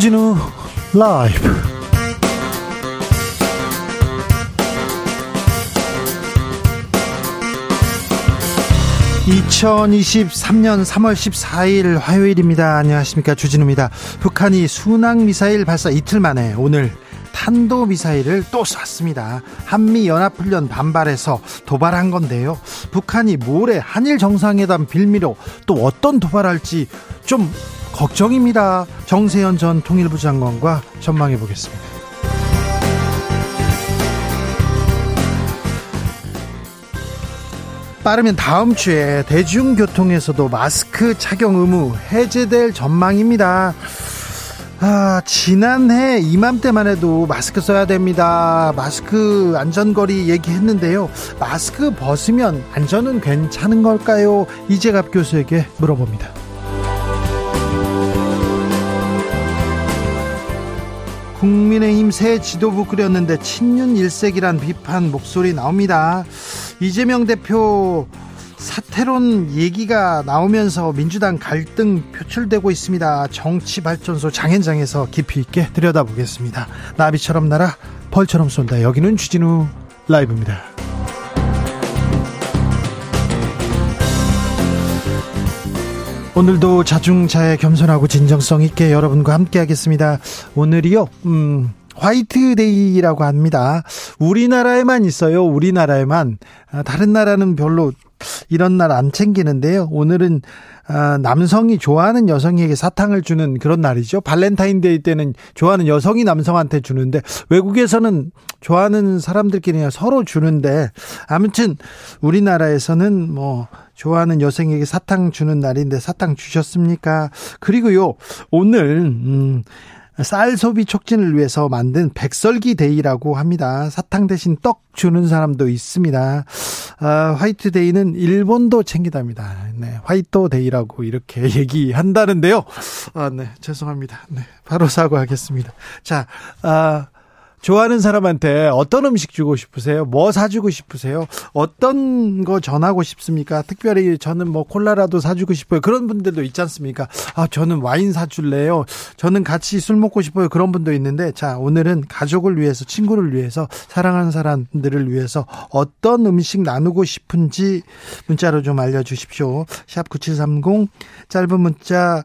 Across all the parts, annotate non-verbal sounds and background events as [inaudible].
주진우 라이브 2023년 3월 14일 화요일입니다. 안녕하십니까. 주진우입니다. 북한이 순항미사일 발사 이틀 만에 오늘 탄도미사일을 또 쐈습니다. 한미연합훈련 반발해서 도발한 건데요. 북한이 모레 한일 정상회담 빌미로 또 어떤 도발할지 좀 걱정입니다. 정세현 전 통일부 장관과 전망해 보겠습니다. 빠르면 다음 주에 대중교통에서도 마스크 착용 의무 해제될 전망입니다. 아, 지난해 이맘때만 해도 마스크 써야 됩니다. 마스크 안전거리 얘기했는데요. 마스크 벗으면 안전은 괜찮은 걸까요? 이재갑 교수에게 물어봅니다. 국민의힘 새 지도부 꾸렸는데 친윤 일색이란 비판 목소리 나옵니다. 이재명 대표 사태론 얘기가 나오면서 민주당 갈등 표출되고 있습니다. 정치발전소 장현장에서 깊이 있게 들여다보겠습니다. 나비처럼 날아 벌처럼 쏜다. 여기는 주진우 라이브입니다. 오늘도 자중자애 겸손하고 진정성 있게 여러분과 함께 하겠습니다. 오늘이요, 음, 화이트데이라고 합니다. 우리나라에만 있어요. 우리나라에만. 아, 다른 나라는 별로 이런 날 안 챙기는데요. 오늘은 아, 남성이 좋아하는 여성에게 사탕을 주는 그런 날이죠. 발렌타인데이 때는 좋아하는 여성이 남성한테 주는데 외국에서는 좋아하는 사람들끼리 서로 주는데 아무튼 우리나라에서는 뭐 좋아하는 여성에게 사탕 주는 날인데 사탕 주셨습니까? 그리고요 오늘 음 쌀 소비 촉진을 위해서 만든 백설기 데이라고 합니다. 사탕 대신 떡 주는 사람도 있습니다. 아, 화이트 데이는 일본도 챙기답니다. 네, 화이트 데이라고 이렇게 [laughs] 얘기한다는데요. 아, 네, 죄송합니다. 네, 바로 사과하겠습니다. 자, 아, 좋아하는 사람한테 어떤 음식 주고 싶으세요? 뭐 사주고 싶으세요? 어떤 거 전하고 싶습니까? 특별히 저는 뭐 콜라라도 사주고 싶어요. 그런 분들도 있지 않습니까? 아, 저는 와인 사줄래요? 저는 같이 술 먹고 싶어요. 그런 분도 있는데, 자, 오늘은 가족을 위해서, 친구를 위해서, 사랑하는 사람들을 위해서 어떤 음식 나누고 싶은지 문자로 좀 알려주십시오. 샵 9730, 짧은 문자,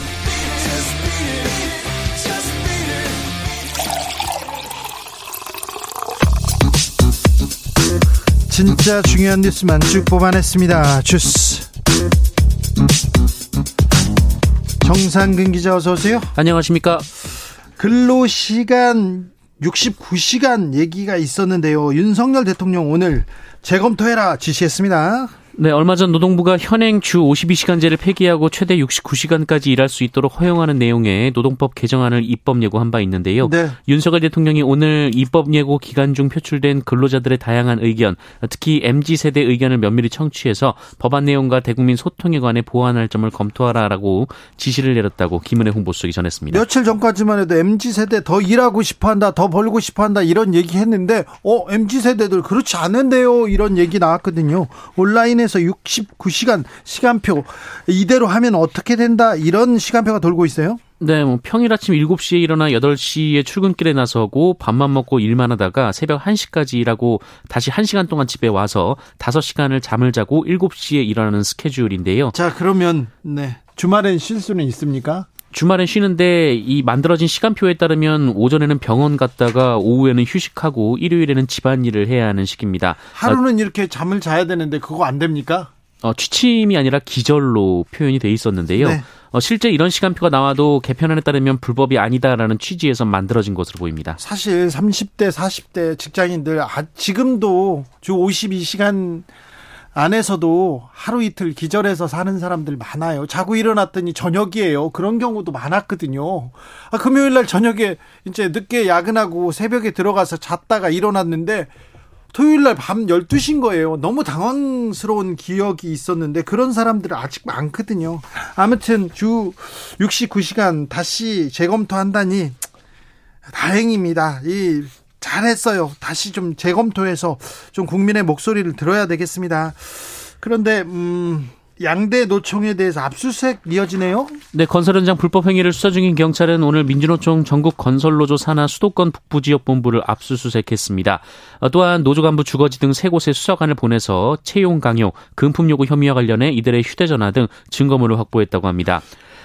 진짜 중요한 뉴스만 쭉 뽑아냈습니다. 주스. 정상근 기자 어서 오세요. 안녕하십니까. 근로 시간 69시간 얘기가 있었는데요. 윤석열 대통령 오늘 재검토해라 지시했습니다. 네, 얼마 전 노동부가 현행 주 52시간제를 폐기하고 최대 69시간까지 일할 수 있도록 허용하는 내용의 노동법 개정안을 입법 예고한 바 있는데요. 네. 윤석열 대통령이 오늘 입법 예고 기간 중 표출된 근로자들의 다양한 의견, 특히 MZ 세대 의견을 면밀히 청취해서 법안 내용과 대국민 소통에 관해 보완할 점을 검토하라라고 지시를 내렸다고 김은혜 홍보수석이 전했습니다. 며칠 전까지만 해도 MZ 세대 더 일하고 싶어한다, 더 벌고 싶어한다 이런 얘기했는데, 어 MZ 세대들 그렇지 않은데요 이런 얘기 나왔거든요. 온라인 관련해서 69시간 시간표 이대로 하면 어떻게 된다 이런 시간표가 돌고 있어요? 네, 뭐 평일 아침 7시에 일어나 8시에 출근길에 나서고 밥만 먹고 일만 하다가 새벽 1시까지 일하고 다시 1시간 동안 집에 와서 5시간을 잠을 자고 7시에 일어나는 스케줄인데요. 자, 그러면 네. 주말엔 쉴 수는 있습니까? 주말엔 쉬는데 이 만들어진 시간표에 따르면 오전에는 병원 갔다가 오후에는 휴식하고 일요일에는 집안일을 해야 하는 시기입니다. 하루는 어, 이렇게 잠을 자야 되는데 그거 안 됩니까? 어, 취침이 아니라 기절로 표현이 돼 있었는데요. 네. 어, 실제 이런 시간표가 나와도 개편안에 따르면 불법이 아니다라는 취지에서 만들어진 것으로 보입니다. 사실 30대, 40대 직장인들 아, 지금도 주 52시간 안에서도 하루 이틀 기절해서 사는 사람들 많아요. 자고 일어났더니 저녁이에요. 그런 경우도 많았거든요. 아, 금요일 날 저녁에 이제 늦게 야근하고 새벽에 들어가서 잤다가 일어났는데 토요일 날 밤 12시인 거예요. 너무 당황스러운 기억이 있었는데 그런 사람들 아직 많거든요. 아무튼 주 69시간 다시 재검토한다니 다행입니다. 이 잘했어요. 다시 좀 재검토해서 좀 국민의 목소리를 들어야 되겠습니다. 그런데 음 양대 노총에 대해서 압수수색 이어지네요. 네, 건설 현장 불법 행위를 수사 중인 경찰은 오늘 민주노총 전국 건설노조 산하 수도권 북부 지역 본부를 압수수색했습니다. 어, 또한 노조 간부 주거지 등 세 곳에 수사관을 보내서 채용 강요, 금품 요구 혐의와 관련해 이들의 휴대전화 등 증거물을 확보했다고 합니다.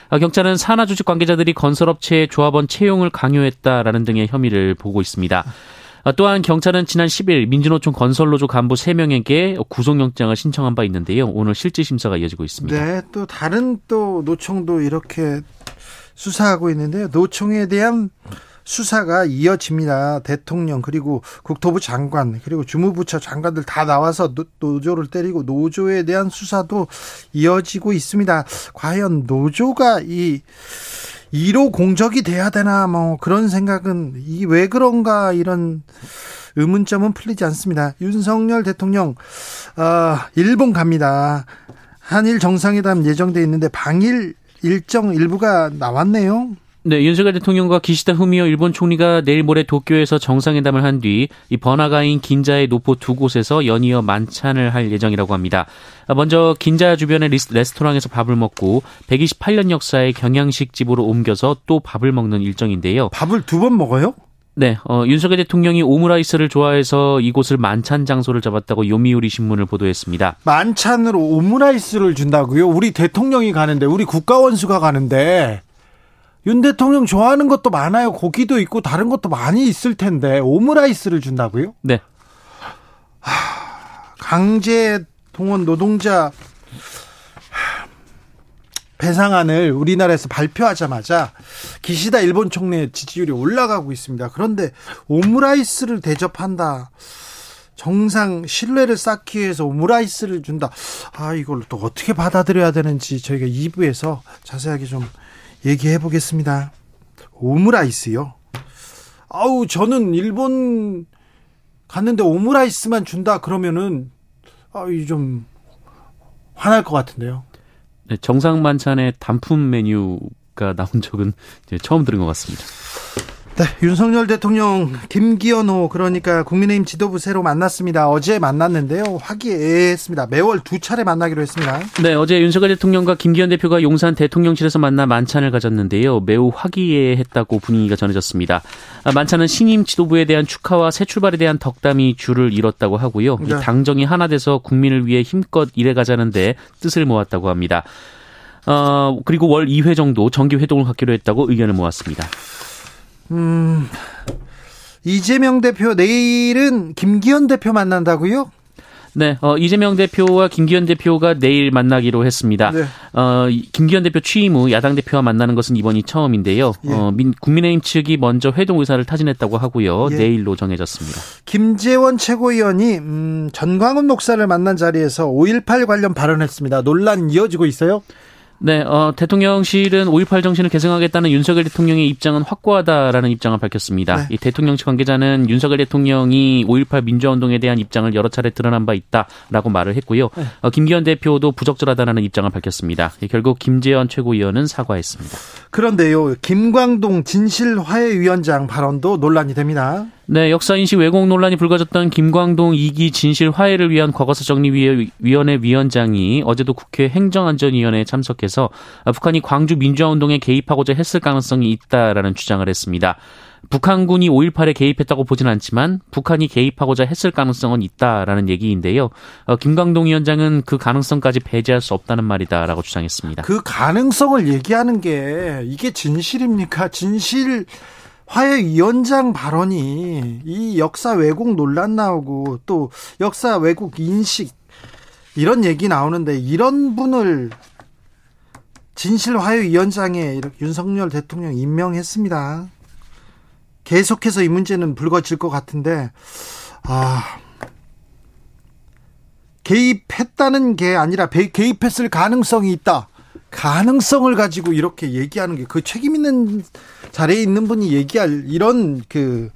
어, 경찰은 산하 조직 관계자들이 건설업체의 조합원 채용을 강요했다라는 등의 혐의를 보고 있습니다. 아, 또한 경찰은 지난 10일 민주노총 건설노조 간부 3명에게 구속영장을 신청한 바 있는데요. 오늘 실질 심사가 이어지고 있습니다. 네, 또 다른 또 노총도 이렇게 수사하고 있는데요. 노총에 대한 수사가 이어집니다. 대통령 그리고 국토부 장관 그리고 주무부처 장관들 다 나와서 노 조를 때리고 노조에 대한 수사도 이어지고 있습니다. 과연 노조가 이 1호 공적이 돼야 되나 뭐 그런 생각은 이 왜 그런가 이런 의문점은 풀리지 않습니다. 윤석열 대통령 어, 일본 갑니다. 한일 정상회담 예정돼 있는데 방일 일정 일부가 나왔네요. 네, 윤석열 대통령과 기시다 후미오 일본 총리가 내일 모레 도쿄에서 정상회담을 한 뒤 이 번화가인 긴자의 노포 두 곳에서 연이어 만찬을 할 예정이라고 합니다. 먼저 긴자 주변의 레스토랑에서 밥을 먹고 128년 역사의 경양식 집으로 옮겨서 또 밥을 먹는 일정인데요. 밥을 두 번 먹어요? 네, 어, 윤석열 대통령이 오므라이스를 좋아해서 이곳을 만찬 장소를 잡았다고 요미우리 신문을 보도했습니다. 만찬으로 오므라이스를 준다고요? 우리 대통령이 가는데, 우리 국가원수가 가는데, 윤 대통령 좋아하는 것도 많아요. 고기도 있고 다른 것도 많이 있을 텐데 오므라이스를 준다고요? 네. 강제 동원 노동자 배상안을 우리나라에서 발표하자마자 기시다 일본 총리의 지지율이 올라가고 있습니다. 그런데 오므라이스를 대접한다. 정상 신뢰를 쌓기 위해서 오므라이스를 준다. 아, 이걸 또 어떻게 받아들여야 되는지 저희가 2부에서 자세하게 좀 얘기해 보겠습니다. 오므라이스요. 아우 저는 일본 갔는데 오므라이스만 준다 그러면은 아이 좀 화날 것 같은데요. 네, 정상 만찬에 단품 메뉴가 나온 적은 처음 들은 것 같습니다. 네, 윤석열 대통령 김기현호 그러니까 국민의힘 지도부 새로 만났습니다. 어제 만났는데요. 화기애애했습니다. 매월 두 차례 만나기로 했습니다. 네, 어제 윤석열 대통령과 김기현 대표가 용산 대통령실에서 만나 만찬을 가졌는데요. 매우 화기애애했다고 분위기가 전해졌습니다. 아, 만찬은 신임 지도부에 대한 축하와 새 출발에 대한 덕담이 줄을 이뤘다고 하고요. 네. 당정이 하나 돼서 국민을 위해 힘껏 일해가자는데 뜻을 모았다고 합니다. 어, 그리고 월 2회 정도 정기 회동을 갖기로 했다고 의견을 모았습니다. 음, 이재명 대표 내일은 김기현 대표 만난다고요? 네, 어, 이재명 대표와 김기현 대표가 내일 만나기로 했습니다. 네. 어, 김기현 대표 취임 후 야당 대표와 만나는 것은 이번이 처음인데요. 예. 어, 민, 국민의힘 측이 먼저 회동 의사를 타진했다고 하고요. 예. 내일로 정해졌습니다. 김재원 최고위원이 음, 전광훈 목사를 만난 자리에서 5.18 관련 발언했습니다. 논란 이어지고 있어요? 네, 어, 대통령실은 5.18 정신을 계승하겠다는 윤석열 대통령의 입장은 확고하다라는 입장을 밝혔습니다. 네. 이 대통령 측 관계자는 윤석열 대통령이 5.18 민주화운동에 대한 입장을 여러 차례 드러난 바 있다라고 말을 했고요. 네. 어, 김기현 대표도 부적절하다는 입장을 밝혔습니다. 결국 김재현 최고위원은 사과했습니다. 그런데요, 김광동 진실화해위원장 발언도 논란이 됩니다. 네, 역사인식 왜곡 논란이 불거졌던 김광동 2기 진실 화해를 위한 과거사 정리위원회 위원장이 어제도 국회 행정안전위원회에 참석해서 북한이 광주 민주화운동에 개입하고자 했을 가능성이 있다라는 주장을 했습니다. 북한군이 5.18에 개입했다고 보진 않지만 북한이 개입하고자 했을 가능성은 있다라는 얘기인데요. 어, 김광동 위원장은 그 가능성까지 배제할 수 없다는 말이다라고 주장했습니다. 그 가능성을 얘기하는 게 이게 진실입니까? 진실 화해위원장 발언이 이 역사 왜곡 논란 나오고 또 역사 왜곡 인식 이런 얘기 나오는데 이런 분을 진실 화해위원장에 윤석열 대통령 임명했습니다. 계속해서 이 문제는 불거질 것 같은데 아 개입했다는 게 아니라 개입했을 가능성이 있다. 가능성을 가지고 이렇게 얘기하는 게 그 책임 있는 자리에 있는 분이 얘기할 이런 그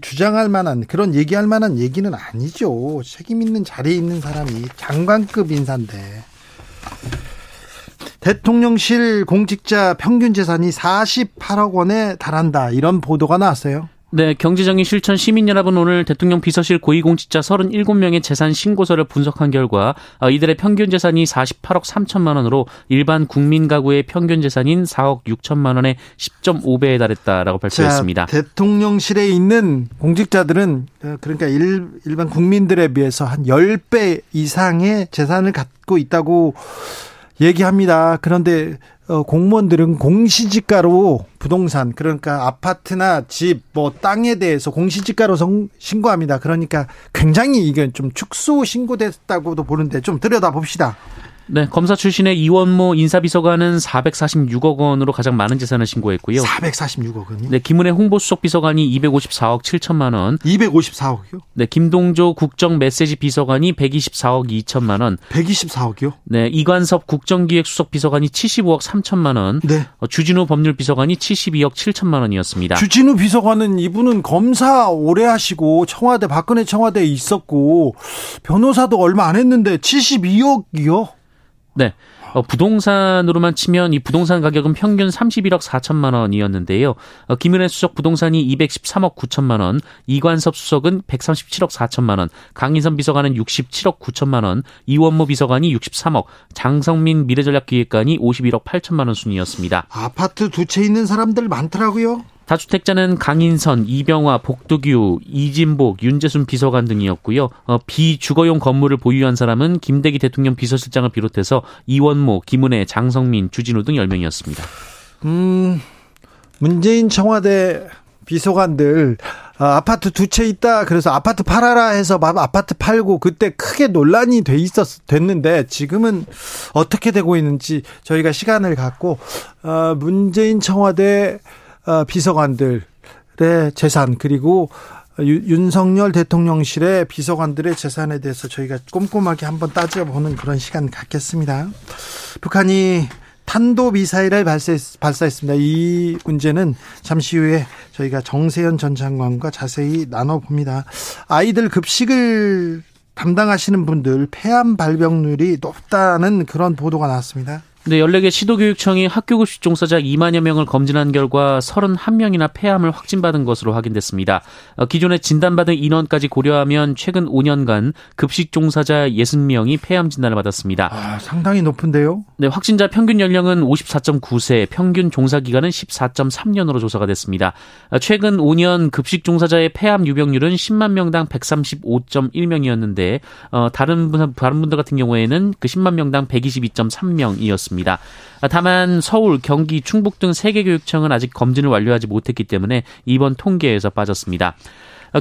주장할 만한 그런 얘기할 만한 얘기는 아니죠. 책임 있는 자리에 있는 사람이 장관급 인사인데. 대통령실 공직자 평균 재산이 48억 원에 달한다. 이런 보도가 나왔어요. 네, 경제정의 실천 시민 여러분 오늘 대통령 비서실 고위공직자 37명의 재산 신고서를 분석한 결과 어, 이들의 평균 재산이 48억 3천만 원으로 일반 국민 가구의 평균 재산인 4억 6천만 원의 10.5배에 달했다라고 발표했습니다. 자, 대통령실에 있는 공직자들은 어, 그러니까 일, 일반 국민들에 비해서 한 10배 이상의 재산을 갖고 있다고 얘기합니다. 그런데 어, 공무원들은 공시지가로 부동산 그러니까 아파트나 집 뭐 땅에 대해서 공시지가로 성, 신고합니다. 그러니까 굉장히 이게 좀 축소 신고됐다고도 보는데 좀 들여다 봅시다. 네, 검사 출신의 이원모 인사비서관은 446억 원으로 가장 많은 재산을 신고했고요. 446억 원이요? 네, 김은혜 홍보수석 비서관이 254억 7천만 원. 254억이요? 네, 김동조 국정 메시지 비서관이 124억 2천만 원. 124억이요? 네, 이관섭 국정기획수석 비서관이 75억 3천만 원. 네. 어, 주진우 법률 비서관이 72억 7천만 원이었습니다. 주진우 비서관은 이분은 검사 오래 하시고 청와대 박근혜 청와대에 있었고 변호사도 얼마 안 했는데 72억이요? 네. 어, 부동산으로만 치면 이 부동산 가격은 평균 31억 4천만 원이었는데요. 어, 김은혜 수석 부동산이 213억 9천만 원, 이관섭 수석은 137억 4천만 원, 강인선 비서관은 67억 9천만 원, 이원모 비서관이 63억, 장성민 미래전략기획관이 51억 8천만 원 순이었습니다. 아파트 두 채 있는 사람들 많더라고요. 다주택자는 강인선, 이병화, 복두규, 이진복, 윤재순 비서관 등이었고요. 어, 비주거용 건물을 보유한 사람은 김대기 대통령 비서실장을 비롯해서 이원모, 김은혜, 장성민, 주진우 등 10명이었습니다. 음, 문재인 청와대 비서관들 아, 아파트 두 채 있다. 그래서 아파트 팔아라 해서 아파트 팔고 그때 크게 논란이 돼 있었 됐는데 지금은 어떻게 되고 있는지 저희가 시간을 갖고 어, 문재인 청와대 어, 비서관들의 재산 그리고 윤석열 대통령실의 비서관들의 재산에 대해서 저희가 꼼꼼하게 한번 따져보는 그런 시간 갖겠습니다. 북한이 탄도 미사일을 발사했, 습니다 이 문제는 잠시 후에 저희가 정세현 전 장관과 자세히 나눠봅니다. 아이들 급식을 담당하시는 분들 폐암 발병률이 높다는 그런 보도가 나왔습니다. 네, 14개 시도교육청이 학교급식 종사자 2만여 명을 검진한 결과 31명이나 폐암을 확진받은 것으로 확인됐습니다. 어, 기존에 진단받은 인원까지 고려하면 최근 5년간 급식 종사자 60명이 폐암 진단을 받았습니다. 아, 상당히 높은데요? 네, 확진자 평균 연령은 54.9세, 평균 종사 기간은 14.3년으로 조사가 됐습니다. 어, 최근 5년 급식 종사자의 폐암 유병률은 10만 명당 135.1명이었는데 어, 다른 분 다른 분들 같은 경우에는 그 10만 명당 122.3명이었습니다. 있습니다. 다만 서울, 경기, 충북 등 세 개 교육청은 아직 검진을 완료하지 못했기 때문에 이번 통계에서 빠졌습니다.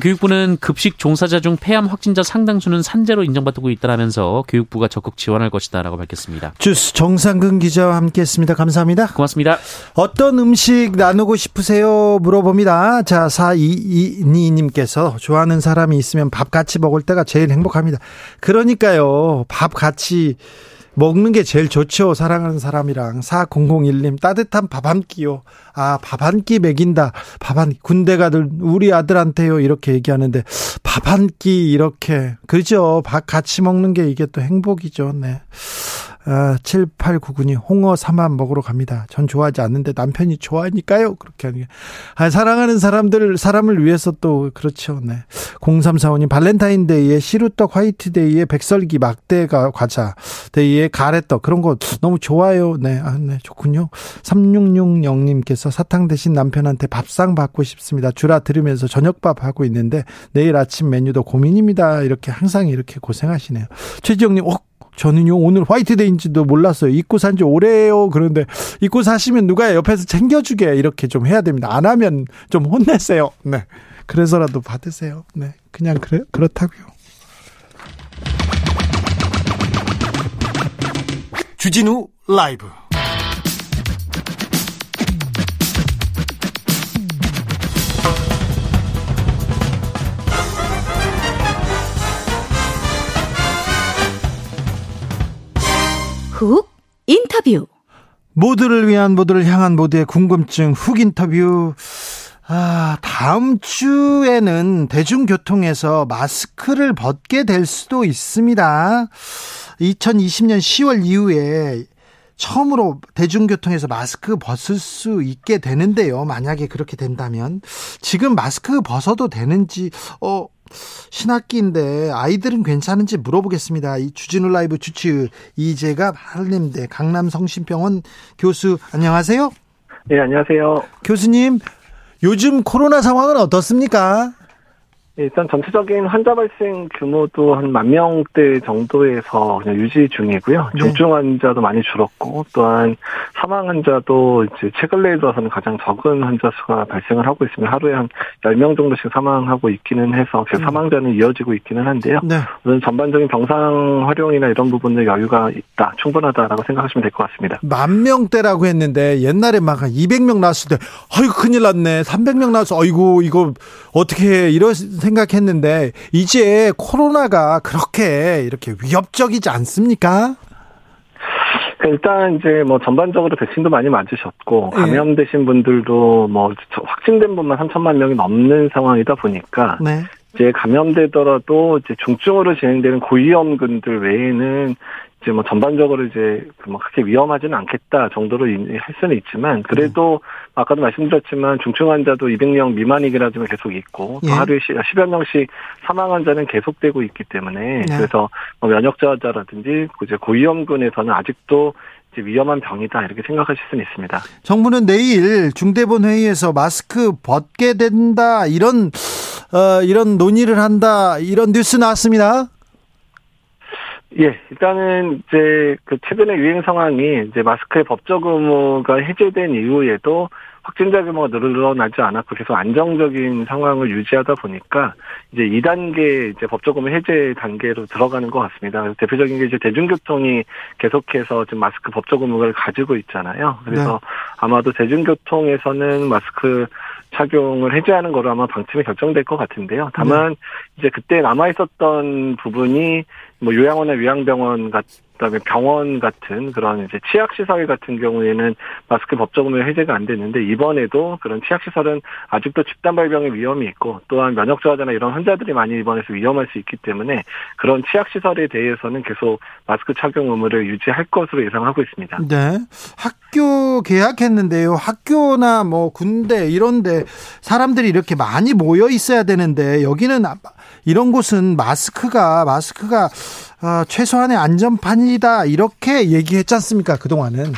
교육부는 급식 종사자 중 폐암 확진자 상당수는 산재로 인정받고 있다면서 교육부가 적극 지원할 것이다라고 밝혔습니다. 주스 정상근 기자와 함께했습니다. 감사합니다. 고맙습니다. 어떤 음식 나누고 싶으세요? 물어봅니다. 자, 4222님께서 좋아하는 사람이 있으면 밥 같이 먹을 때가 제일 행복합니다. 그러니까요. 밥 같이 먹는 게 제일 좋죠. 사랑하는 사람이랑. 4001님, 따뜻한 밥 한 끼요. 아, 밥 한 끼 먹인다. 밥 한, 군대 가들, 우리 아들한테요. 이렇게 얘기하는데, 밥 한 끼, 이렇게. 그죠. 밥 같이 먹는 게 이게 또 행복이죠. 네. 아, 7899님, 홍어 삼합 먹으러 갑니다. 전 좋아하지 않는데 남편이 좋아하니까요. 그렇게 하는 게. 아, 사랑하는 사람들, 사람을 위해서 또, 그렇죠. 네. 0345님, 발렌타인데이에 시루떡 화이트데이에 백설기 막대가 과자, 데이에 가래떡, 그런 거 너무 좋아요. 네. 아, 네. 좋군요. 3660님께서 사탕 대신 남편한테 밥상 받고 싶습니다. 주라 들으면서 저녁밥 하고 있는데 내일 아침 메뉴도 고민입니다. 이렇게 항상 이렇게 고생하시네요. 최지영님, 어, 저는요 오늘 화이트데이인지도 몰랐어요. 입고 산 지 오래요. 그런데 입고 사시면 누가 옆에서 챙겨주게 이렇게 좀 해야 됩니다. 안 하면 좀 혼내세요. 네. 그래서라도 받으세요. 네. 그냥 그래 그렇다고요. 주진우 라이브 훅 인터뷰. 모두를 위한 모두를 향한 모두의 궁금증 훅 인터뷰. 아, 다음 주에는 대중교통에서 마스크를 벗게 될 수도 있습니다. 2020년 10월 이후에 처음으로 대중교통에서 마스크 벗을 수 있게 되는데요. 만약에 그렇게 된다면 지금 마스크 벗어도 되는지 어 신학기인데 아이들은 괜찮은지 물어보겠습니다. 이 주진우 라이브 주치 이재갑 한림대 강남성심병원 교수 안녕하세요. 네, 안녕하세요. 교수님, 요즘 코로나 상황은 어떻습니까? 일단 전체적인 환자 발생 규모도 한 만 명대 정도에서 그냥 유지 중이고요. 네. 중증 환자도 많이 줄었고 또한 사망 환자도 이제 최근 내에 들어서는 가장 적은 환자 수가 발생을 하고 있습니다. 하루에 한 10명 정도씩 사망하고 있기는 해서 그 사망자는 이어지고 있기는 한데요. 네. 저는 전반적인 병상 활용이나 이런 부분에 여유가 있다, 충분하다라고 생각하시면 될 것 같습니다. 만 명대라고 했는데 옛날에 막한 200명 나왔을 때 아이고 큰일 났네. 300명 나와서 아이고 이거 어떻게 이런 생각했는데 이제 코로나가 그렇게 이렇게 위협적이지 않습니까? 일단 이제 뭐 전반적으로 백신도 많이 맞으셨고 예. 감염되신 분들도 뭐 확진된 분만 3천만 명이 넘는 상황이다 보니까 네. 이제 감염되더라도 이제 중증으로 진행되는 고위험군들 외에는 이제 뭐 전반적으로 이제 뭐 그렇게 위험하지는 않겠다 정도로 할 수는 있지만 그래도 네. 아까도 말씀드렸지만 중증 환자도 200명 미만이긴 하지만 계속 있고 또 예. 하루에 10여 명씩 사망 환자는 계속되고 있기 때문에 네. 그래서 뭐 면역 저하자라든지 이제 고위험군에서는 아직도 위험한 병이다 이렇게 생각하실 수는 있습니다. 정부는 내일 중대본 회의에서 마스크 벗게 된다 이런 어, 이런 논의를 한다 이런 뉴스 나왔습니다. 예, 일단은 이제 그 최근의 유행 상황이 이제 마스크의 법적 의무가 해제된 이후에도 확진자 규모가 늘어나지 않았고 계속 안정적인 상황을 유지하다 보니까 이제 2단계 이제 법적 의무 해제 단계로 들어가는 것 같습니다. 그래서 대표적인 게 이제 대중교통이 계속해서 지금 마스크 법적 의무를 가지고 있잖아요. 그래서 네. 아마도 대중교통에서는 마스크 착용을 해제하는 거로 아마 방침이 결정될 것 같은데요. 다만 네. 이제 그때 남아 있었던 부분이 뭐 요양원이나 요양병원 같 그다음에 병원 같은 그런 이제 치약 시설 같은 경우에는 마스크 법적으로 해제가 안 됐는데 이번에도 그런 치약 시설은 아직도 집단 발병의 위험이 있고 또한 면역 저하자나 이런 환자들이 많이 입원해서 위험할 수 있기 때문에 그런 치약 시설에 대해서는 계속 마스크 착용 의무를 유지할 것으로 예상하고 있습니다. 네. 학교 개학했는데요. 학교나 뭐 군대 이런데 사람들이 이렇게 많이 모여 있어야 되는데 여기는 이런 곳은 마스크가 마스크가 어, 최소한의 안전판이다 이렇게 얘기했지 않습니까 그 동안은?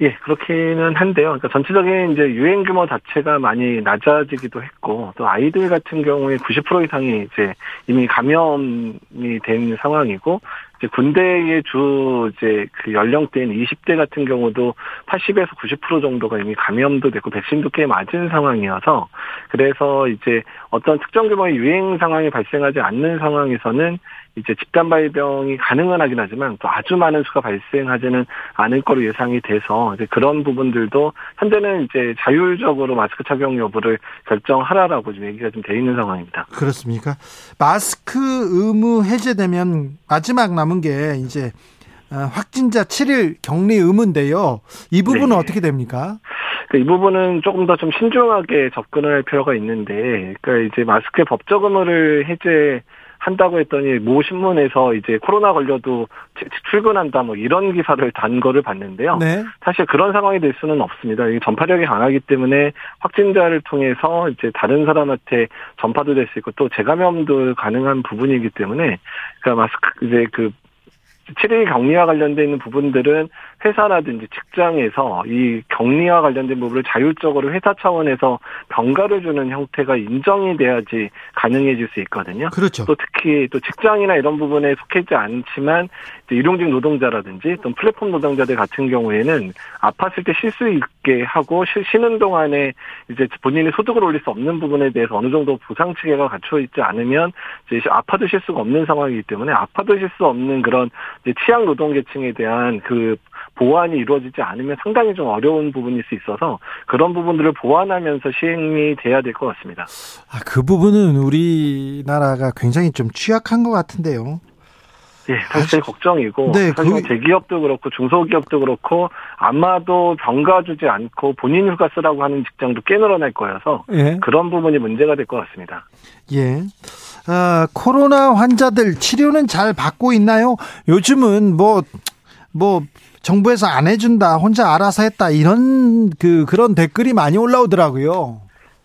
예, 그렇기는 한데요. 그러니까 전체적인 이제 유행 규모 자체가 많이 낮아지기도 했고, 또 아이들 같은 경우에 90% 이상이 이제 이미 감염이 된 상황이고, 이제 군대의 주 이제 그 연령대인 20대 같은 경우도 80에서 90% 정도가 이미 감염도 됐고 백신도 꽤 맞은 상황이어서 그래서 이제 어떤 특정 규모의 유행 상황이 발생하지 않는 상황에서는 이제 집단 발병이 가능은 하긴 하지만 또 아주 많은 수가 발생하지는 않을 거로 예상이 돼서 이제 그런 부분들도 현재는 이제 자율적으로 마스크 착용 여부를 결정하라라고 지금 얘기가 좀 돼 있는 상황입니다. 그렇습니까? 마스크 의무 해제되면 마지막 남은 게 이제 어, 확진자 7일 격리 의무인데요. 이 부분은 네. 어떻게 됩니까? 이 부분은 조금 더 좀 신중하게 접근을 할 필요가 있는데, 그러니까 이제 마스크의 법적 의무를 해제 한다고 했더니 모 신문에서 이제 코로나 걸려도 출근한다 뭐 이런 기사를 단 거를 봤는데요. 네. 사실 그런 상황이 될 수는 없습니다. 이 전파력이 강하기 때문에 확진자를 통해서 이제 다른 사람한테 전파도 될 수 있고 또 재감염도 가능한 부분이기 때문에 그러니까 마스크 이제 그 7일 격리와 관련돼 있는 부분들은 회사라든지 직장에서 이 격리와 관련된 부분을 자율적으로 회사 차원에서 병가를 주는 형태가 인정이 돼야지 가능해질 수 있거든요. 그렇죠. 또 특히 또 직장이나 이런 부분에 속해 있지 않지만 일용직 노동자라든지 또 플랫폼 노동자들 같은 경우에는 아팠을 때 쉴 수 있게 하고 쉬는 동안에 이제 본인이 소득을 올릴 수 없는 부분에 대해서 어느 정도 보상 체계가 갖춰 있지 않으면 이제 아파도 쉴 수가 없는 상황이기 때문에 아파도 쉴 수 없는 그런 이제 취약 노동 계층에 대한 그 보완이 이루어지지 않으면 상당히 좀 어려운 부분일 수 있어서 그런 부분들을 보완하면서 시행이 돼야 될 것 같습니다. 아, 그 부분은 우리나라가 굉장히 좀 취약한 것 같은데요. 예, 사실 걱정이고 네, 사실 그... 대기업도 그렇고 중소기업도 그렇고 아마도 병가 주지 않고 본인 휴가 쓰라고 하는 직장도 꽤 늘어날 거여서 예. 그런 부분이 문제가 될 것 같습니다. 예. 아, 코로나 환자들 치료는 잘 받고 있나요? 요즘은 뭐뭐 뭐 정부에서 안 해준다, 혼자 알아서 했다 이런 그 그런 댓글이 많이 올라오더라고요.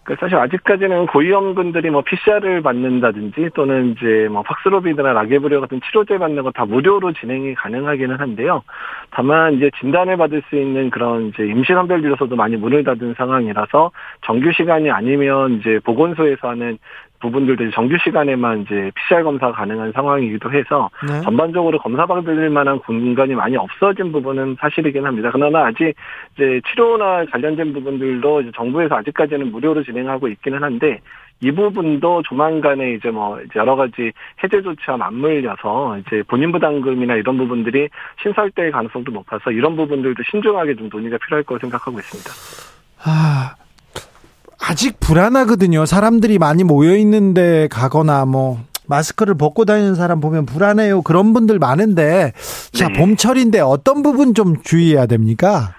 그 사실 아직까지는 고위험군들이 뭐 PCR을 받는다든지 또는 이제 뭐 팍스로비드나 라게브리오 같은 치료제 받는 거 다 무료로 진행이 가능하기는 한데요. 다만 이제 진단을 받을 수 있는 그런 이제 임시선별진료소도 많이 문을 닫은 상황이라서 정규 시간이 아니면 이제 보건소에서 하는 부분들도 정규 시간에만 이제 PCR 검사가 가능한 상황이기도 해서 네. 전반적으로 검사 받을 만한 공간이 많이 없어진 부분은 사실이긴 합니다. 그러나 아직 이제 치료나 관련된 부분들도 이제 정부에서 아직까지는 무료로 진행하고 있기는 한데 이 부분도 조만간에 이제 뭐 이제 여러 가지 해제 조치와 맞물려서 이제 본인 부담금이나 이런 부분들이 신설될 가능성도 높아서 이런 부분들도 신중하게 좀 논의가 필요할 거라고 생각하고 있습니다. 아, 아직 불안하거든요. 사람들이 많이 모여 있는데 가거나 뭐 마스크를 벗고 다니는 사람 보면 불안해요. 그런 분들 많은데 자, 네. 봄철인데 어떤 부분 좀 주의해야 됩니까?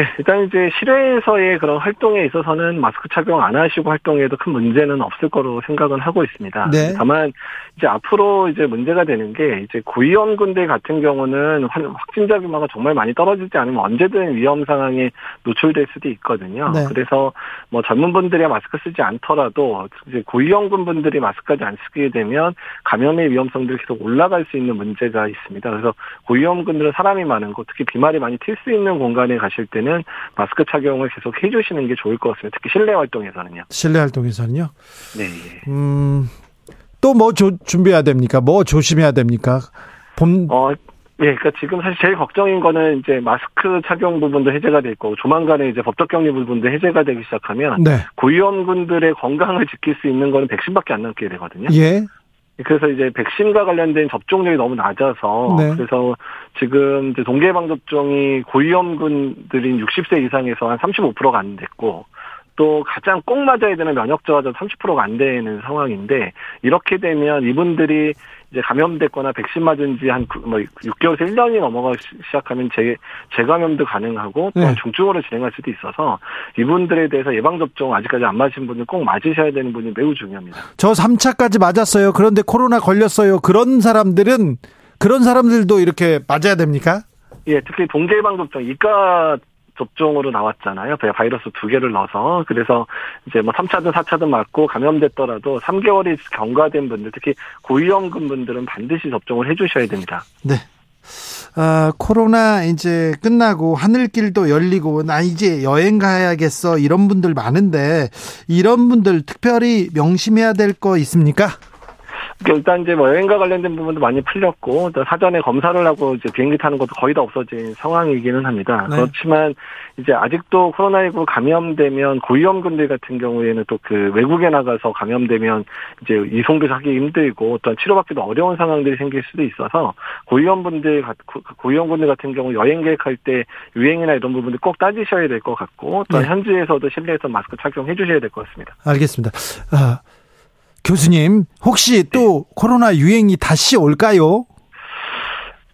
예, 일단 이제 실외에서의 그런 활동에 있어서는 마스크 착용 안 하시고 활동해도 큰 문제는 없을 거로 생각은 하고 있습니다. 네. 다만 이제 앞으로 이제 문제가 되는 게 이제 구의원군대 같은 경우는 확진자 규모가 정말 많이 떨어지지 않으면 언제든 위험 상황에 노출될 수도 있거든요. 네. 그래서 뭐 젊은 분들이 마스크 쓰지 않더라도 이제 고위험군 분들이 마스크까지 안 쓰게 되면 감염의 위험성들이 계속 올라갈 수 있는 문제가 있습니다. 그래서 고위험군들은 사람이 많은 곳, 특히 비말이 많이 튈 수 있는 공간에 가실 때 때는 마스크 착용을 계속 해주시는 게 좋을 것 같습니다. 특히 실내 활동에서는요. 실내 활동에서는요? 네. 예. 음, 또 뭐 준비해야 됩니까? 뭐 조심해야 됩니까? 봄. 어, 예, 그러니까 지금 사실 제일 걱정인 거는 이제 마스크 착용 부분도 해제가 될 거고 조만간에 이제 법적 격리 부분도 해제가 되기 시작하면 네. 고위험군들의 건강을 지킬 수 있는 거는 백신밖에 안 남게 되거든요. 예. 그래서 이제 백신과 관련된 접종률이 너무 낮아서 네. 그래서 지금 이제 동계방 접종이 고위험군들인 60세 이상에서 한 35%가 안 됐고 또 가장 꼭 맞아야 되는 면역 저하자 30%가 안 되는 상황인데 이렇게 되면 이분들이 이제 감염됐거나 백신 맞은 지 한 뭐 6개월에서 1년이 넘어가 시작하면 재, 재감염도 가능하고 또 네. 중증으로 진행할 수도 있어서 이분들에 대해서 예방접종 아직까지 안 맞으신 분은 꼭 맞으셔야 되는 분이 매우 중요합니다. 저 3차까지 맞았어요. 그런데 코로나 걸렸어요. 그런 사람들은 그런 사람들도 이렇게 맞아야 됩니까? 예, 특히 동계 예방접종 이과 접종으로 나왔잖아요. 바이러스 두 개를 넣어서. 그래서 이제 뭐 3차든 4차든 맞고 감염됐더라도 3개월이 경과된 분들, 특히 고위험군 분들은 반드시 접종을 해 주셔야 됩니다. 네. 아, 코로나 이제 끝나고 하늘길도 열리고 나 이제 여행 가야겠어 이런 분들 많은데 이런 분들 특별히 명심해야 될 거 있습니까? 일단 이제 뭐 여행과 관련된 부분도 많이 풀렸고 또 사전에 검사를 하고 이제 비행기 타는 것도 거의 다 없어진 상황이기는 합니다. 네. 그렇지만 이제 아직도 코로나19 감염되면 고위험군들 같은 경우에는 또 그 외국에 나가서 감염되면 이제 이송도 하기 힘들고 또한 치료받기도 어려운 상황들이 생길 수도 있어서 고위험분들 고위험군들 같은 경우 여행 계획할 때 유행이나 이런 부분들 꼭 따지셔야 될 것 같고 또 네. 현지에서도 실내에서 마스크 착용해 주셔야 될 것 같습니다. 알겠습니다. 아. 교수님, 혹시 또 네. 코로나 유행이 다시 올까요?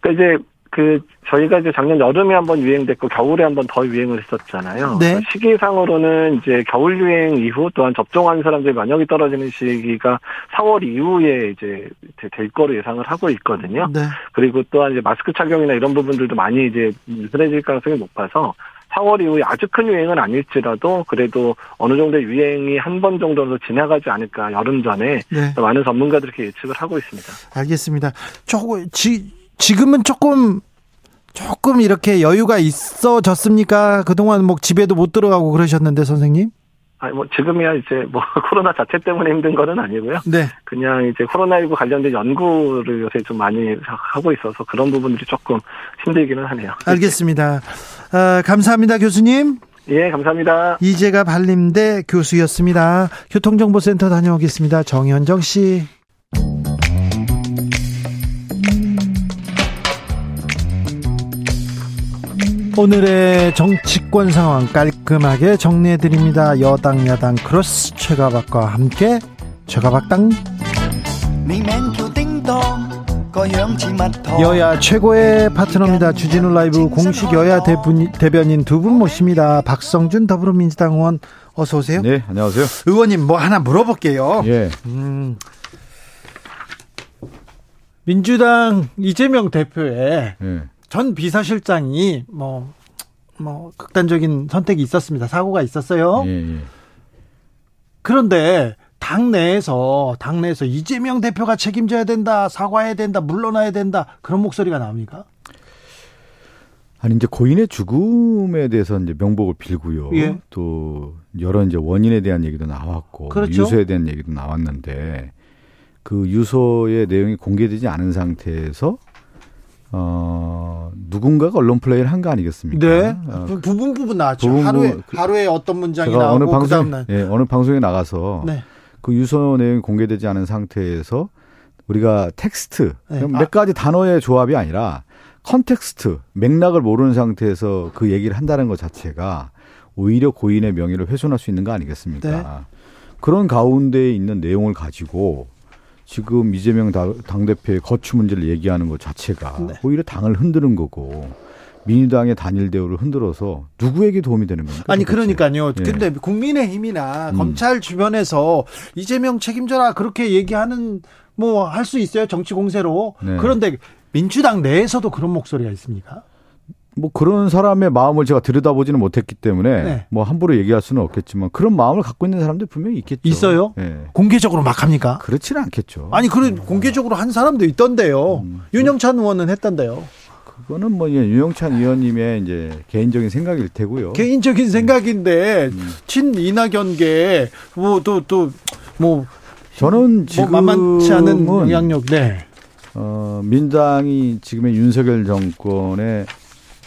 그러니까 이제 그 저희가 이제 작년 여름에 한번 유행됐고 겨울에 한번 더 유행을 했었잖아요. 네. 그러니까 시기상으로는 이제 겨울 유행 이후 또한 접종한 사람들이 면역이 떨어지는 시기가 4월 이후에 이제 될 거로 예상을 하고 있거든요. 네. 그리고 또한 이제 마스크 착용이나 이런 부분들도 많이 이제 느슨해질 가능성이 높아서 4월 이후에 아주 큰 유행은 아닐지라도 그래도 어느 정도 유행이 한 번 정도는 지나가지 않을까 여름 전에 네. 많은 전문가들이 이렇게 예측을 하고 있습니다. 알겠습니다. 조금 지, 지금은 조금 조금 이렇게 여유가 있어졌습니까? 그동안 뭐 집에도 못 들어가고 그러셨는데 선생님? 아니 뭐 지금이야 이제 뭐 [laughs] 코로나 자체 때문에 힘든 거는 아니고요. 네. 그냥 이제 코로나19 관련된 연구를 요새 좀 많이 하고 있어서 그런 부분들이 조금 힘들기는 하네요. 알겠습니다. 아, 감사합니다, 교수님. 예, 감사합니다. 이재가 발림대 교수였습니다. 교통정보센터 다녀오겠습니다. 정현정 씨. 오늘의 정치권 상황 깔끔하게 정리해 드립니다. 여당 야당 크로스 최가박과 함께 최가박당 여야 최고의 파트너입니다. 주진우 라이브 공식 여야 대분, 대변인 두 분 모십니다. 박성준 더불어민주당 의원 어서 오세요. 네, 안녕하세요. 의원님 뭐 하나 물어볼게요. 예. 음, 민주당 이재명 대표의 예. 전 비서실장이 뭐뭐 뭐 극단적인 선택이 있었습니다. 사고가 있었어요. 예, 예. 그런데 당 내에서 당 내에서 이재명 대표가 책임져야 된다, 사과해야 된다, 물러나야 된다 그런 목소리가 나옵니까? 아니 이제 고인의 죽음에 대해서 이제 명복을 빌고요. 예. 또 여러 이제 원인에 대한 얘기도 나왔고 그렇죠. 유서에 대한 얘기도 나왔는데 그 유서의 내용이 공개되지 않은 상태에서 어 누군가가 언론 플레이를 한 거 아니겠습니까? 네. 어, 그 부분 부분 나왔죠. 부분 하루에 그, 하루에 어떤 문장이 나오고 어느 방송 예, 어느 방송에 나가서 네. 그 유서 내용이 공개되지 않은 상태에서 우리가 텍스트 네. 몇 아. 가지 단어의 조합이 아니라 context 맥락을 모르는 상태에서 그 얘기를 한다는 것 자체가 오히려 고인의 명예를 훼손할 수 있는 거 아니겠습니까? 네. 그런 가운데에 있는 내용을 가지고 지금 이재명 당대표의 거취 문제를 얘기하는 것 자체가 네. 오히려 당을 흔드는 거고 민주당의 단일 대우를 흔들어서 누구에게 도움이 되는 겁니까? 아니 도대체? 그러니까요. 예. 근데 국민의힘이나 음. 검찰 주변에서 이재명 책임져라 그렇게 얘기하는 뭐 할 수 있어요 정치 공세로. 네. 그런데 민주당 내에서도 그런 목소리가 있습니까? 뭐 그런 사람의 마음을 제가 들여다보지는 못했기 때문에 네. 뭐 함부로 얘기할 수는 없겠지만 그런 마음을 갖고 있는 사람들 분명히 있겠죠. 있어요? 네. 공개적으로 막 합니까? 그렇지는 않겠죠. 아니 그런 음. 공개적으로 한 사람도 있던데요. 음. 윤영찬 의원은 했던데요. 그거는 뭐 유영찬 의원님의 이제 개인적인 생각일 테고요. 개인적인 생각인데 음. 친 이낙연계 뭐또 또뭐 저는 지금 뭐 만만치 않은 영향력. 네. 어, 민당이 지금의 윤석열 정권의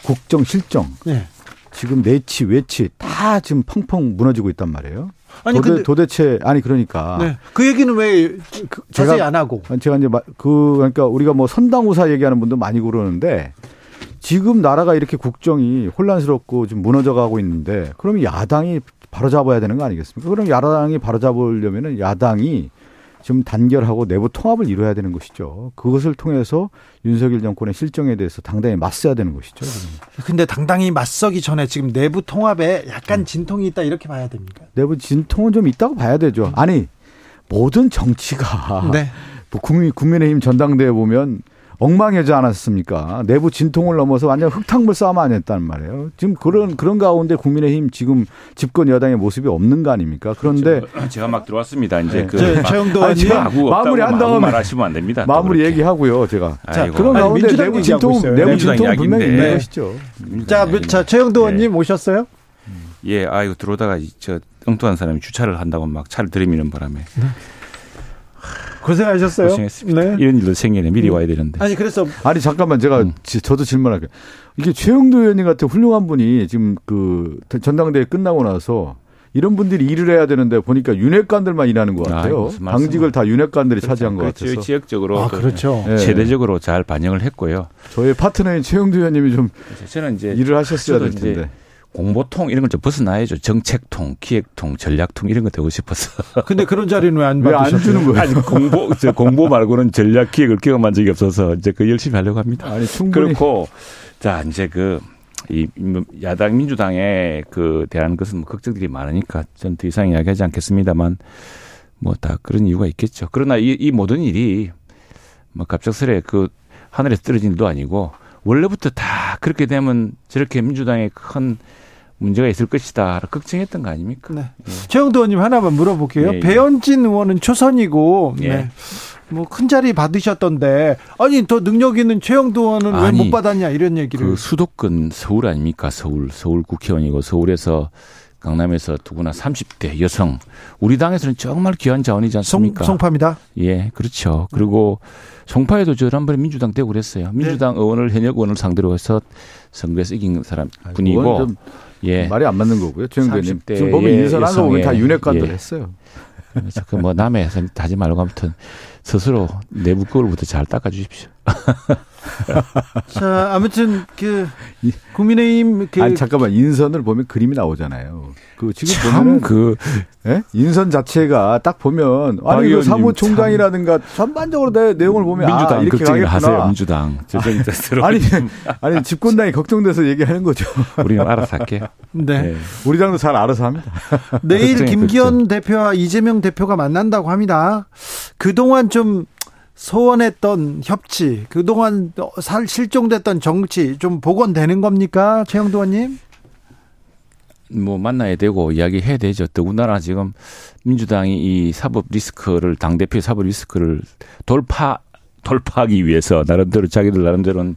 국정 실정. 네. 지금 내치 외치 다 지금 펑펑 무너지고 있단 말이에요. 아니 도대, 근데 도대체 아니 그러니까 네. 그 얘기는 왜 그, 자세히 제가, 안 하고 제가 이제 그 그러니까 우리가 뭐 선당우사 얘기하는 분도 많이 그러는데 지금 나라가 이렇게 국정이 혼란스럽고 좀 무너져 가고 있는데 그러면 야당이 바로 잡아야 되는 거 아니겠습니까? 그럼 야당이 바로 잡으려면은 야당이 좀 단결하고 내부 통합을 이루어야 되는 것이죠. 그것을 통해서 윤석열 정권의 실정에 대해서 당당히 맞서야 되는 것이죠. 근데 당당히 맞서기 전에 지금 내부 통합에 약간 음. 진통이 있다 이렇게 봐야 됩니까? 내부 진통은 좀 있다고 봐야 되죠. 아니 모든 정치가 네. 뭐 국민 국민의힘 전당대회 보면 엉망해지 않았습니까? 내부 진통을 넘어서 완전 흙탕물 싸움 아니었단 말이에요. 지금 그런 그런 가운데 국민의힘 지금 집권 여당의 모습이 없는 거 아닙니까? 그런데 그렇죠. 제가 막 들어왔습니다. 이제 네. 그 최영도 의원 마무리 한 다음에 말하시면 안 됩니다. 마무리 얘기하고요, 제가. 자, 그런 가운데 내부 진통 내부 진통 분명히 있는 것이죠. 자, 자 최영도 의원님 네. 오셨어요? 예, 아이고 들어오다가 저 엉뚱한 사람이 주차를 한다고 막 차를 들이미는 바람에. 네. 고생하셨어요. 고생했습니다. 네. 이런 일도 생기네. 미리 음. 와야 되는데. 아니 그래서 아니 잠깐만 제가 음. 저도 질문할게요. 이게 최영도 의원님 같은 훌륭한 분이 지금 그 전당대회 끝나고 나서 이런 분들이 일을 해야 되는데 보니까 윤핵관들만 일하는 것 같아요. 아, 당직을 다 윤핵관들이 그렇죠. 차지한 것 그렇죠. 같아서. 지역적으로 아, 그렇죠. 네. 세대적으로 잘 반영을 했고요. 저희 파트너인 최영도 의원님이 좀 저는 이제 일을 하셨어야 될 텐데. 공보통 이런 걸 좀 벗어나야죠. 정책통, 기획통, 전략통 이런 거 되고 싶어서. [laughs] 근데 그런 자리는 왜 안 받으셨어요? 안 주는 거예요? 아니 공보 저 공보 말고는 전략 기획을 경험한 적이 없어서 이제 그 열심히 하려고 합니다. 아니 충분히 그렇고 자 이제 그 이 야당 민주당에 그 대한 것은 뭐 걱정들이 많으니까 전 더 이상 이야기하지 않겠습니다만 뭐 다 그런 이유가 있겠죠. 그러나 이, 이 모든 일이 뭐 갑작스레 그 하늘에서 떨어진 일도 아니고 원래부터 다 그렇게 되면 저렇게 민주당에 큰 문제가 있을 것이다. 걱정했던 거 아닙니까? 네. 예. 최영도 의원님 하나만 물어볼게요. 예, 예. 배현진 의원은 초선이고, 예. 네. 뭐큰 자리 받으셨던데, 아니, 더 능력 있는 최영도 의원은 왜 못 받았냐, 이런 얘기를. 그 수도권 서울 아닙니까? 서울, 서울 국회의원이고, 서울에서 강남에서 누구나 30대 여성. 우리 당에서는 정말 귀한 자원이지 않습니까? 송, 송파입니다. 예, 그렇죠. 그리고 송파에도 지난번에 민주당 되고 그랬어요. 민주당 네. 의원을 현역 의원을 상대로 해서 선거에서 이긴 사람 분이고. 예. 말이 안 맞는 거고요. 최영배님. 지금 보면 인선한 거 보면 다 윤핵관들 예. 했어요. 그래서 그뭐 남의 하지 말고 아무튼 스스로 내부 거울부터 잘 닦아 주십시오. [laughs] [laughs] 자, 아무튼 그 국민의힘 그 아니 잠깐만 인선을 보면 그림이 나오잖아요. 그 지금 보면 그 예? 인선 자체가 딱 보면 아니 그 사무총장이라든가 전반적으로 내 내용을 보면 민주당 아, 이렇게 가겠구나. 하세요. 민주당 저쪽이 [laughs] 아니 아니 집권당이 걱정돼서 얘기하는 거죠. [laughs] 우리는 알아서 할게요. 네. 네. 우리 당도 잘 알아서 합니다. 내일 김기현 대표와 이재명 대표가 만난다고 합니다. 그동안 좀 소원했던 협치, 그동안 살 실종됐던 정치 좀 복원되는 겁니까? 최영도 의원님? 뭐 만나야 되고 이야기해야 되죠. 더군다나 지금 민주당이 이 사법 리스크를 당 대표 사법 리스크를 돌파 돌파하기 위해서 나름대로 자기들 나름대로는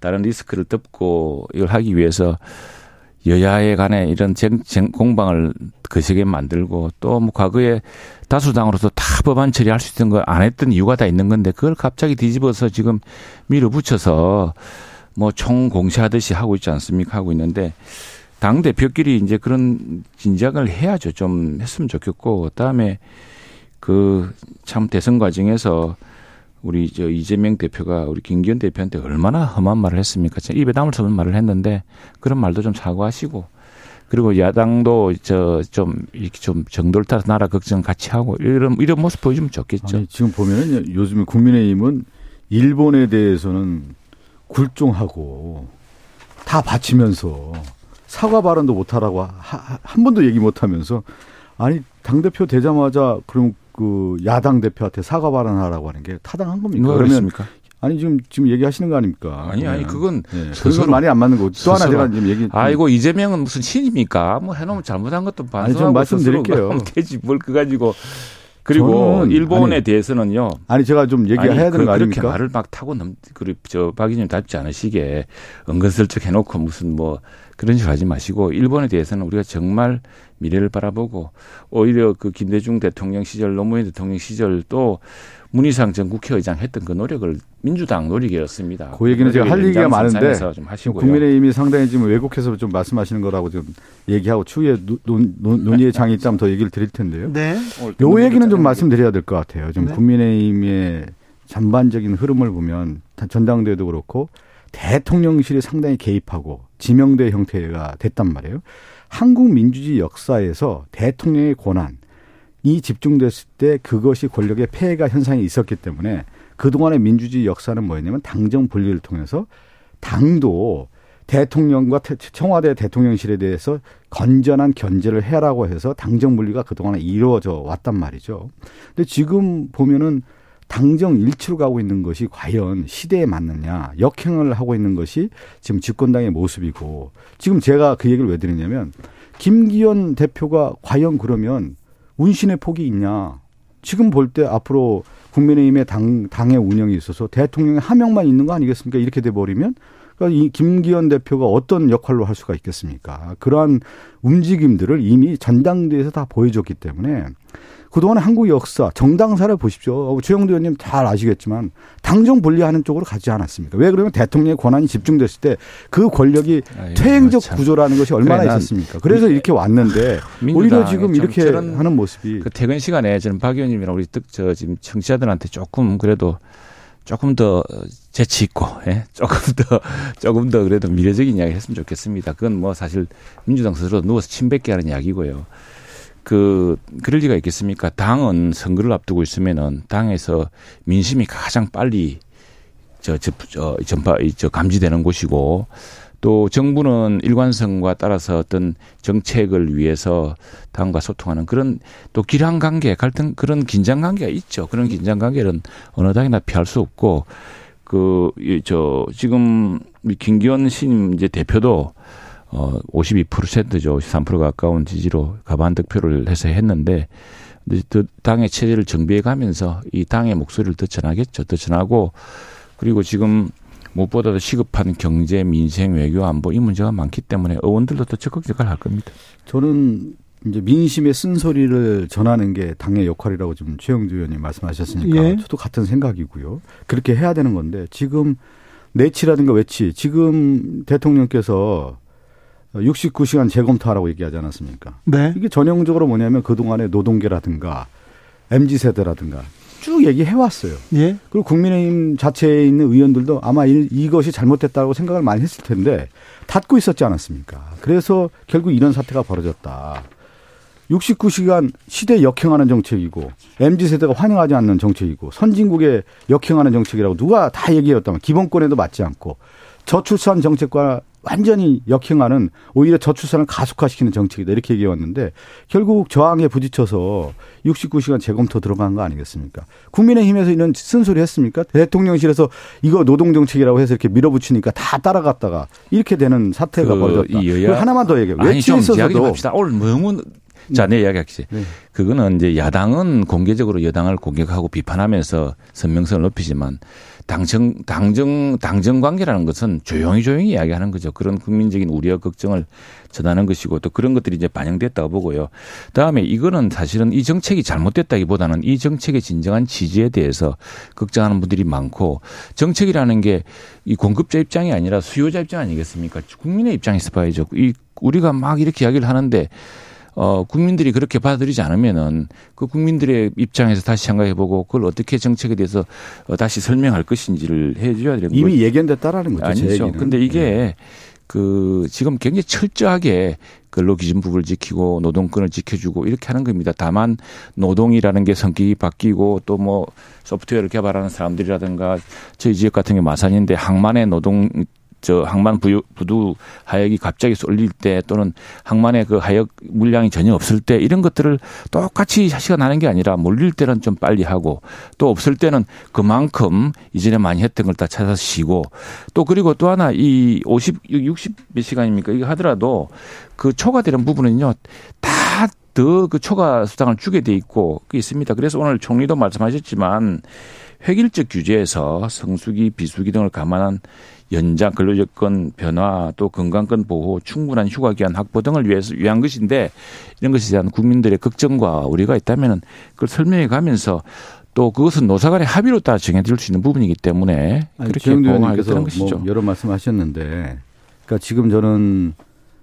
다른 리스크를 덮고 이걸 하기 위해서 여야에 관해 이런 쟁, 쟁 공방을 거세게 만들고 또 뭐 과거에 다수당으로서 다 법안 처리할 수 있던 걸 안 했던 이유가 다 있는 건데 그걸 갑자기 뒤집어서 지금 밀어붙여서 뭐 총 공세하듯이 하고 있지 않습니까? 하고 있는데 당 대표끼리 이제 그런 진작을 해야죠. 좀 했으면 좋겠고 그다음에 그 참 대선 과정에서 우리 저 이재명 대표가 우리 김기현 대표한테 얼마나 험한 말을 했습니까? 입에 담을 수 없는 말을 했는데 그런 말도 좀 사과하시고 그리고 야당도 저 좀 이렇게 좀 정도를 따라 나라 걱정 같이 하고 이런 이런 모습 보여주면 좋겠죠. 아니, 지금 보면은 요즘에 국민의힘은 일본에 대해서는 굴종하고 다 바치면서 사과 발언도 못하라고 하, 한 번도 얘기 못하면서 아니 당 대표 되자마자 그럼 그 야당 대표한테 사과 발언하라고 하는 게 타당한 겁니까? 그러면 아니 지금 지금 얘기하시는 거 아닙니까? 아니 아니 네. 그건 네. 그건 많이 안 맞는 거고 또 하나 제가 지금 얘기 아이고 이재명은 무슨 신입니까? 뭐 해놓으면 잘못한 것도 반성하고 아니 좀 말씀드릴게요. [laughs] 되지 뭘 그 가지고 그리고 일본에 아니, 대해서는요. 아니 제가 좀 얘기해야 아니, 되는 그, 거 아닙니까? 그렇게 말을 막 타고 넘, 저 박이님 닮지 않으시게 은근슬쩍 해놓고 무슨 뭐 그런 식으로 하지 마시고 일본에 대해서는 우리가 정말 미래를 바라보고 오히려 그 김대중 대통령 시절 노무현 대통령 시절 또 문희상 전 국회의장 했던 그 노력을 민주당 노력이었습니다. 그 얘기는 제가 할 얘기가 많은데. 국민의힘이 상당히 지금 왜곡해서 좀 말씀하시는 거라고 좀 얘기하고 추후에 논, 논, 논의의 장이 있다면 더 얘기를 드릴 텐데요. 네. 요 얘기는 좀 말씀드려야 될 것 같아요. 좀 네. 국민의힘의 전반적인 흐름을 보면 전당대회도 그렇고 대통령실이 상당히 개입하고 지명대 형태가 됐단 말이에요. 한국 민주주의 역사에서 대통령의 권한 이 집중됐을 때 그것이 권력의 폐해가 현상이 있었기 때문에 그동안의 민주주의 역사는 뭐였냐면 당정 분리를 통해서 당도 대통령과 청와대 대통령실에 대해서 건전한 견제를 해라고 해서 당정 분리가 그동안에 이루어져 왔단 말이죠. 근데 지금 보면은 당정 일치로 가고 있는 것이 과연 시대에 맞느냐 역행을 하고 있는 것이 지금 집권당의 모습이고 지금 제가 그 얘기를 왜 드리냐면 김기현 대표가 과연 그러면 운신의 폭이 있냐. 지금 볼 때 앞으로 국민의힘의 당, 당의 운영이 있어서 대통령의 한 명만 있는 거 아니겠습니까? 이렇게 돼버리면 그러니까 이 김기현 대표가 어떤 역할로 할 수가 있겠습니까? 그러한 움직임들을 이미 전당대에서 다 보여줬기 때문에 그동안 한국 역사, 정당사를 보십시오. 최영도 의원님 잘 아시겠지만 당정 분리하는 쪽으로 가지 않았습니까? 왜 그러면 대통령의 권한이 집중됐을 때 그 권력이 아이고, 퇴행적 참. 구조라는 것이 얼마나 그래, 있었습니까? 그래서 이렇게 왔는데 오히려 지금 이렇게 하는 모습이 그 퇴근 시간에 저는 박 의원님이랑 우리 저 지금 청취자들한테 조금 그래도 조금 더 재치 있고, 예? 조금 더, [laughs] 조금 더 그래도 미래적인 이야기 했으면 좋겠습니다. 그건 뭐 사실 민주당 스스로 누워서 침 뱉게 하는 이야기고요. 그 그럴 리가 있겠습니까? 당은 선거를 앞두고 있으면은 당에서 민심이 가장 빨리 저, 저, 저 전파 저 감지되는 곳이고 또 정부는 일관성과 따라서 어떤 정책을 위해서 당과 소통하는 그런 또 기량 관계, 갈등 그런 긴장 관계가 있죠. 그런 긴장 관계는 어느 당이나 피할 수 없고 그저 지금 김기현 신임 이제 대표도 어 52%죠. 53% 가까운 지지로 가반 득표를 해서 했는데 그 당의 체제를 정비해 가면서 이 당의 목소리를 더 전하겠죠. 더 전하고 그리고 지금 무엇보다도 시급한 경제, 민생, 외교, 안보 이 문제가 많기 때문에 의원들도 더 적극 역할을 할 겁니다. 저는 이제 민심의 쓴소리를 전하는 게 당의 역할이라고 지금 최영주 의원님 말씀하셨으니까 예. 저도 같은 생각이고요. 그렇게 해야 되는 건데 지금 내치라든가 외치 지금 대통령께서 69시간 재검토하라고 얘기하지 않았습니까? 네. 이게 전형적으로 뭐냐면 그동안의 노동계라든가 MZ 세대라든가 쭉 얘기해 왔어요. 예. 그리고 국민의힘 자체에 있는 의원들도 아마 이, 이것이 잘못됐다고 생각을 많이 했을 텐데 닫고 있었지 않았습니까? 그래서 결국 이런 사태가 벌어졌다. 69시간 시대에 역행하는 정책이고 MZ 세대가 환영하지 않는 정책이고 선진국에 역행하는 정책이라고 누가 다 얘기했다면 기본권에도 맞지 않고 저출산 정책과 완전히 역행하는 오히려 저출산을 가속화시키는 정책이다 이렇게 얘기해 왔는데 결국 저항에 부딪혀서 69시간 재검토 들어간 거 아니겠습니까? 국민의힘에서 이런 쓴소리 했습니까? 대통령실에서 이거 노동정책이라고 해서 이렇게 밀어붙이니까 다 따라갔다가 이렇게 되는 사태가 그 벌어졌다. 여야... 하나만 더 얘기해요. 아니 좀 이야기 좀 합시다. 오늘 너무 자, 내 이야기 할게. 네. 그거는 이제 야당은 공개적으로 여당을 공격하고 비판하면서 선명성을 높이지만 당정, 당정, 당정 관계라는 것은 조용히 조용히 이야기하는 거죠. 그런 국민적인 우려와 걱정을 전하는 것이고 또 그런 것들이 이제 반영됐다고 보고요. 다음에 이거는 사실은 이 정책이 잘못됐다기보다는 이 정책의 진정한 지지에 대해서 걱정하는 분들이 많고 정책이라는 게 이 공급자 입장이 아니라 수요자 입장 아니겠습니까? 국민의 입장에서 봐야죠. 이 우리가 막 이렇게 이야기를 하는데 어, 국민들이 그렇게 받아들이지 않으면은 그 국민들의 입장에서 다시 생각해보고 그걸 어떻게 정책에 대해서 어, 다시 설명할 것인지를 해줘야 되는 이미 예견됐다라는 거죠. 아니죠. 근데 이게 네. 그 지금 굉장히 철저하게 근로 기준법을 지키고 노동권을 지켜주고 이렇게 하는 겁니다. 다만 노동이라는 게 성격이 바뀌고 또 뭐 소프트웨어를 개발하는 사람들이라든가 저희 지역 같은 게 마산인데 항만의 노동 저 항만 부유, 부두 하역이 갑자기 쏠릴 때 또는 항만의 그 하역 물량이 전혀 없을 때 이런 것들을 똑같이 시간 나는 게 아니라 몰릴 때는 좀 빨리 하고 또 없을 때는 그만큼 이전에 많이 했던 걸 다 찾아서 쉬고 또 그리고 또 하나 이 50, 60 몇 시간입니까? 이거 하더라도 그 초과되는 부분은요 다 더 그 초과 수당을 주게 돼 있고 그 있습니다. 그래서 오늘 총리도 말씀하셨지만 획일적 규제에서 성수기, 비수기 등을 감안한 연장 근로조건 변화 또 건강권 보호 충분한 휴가 기간 확보 등을 위해서 위한 것인데 이런 것에 대한 국민들의 걱정과 우리가 있다면은 그걸 설명해 가면서 또 그것은 노사 간의 합의로 따라 정해질 수 있는 부분이기 때문에 그렇게 보호하겠다는 것이죠. 뭐 여러 말씀하셨는데 그러니까 지금 저는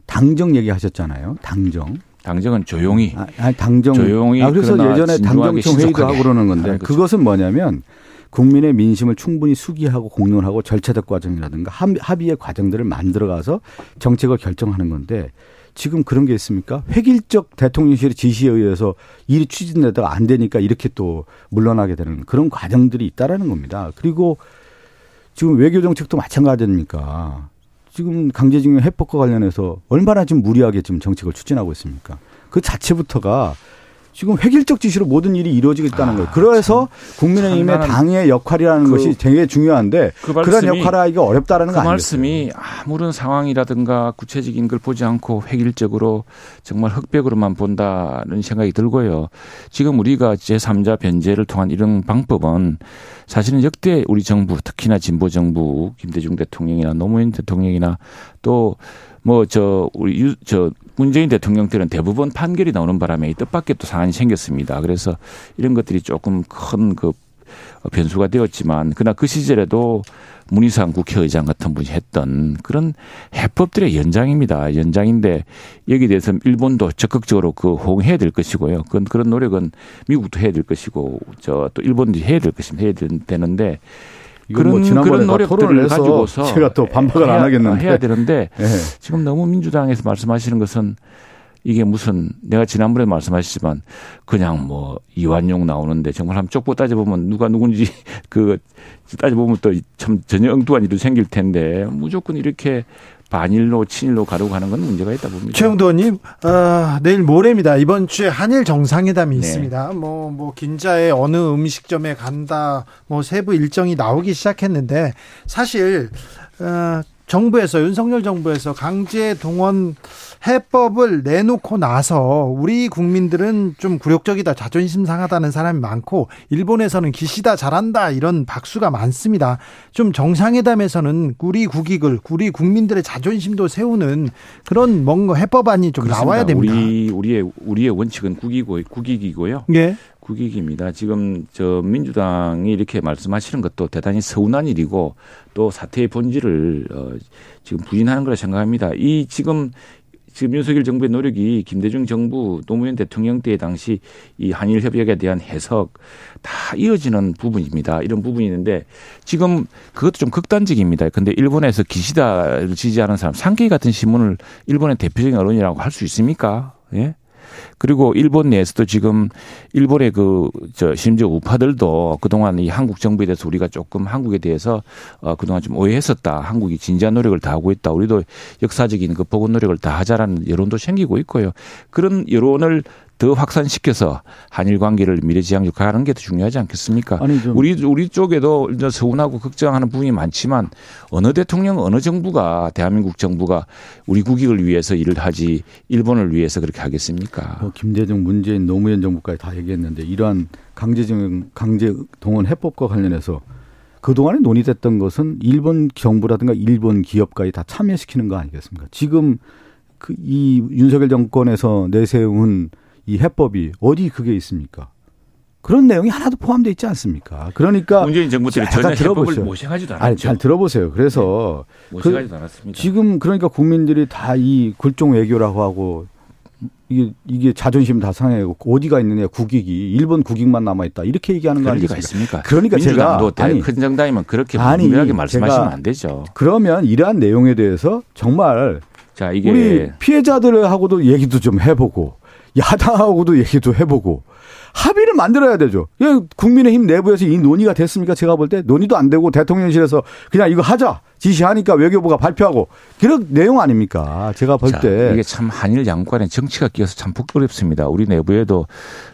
당정 얘기하셨잖아요. 당정. 당정은 조용히. 아, 당정. 조용히. 아, 그래서 예전에 당정청 회의도 하고 그러는 건데 그것은 뭐냐면 국민의 민심을 충분히 수기하고 공론하고 절차적 과정이라든가 합의의 과정들을 만들어가서 정책을 결정하는 건데 지금 그런 게 있습니까? 획일적 대통령실의 지시에 의해서 일이 추진되다가 안 되니까 이렇게 또 물러나게 되는 그런 과정들이 있다라는 겁니다. 그리고 지금 외교 정책도 마찬가지입니까? 지금 강제징용 해법과 관련해서 얼마나 지금 무리하게 지금 정책을 추진하고 있습니까? 그 자체부터가 지금 획일적 지시로 모든 일이 이루어지고 있다는 아, 거예요. 그래서 국민의힘의 당의 역할이라는 그, 것이 되게 중요한데 그 그런 역할을 하기가 어렵다라는 그거 말씀이 아무런 상황이라든가 구체적인 걸 보지 않고 획일적으로 정말 흑백으로만 본다는 생각이 들고요. 지금 우리가 제3자 변제를 통한 이런 방법은 사실은 역대 우리 정부 특히나 진보 정부 김대중 대통령이나 노무현 대통령이나 또 뭐저 우리 유, 저 문재인 대통령 때는 대부분 판결이 나오는 바람에 이 뜻밖의 또 사안이 생겼습니다. 그래서 이런 것들이 조금 큰 그 변수가 되었지만 그러나 그 시절에도 문희상 국회의장 같은 분이 했던 그런 해법들의 연장입니다. 연장인데 여기에 대해서 일본도 적극적으로 그 호응해야 될 것이고요. 그건 그런 노력은 미국도 해야 될 것이고 저 또 일본도 해야 될 것입니다. 해야 되는데 뭐 그런 뭐 그런 노력들을 가지고서 제가 또 반박을 해야, 안 하겠는데 해야 되는데 네. [laughs] 지금 너무 민주당에서 말씀하시는 것은 이게 무슨 내가 지난번에 말씀하셨지만 그냥 뭐 이완용 나오는데 정말 한번 쪽보 따져보면 누가 누군지 [laughs] 그 따져보면 또 참 전혀 엉뚱한 일도 생길 텐데 무조건 이렇게 반일로 친일로 가려고 하는 건 문제가 있다 봅니다. 최영도 의원님, 어, 내일 모레입니다. 이번 주에 한일 정상회담이 네. 있습니다. 뭐, 뭐, 긴자에 어느 음식점에 간다, 뭐, 세부 일정이 나오기 시작했는데, 사실, 어, 정부에서 윤석열 정부에서 강제 동원 해법을 내놓고 나서 우리 국민들은 좀 굴욕적이다 자존심 상하다는 사람이 많고 일본에서는 기시다 잘한다 이런 박수가 많습니다. 좀 정상회담에서는 우리 국익을 우리 국민들의 자존심도 세우는 그런 뭔가 해법안이 좀 그렇습니다. 나와야 됩니다. 우리 우리의 우리의 원칙은 국이고 국익이고요. 예. 국익입니다. 지금 저 민주당이 이렇게 말씀하시는 것도 대단히 서운한 일이고 또 사태의 본질을 어 지금 부인하는 거라 생각합니다. 이 지금 지금 윤석열 정부의 노력이 김대중 정부 노무현 대통령 때 당시 이 한일 협약에 대한 해석 다 이어지는 부분입니다. 이런 부분이 있는데 지금 그것도 좀 극단적입니다. 근데 일본에서 기시다를 지지하는 사람 상케이 같은 신문을 일본의 대표적인 언론이라고 할 수 있습니까? 예? 그리고 일본 내에서도 지금 일본의 그, 저, 심지어 우파들도 그동안 이 한국 정부에 대해서 우리가 조금 한국에 대해서 어, 그동안 좀 오해했었다. 한국이 진지한 노력을 다하고 있다. 우리도 역사적인 그 보건 노력을 다 하자라는 여론도 생기고 있고요. 그런 여론을 더 확산시켜서 한일 관계를 미래지향적화하는 게 더 중요하지 않겠습니까? 아니죠. 우리 우리 쪽에도 이제 서운하고 걱정하는 부분이 많지만 어느 대통령 어느 정부가 대한민국 정부가 우리 국익을 위해서 일을 하지 일본을 위해서 그렇게 하겠습니까? 뭐 김대중, 문재인, 노무현 정부까지 다 얘기했는데 이러한 강제징용, 강제 동원 해법과 관련해서 그동안에 논의됐던 것은 일본 정부라든가 일본 기업까지 다 참여시키는 거 아니겠습니까? 지금 그 이 윤석열 정권에서 내세운 이 해법이 어디 그게 있습니까? 그런 내용이 하나도 포함되어 있지 않습니까? 그러니까 문재인 정부 때 전혀 해법을 모색하지도 않았죠. 아니, 잘 들어보세요. 그래서 네. 모색하지도 그, 않았습니다. 지금 그러니까 국민들이 다 이 굴종 외교라고 하고 이게 이게 자존심 다 상해고 어디가 있느냐 국익이 일본 국익만 남아 있다 이렇게 얘기하는 거 아니겠습니까? 그러니까 제가 아니 큰 정당이면 그렇게 분명하게 말씀하시면 안 되죠. 그러면 이러한 내용에 대해서 정말 자 이게 우리 피해자들하고도 얘기도 좀 해보고 야당하고도 얘기도 해보고 합의를 만들어야 되죠. 국민의힘 내부에서 이 논의가 됐습니까? 제가 볼 때 논의도 안 되고 대통령실에서 그냥 이거 하자. 지시하니까 외교부가 발표하고 그런 내용 아닙니까? 제가 볼 때 이게 참 한일 양국 간의 정치가 끼어서 참 복잡습니다. 우리 내부에도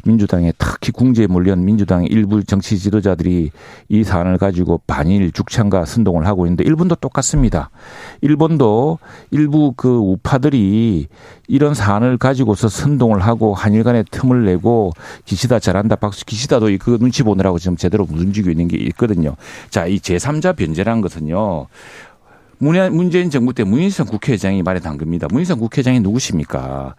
민주당에 특히 궁지에 몰려온 민주당의 일부 정치 지도자들이 이 사안을 가지고 반일 죽창과 선동을 하고 있는데 일본도 똑같습니다. 일본도 일부 그 우파들이 이런 사안을 가지고서 선동을 하고 한일 간의 틈을 내고 기시다 잘한다 박수 기시다도 그 눈치 보느라고 지금 제대로 움직이고 있는 게 있거든요. 자, 이 제3자 변제라는 것은요. 문재인 정부 때 문인성 국회의장이 말에 담깁니다. 문인성 국회의장이 누구십니까?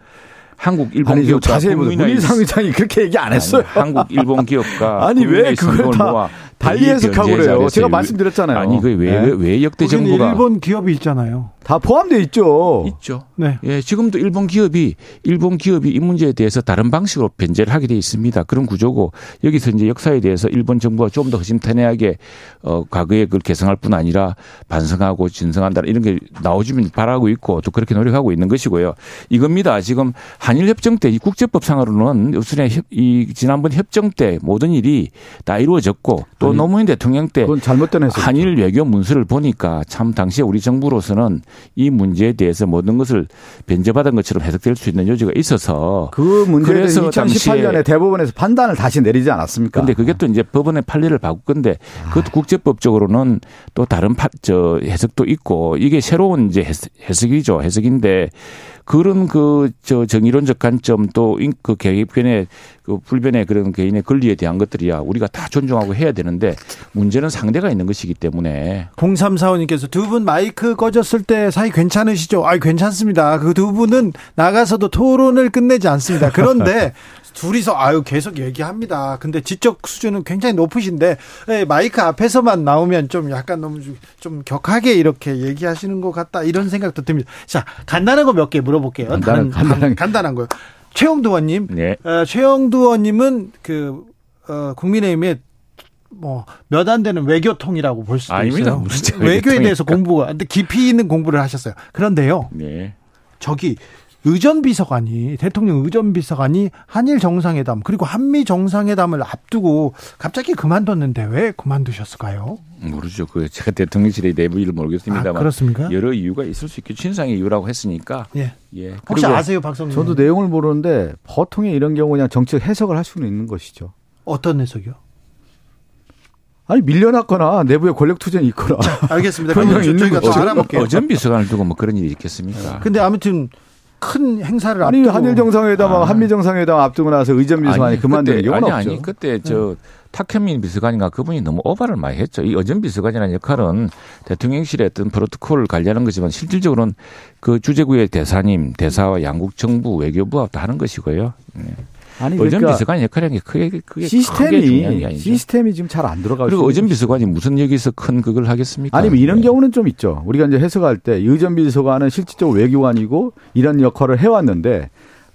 한국 일본 아니, 기업가 자세히 문인상 의장이 그렇게 얘기 안 했어요. 아니, 한국 일본 기업가 [laughs] 아니 왜 그걸 다 달리 해석하고 그래요. 제가 말씀드렸잖아요. 아니 그왜왜 네. 왜 역대 정부가 일본 기업이 있잖아요. 다 포함되어 있죠. 있죠. 네. 예, 지금도 일본 기업이 일본 기업이 이 문제에 대해서 다른 방식으로 변제를 하게 돼 있습니다. 그런 구조고 여기서 이제 역사에 대해서 일본 정부가 좀 더 허심탄회하게 어 과거에 그걸 개성할 뿐 아니라 반성하고 진성한다 이런 게 나오지면 바라고 있고 또 그렇게 노력하고 있는 것이고요. 이겁니다. 지금 한일 협정 때 이 국제법상으로는 우선에 이 지난번 협정 때 모든 일이 다 이루어졌고 또 아니, 노무현 대통령 때 잘못된 한일 외교 문서를 보니까 참 당시에 우리 정부로서는 이 문제에 대해서 모든 것을 변제받은 것처럼 해석될 수 있는 여지가 있어서 그 문제에 서 2018년에 대법원에서 판단을 다시 내리지 않았습니까? 근데 그게 또 이제 법원의 판례를 바꿀 건데 그것도 국제법적으로는 또 다른 파, 저 해석도 있고 이게 새로운 이제 해석이죠. 해석인데 그런 그 저 정의론적 관점 또그 개입견의 그 불변의 그런 개인의 권리에 대한 것들이야 우리가 다 존중하고 해야 되는데 문제는 상대가 있는 것이기 때문에 0345님께서 두 분 마이크 꺼졌을 때 사이 괜찮으시죠? 아, 괜찮습니다. 그 두 분은 나가서도 토론을 끝내지 않습니다. 그런데 [laughs] 둘이서 아유 계속 얘기합니다. 근데 지적 수준은 굉장히 높으신데 예, 마이크 앞에서만 나오면 좀 약간 너무 좀 격하게 이렇게 얘기하시는 것 같다 이런 생각도 듭니다. 자 간단한 거 몇 개 물어볼게요. 간단한 간단한, 간단한 거요. 최영두 의원님, 네. 어, 최영두 의원님은 그 어, 국민의힘에 뭐몇 안 되는 외교통이라고 볼 수도 아닙니다. 있어요. 외교에 대해서 공부가 근데 깊이 있는 공부를 하셨어요. 그런데요. 네. 저기 의전비서관이 대통령 의전비서관이 한일 정상회담 그리고 한미 정상회담을 앞두고 갑자기 그만뒀는데 왜 그만두셨을까요? 모르죠. 그 제가 대통령실의 내부 일을 모르겠습니다만 아, 그렇습니까? 여러 이유가 있을 수 있겠죠. 신상의 이유라고 했으니까. 예. 예. 혹시 아세요, 박성준? 저도 내용을 모르는데 보통의 이런 경우 그냥 정책 해석을 할 수는 있는 것이죠. 어떤 해석이요? 아니 밀려났거나 내부에 권력 투쟁이 있거나. 알겠습니다. 그러면 저희가 더 알아볼게요. 어전 비서관을 두고 뭐 그런 일이 있겠습니까? 근데 아무튼 큰 행사를 아니 앞두고. 한일 정상회담 아. 한미 정상회담 앞두고 나서 의전 비서관이 그만두는 경우는 아니, 아니 그때 저 탁현민 비서관인가 그분이 너무 오바를 많이 했죠. 이 의전 비서관이라는 역할은 대통령실의 어떤 프로토콜을 관리하는 거지만 실질적으로는 그 주재구의 대사님, 대사와 양국 정부, 외교부와 다 하는 것이고요. 네. 아니 그러니까 의전 비서관의 역할이 크게 크게 시스템이 시스템이 지금 잘 안 들어가고 그리고 의전 비서관이 무슨 여기서 큰 그걸 하겠습니까? 아니면 이런 네. 경우는 좀 있죠. 우리가 이제 해석할 때 의전 비서관은 실질적으로 외교관이고 이런 역할을 해왔는데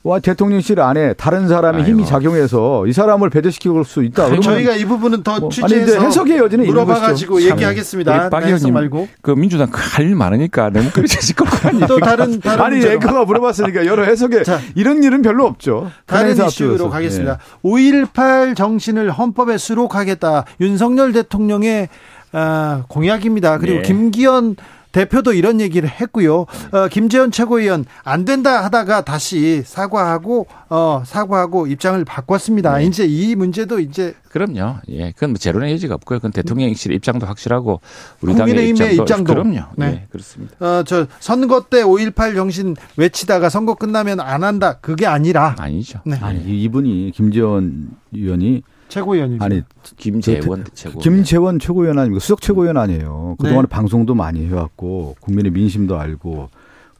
와 대통령실 안에 다른 사람이 아이고. 힘이 작용해서 이 사람을 배제시킬 수 있다. 그러면 저희가 이 부분은 더 뭐, 취재해서 아니, 해석의 여지는 물어봐가지고 얘기하겠습니다. 박 의원님 말고 그 민주당 할일 많으니까 너무 그러실 것 같아또 다른 다른 아니 앵커가 물어봤으니까 여러 해석에 자, 이런 일은 별로 없죠. 다른 이슈로 가겠습니다. 네. 5.18 정신을 헌법에 수록하겠다. 윤석열 대통령의 아, 공약입니다. 그리고 네. 김기현 대표도 이런 얘기를 했고요. 어, 김재현 최고위원 안 된다 하다가 다시 사과하고 어, 사과하고 입장을 바꿨습니다. 네. 이제 이 문제도 이제 그럼요. 예, 그건 뭐 제로의 여지가 없고요. 그건 대통령실 입장도 확실하고 우리 당의 입장도, 입장도, 그럼요. 네, 예, 그렇습니다. 어, 저 선거 때 5.18 정신 외치다가 선거 끝나면 안 한다. 그게 아니라 아니죠. 네. 아니 이분이 김재원 의원이 최고위원이죠. 아니 김재원 최고 김재원 최고위원 아니고 수석 최고위원 아니에요. 그동안에 네. 방송도 많이 해왔고 국민의 민심도 알고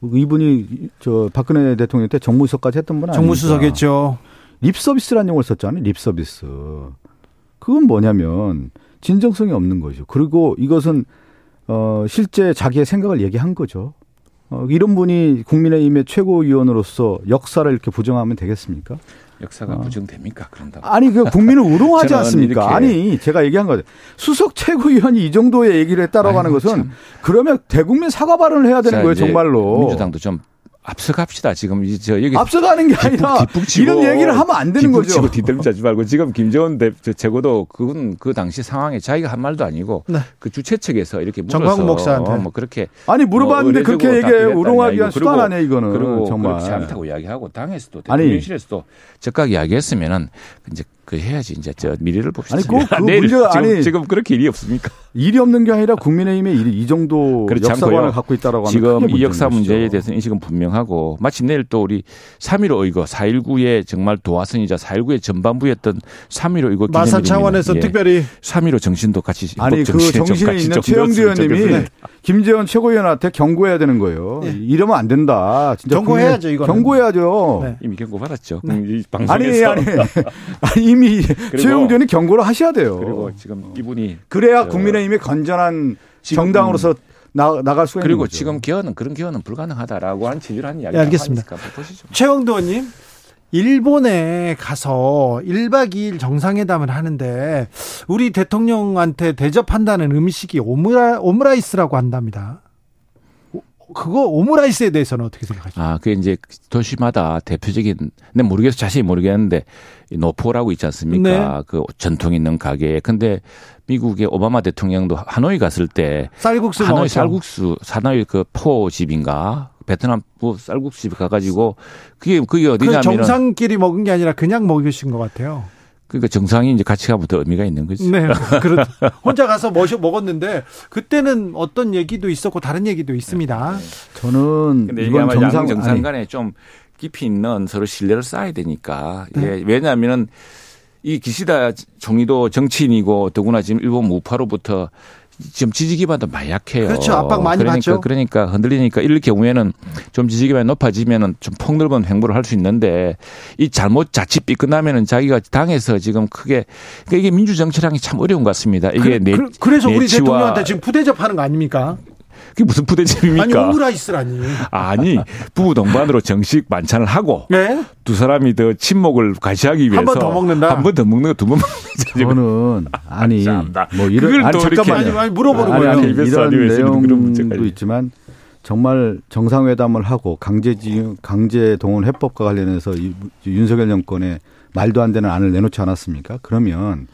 이분이 저 박근혜 대통령 때 정무수석까지 했던 분 아니에요. 정무수석했죠. 립서비스라는 용어를 썼잖아요. 립서비스. 그건 뭐냐면 진정성이 없는 거죠. 그리고 이것은 어 실제 자기의 생각을 얘기한 거죠. 어, 이런 분이 국민의힘의 최고위원으로서 역사를 이렇게 부정하면 되겠습니까? 역사가 어. 부정됩니까? 그런다. 아니 그 국민을 [laughs] 우롱하지 않습니까? 아니 제가 얘기한 거죠. 수석 최고위원이 이 정도의 얘기를 했다라고 하는 것은 참. 그러면 대국민 사과 발언을 해야 되는 거예요, 정말로. 민주당도 좀 앞서갑시다. 지금 이제 저 여기 앞서가는 게 아니라 뒷북, 이런 얘기를 하면 안 되는 거죠. 치고 뒤떨자지 말고 지금 김재원 대 최고도 그건 그 당시 상황에 자기가 한 말도 아니고 네. 그 주최 측에서 이렇게 물어서 목사한테 뭐 그렇게 아니 물어봤는데 뭐 그렇게 얘기해 우롱하기 위한 수단 아니야 이거는 그리고 정말 그렇지 않다고 이야기하고 당에서도 대통령실에서도 적각 이야기했으면은 이제 그 해야지 이제 저 미래를 봅시다. 아니 그, [laughs] 그 문제가 지금, 아니 지금 그렇게 일이 없습니까? 일이 없는 게 아니라 국민의힘의 일이 이 정도 역사관을 갖고 있다라고 하는 지금 이 역사 문제에 대해서 인식은 분명하고 마침 내일 또 우리 3.15 이거 4.19의 정말 도화선이자 4.19의 전반부였던 3.15 이거 마산 차원에서 예. 특별히 3.15 정신도 같이 아니 그 정신에 있는 최영두 의원님이 김재원 최고위원한테 경고해야 되는 거예요. 네. 이러면 안 된다. 진짜 경고해야죠 이거 경고해야죠. 네. 이미 경고 받았죠. 네. 방송에서 아니 [laughs] 아니 아니 이미 최영전이 경고를 하셔야 돼요. 그리고 지금 이분이 그래야 국민의힘이 건전한 정당으로서 나, 나갈 수가 그리고. 지금 기원은 그런 기원은 불가능하다라고 한 지지를 이야기 네, 알겠습니다. 보시죠. 최영도 의원님 일본에 가서 1박 2일 정상회담을 하는데 우리 대통령한테 대접한다는 음식이 오므라, 오므라이스라고 한답니다. 그거 오므라이스에 대해서는 어떻게 생각하십니까? 아, 그게 이제 도시마다 대표적인, 내 모르겠어 자세히 모르겠는데 노포라고 있지 않습니까? 네. 그 전통 있는 가게에. 근데 미국의 오바마 대통령도 하노이 갔을 때 쌀국수 하노이 먹었죠. 쌀국수 하노이 그 포집인가 베트남 쌀국수집 가가지고 그게 그게 어디냐면 정상끼리 먹은 게 아니라 그냥 먹으신 것 같아요. 그러니까 정상이 이제 같이 가면 더 의미가 있는 거죠. 네. [laughs] 그렇 혼자 가서 머셔 먹었는데 그때는 어떤 얘기도 있었고 다른 얘기도 있습니다. 저는 근데 이건 정상 정상 간에 좀 깊이 있는 서로 신뢰를 쌓아야 되니까. 네. 예. 왜냐하면은 이 기시다 총리도 정치인이고 더구나 지금 일본 무파로부터 지금 지지 기반도 많이 약해요. 그렇죠. 압박 많이 그러니까, 받죠. 그러니까 흔들리니까 이럴 경우에는 좀 지지 기반이 높아지면은 좀 폭넓은 행보를 할 수 있는데 이 잘못 자칫 삐끗나면은 자기가 당에서 지금 크게 그러니까 이게 민주 정치랑이 참 어려운 것 같습니다. 이게 그, 내, 그래서 우리 대통령한테 지금 부대접하는 거 아닙니까? 그게 무슨 부대집입니까? 아니 오므라이스라니. 아니 부부 동반으로 정식 만찬을 하고 네? 두 사람이 더 친목을 과시하기 위해서 한 번 더 먹는다. 한 번 더 먹는 거 두 번 먹는 저는 아니 뭐 이런 아니 잠깐만 아니, 아니 물어보는 아니, 거예요. 아니, 이런 내용도 있지만 정말 정상회담을 하고 강제징용 강제 동원 해법과 관련해서 윤석열 정권의 말도 안 되는 안을 내놓지 않았습니까? 그러면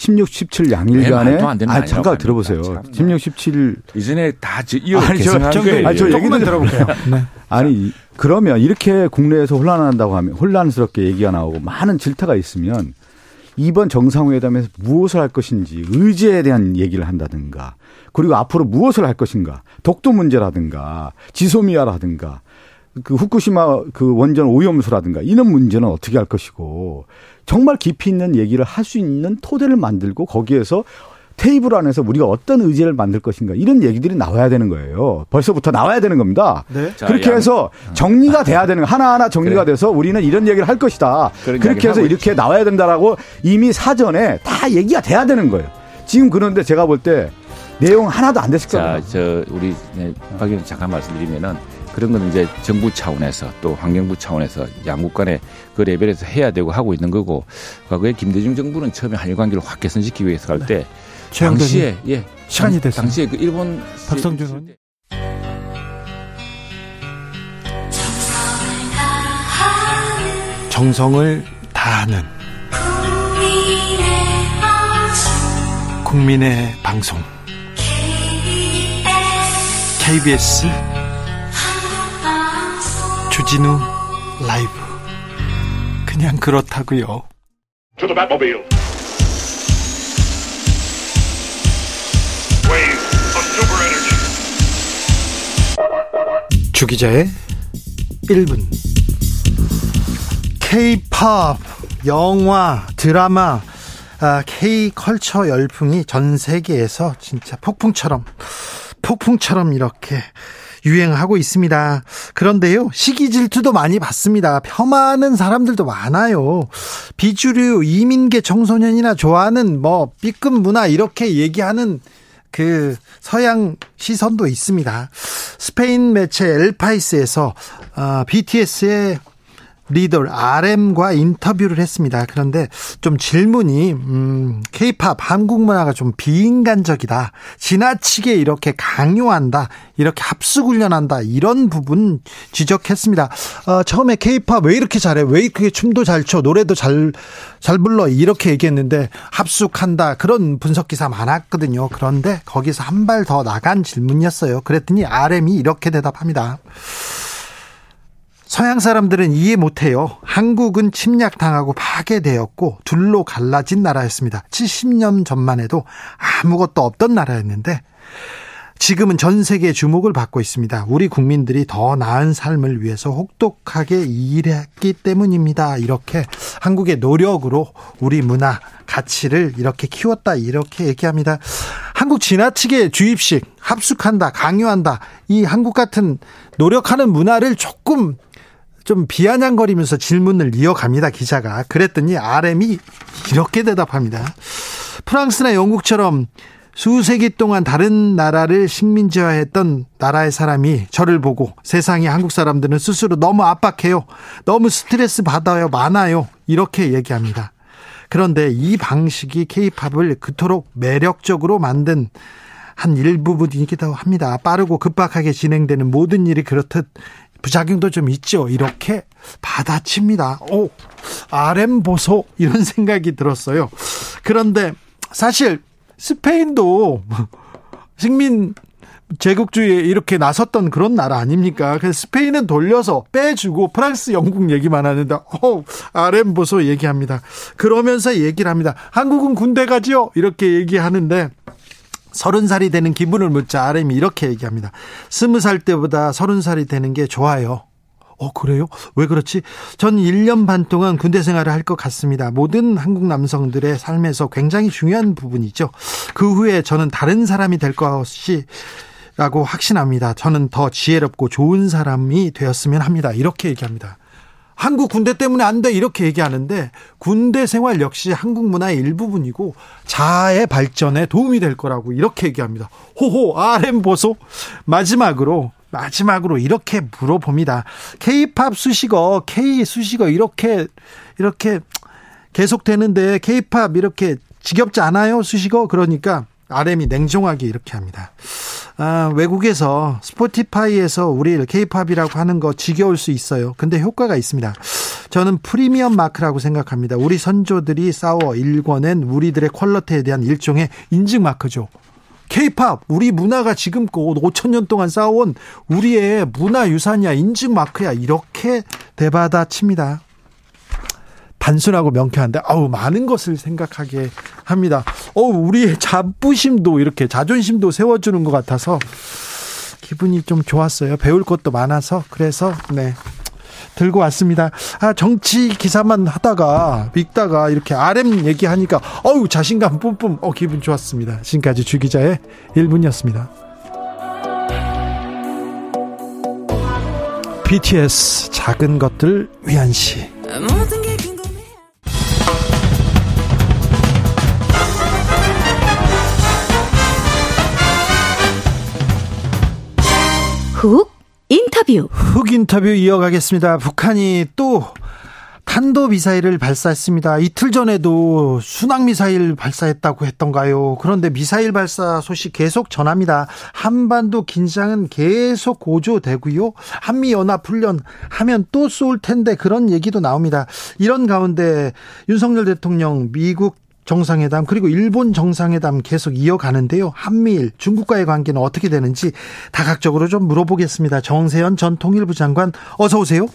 16, 17 양일간에 아 잠깐 들어보세요. 참, 16, 17 이전에 다 이어 아니 저, 저, 아니 저 얘기만 들어볼게요. [laughs] 네. 아니 그러면 이렇게 국내에서 혼란한다고 하면 혼란스럽게 얘기가 나오고 많은 질타가 있으면 이번 정상회담에서 무엇을 할 것인지 의제에 대한 얘기를 한다든가 그리고 앞으로 무엇을 할 것인가 독도 문제라든가 지소미아라든가 그 후쿠시마 그 원전 오염수라든가 이런 문제는 어떻게 할 것이고 정말 깊이 있는 얘기를 할 수 있는 토대를 만들고 거기에서 테이블 안에서 우리가 어떤 의제를 만들 것인가 이런 얘기들이 나와야 되는 거예요. 벌써부터 나와야 되는 겁니다. 네. 그렇게 해서 정리가 돼야 되는 하나하나 정리가 그래. 돼서 우리는 이런 얘기를 할 것이다. 그렇게 해서 이렇게 있죠. 나와야 된다라고 이미 사전에 다 얘기가 돼야 되는 거예요. 지금 그런데 제가 볼 때 내용 하나도 안 됐을 거예요. 자, 저 우리 네, 박 의원 잠깐 말씀드리면은 그런 건 이제 정부 차원에서 또 환경부 차원에서 양국 간의 그 레벨에서 해야 되고 하고 있는 거고 과거에 김대중 정부는 처음에 한일 관계를 확 개선시키기 위해서 할때 네. 당시에 예 시간이 됐어요. 당시에 그 일본 박성준 의원 정성을 다하는 국민의 방송 KBS 주진우 라이브. 그냥 그렇다고요. 주 기자의 1분. K-팝, 영화, 드라마, 아, K-컬처 열풍이 전 세계에서 진짜 폭풍처럼 폭풍처럼 이렇게 유행하고 있습니다. 그런데요, 시기 질투도 많이 받습니다. 폄하하는 사람들도 많아요. 비주류, 이민계 청소년이나 좋아하는 뭐 B급 문화 이렇게 얘기하는 그 서양 시선도 있습니다. 스페인 매체 엘파이스에서 어, BTS의 리더 RM과 인터뷰를 했습니다. 그런데 좀 질문이 음, K-팝 한국 문화가 좀 비인간적이다. 지나치게 이렇게 강요한다. 이렇게 합숙 훈련한다. 이런 부분 지적했습니다. 어, 처음에 K-팝 왜 이렇게 잘해? 왜 이렇게 춤도 잘 춰? 노래도 잘잘 불러? 이렇게 얘기했는데 합숙한다. 그런 분석 기사 많았거든요. 그런데 거기서 한 발 더 나간 질문이었어요. 그랬더니 RM이 이렇게 대답합니다. 서양 사람들은 이해 못해요. 한국은 침략당하고 파괴되었고 둘로 갈라진 나라였습니다. 70년 전만 해도 아무것도 없던 나라였는데 지금은 전 세계 주목을 받고 있습니다. 우리 국민들이 더 나은 삶을 위해서 혹독하게 일했기 때문입니다. 이렇게 한국의 노력으로 우리 문화, 가치를 이렇게 키웠다. 이렇게 얘기합니다. 한국 지나치게 주입식, 합숙한다, 강요한다. 이 한국 같은 노력하는 문화를 조금 좀 비아냥거리면서 질문을 이어갑니다, 기자가. 그랬더니 RM이 이렇게 대답합니다. 프랑스나 영국처럼 수세기 동안 다른 나라를 식민지화했던 나라의 사람이 저를 보고 세상에 한국 사람들은 스스로 너무 압박해요. 너무 스트레스 받아요. 많아요. 이렇게 얘기합니다. 그런데 이 방식이 케이팝을 그토록 매력적으로 만든 한 일부분이기도 합니다. 빠르고 급박하게 진행되는 모든 일이 그렇듯 부작용도 좀 있죠. 이렇게 받아칩니다. 오, RM 보소 이런 [laughs] 생각이 들었어요. 그런데 사실 스페인도 식민 제국주의에 이렇게 나섰던 그런 나라 아닙니까? 그래서 스페인은 돌려서 빼주고 프랑스, 영국 얘기만 하는데, 어, RM 보소 얘기합니다. 그러면서 얘기를 합니다. 한국은 군대 가지요? 이렇게 얘기하는데, 서른 살이 되는 기분을 묻자 RM이 이렇게 얘기합니다. 스무 살 때보다 서른 살이 되는 게 좋아요. 어, 그래요? 왜 그렇지? 전 1년 반 동안 군대 생활을 할 것 같습니다. 모든 한국 남성들의 삶에서 굉장히 중요한 부분이죠. 그 후에 저는 다른 사람이 될 것이 라고 확신합니다. 저는 더 지혜롭고 좋은 사람이 되었으면 합니다. 이렇게 얘기합니다. 한국 군대 때문에 안 돼 이렇게 얘기하는데 군대 생활 역시 한국 문화의 일부분이고 자아의 발전에 도움이 될 거라고 이렇게 얘기합니다. 호호 RM 보소 마지막으로 마지막으로 이렇게 물어봅니다. K-팝 수식어 K 수식어 이렇게 이렇게 계속되는데 K-팝 이렇게 지겹지 않아요 수식어 그러니까 RM이 냉정하게 이렇게 합니다. 아, 외국에서 스포티파이에서 우리 케이팝이라고 하는 거 지겨울 수 있어요. 근데 효과가 있습니다. 저는 프리미엄 마크라고 생각합니다. 우리 선조들이 싸워 일궈낸 우리들의 퀄러티에 대한 일종의 인증 마크죠. 케이팝 우리 문화가 지금껏 5천 년 동안 쌓아온 우리의 문화 유산이야 인증 마크야 이렇게 대받아칩니다. 단순하고 명쾌한데 아우 많은 것을 생각하게 합니다. 어 우리의 자부심도 이렇게 자존심도 세워주는 것 같아서 기분이 좀 좋았어요. 배울 것도 많아서 그래서 네 들고 왔습니다. 아, 정치 기사만 하다가 읽다가 이렇게 RM 얘기하니까 어우 자신감 뿜뿜 어 기분 좋았습니다. 지금까지 주 기자의 1분이었습니다. BTS 작은 것들 위한 시 훅 인터뷰. 훅 인터뷰 이어가겠습니다. 북한이 또 탄도 미사일을 발사했습니다. 이틀 전에도 순항 미사일 발사했다고 했던가요? 그런데 미사일 발사 소식 계속 전합니다. 한반도 긴장은 계속 고조되고요. 한미 연합 훈련 하면 또 쏠 텐데 그런 얘기도 나옵니다. 이런 가운데 윤석열 대통령 미국 정상회담 그리고 일본 정상회담 계속 이어가는데요. 한미일 중국과의 관계는 어떻게 되는지 다각적으로 좀 물어보겠습니다. 정세현 전 통일부 장관 어서 오세요.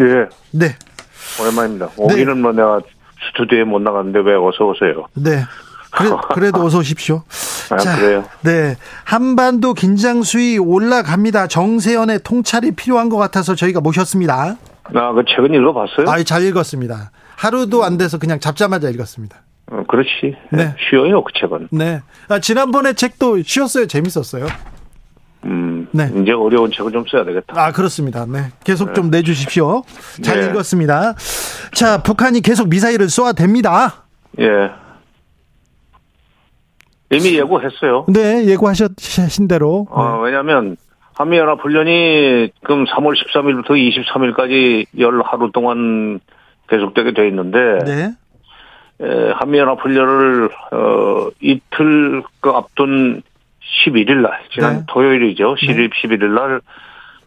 예. 네. 오랜만입니다. 오기는 네. 뭐 내가 스튜디오에 못 나갔는데 왜 어서 오세요. 네. 그래, [laughs] 도 어서 오십시오. 아, 자, 그래요? 네. 한반도 긴장 수위 올라갑니다. 정세현의 통찰이 필요한 것 같아서 저희가 모셨습니다. 아, 그 책은 읽어봤어요? 아, 잘 읽었습니다. 하루도 안 돼서 그냥 잡자마자 읽었습니다. 어, 그렇지. 네. 쉬어요, 그 책은. 네. 아, 지난번에 책도 쉬었어요. 재밌었어요. 음, 네. 이제 어려운 책을 좀 써야 되겠다. 아, 그렇습니다. 네. 계속 네. 좀 내주십시오. 잘 네. 읽었습니다. 자, 북한이 계속 미사일을 쏘아댑니다. 예. 이미 예고했어요. 네, 예고하신 대로. 어, 왜냐면, 한미연합훈련이 그럼 3월 13일부터 23일까지 열 하루 동안 계속되게 돼 있는데, 네. 한미연합 훈련을 어, 이틀 그 앞둔 11일 날 지난 네. 토요일이죠. 10일 11일 날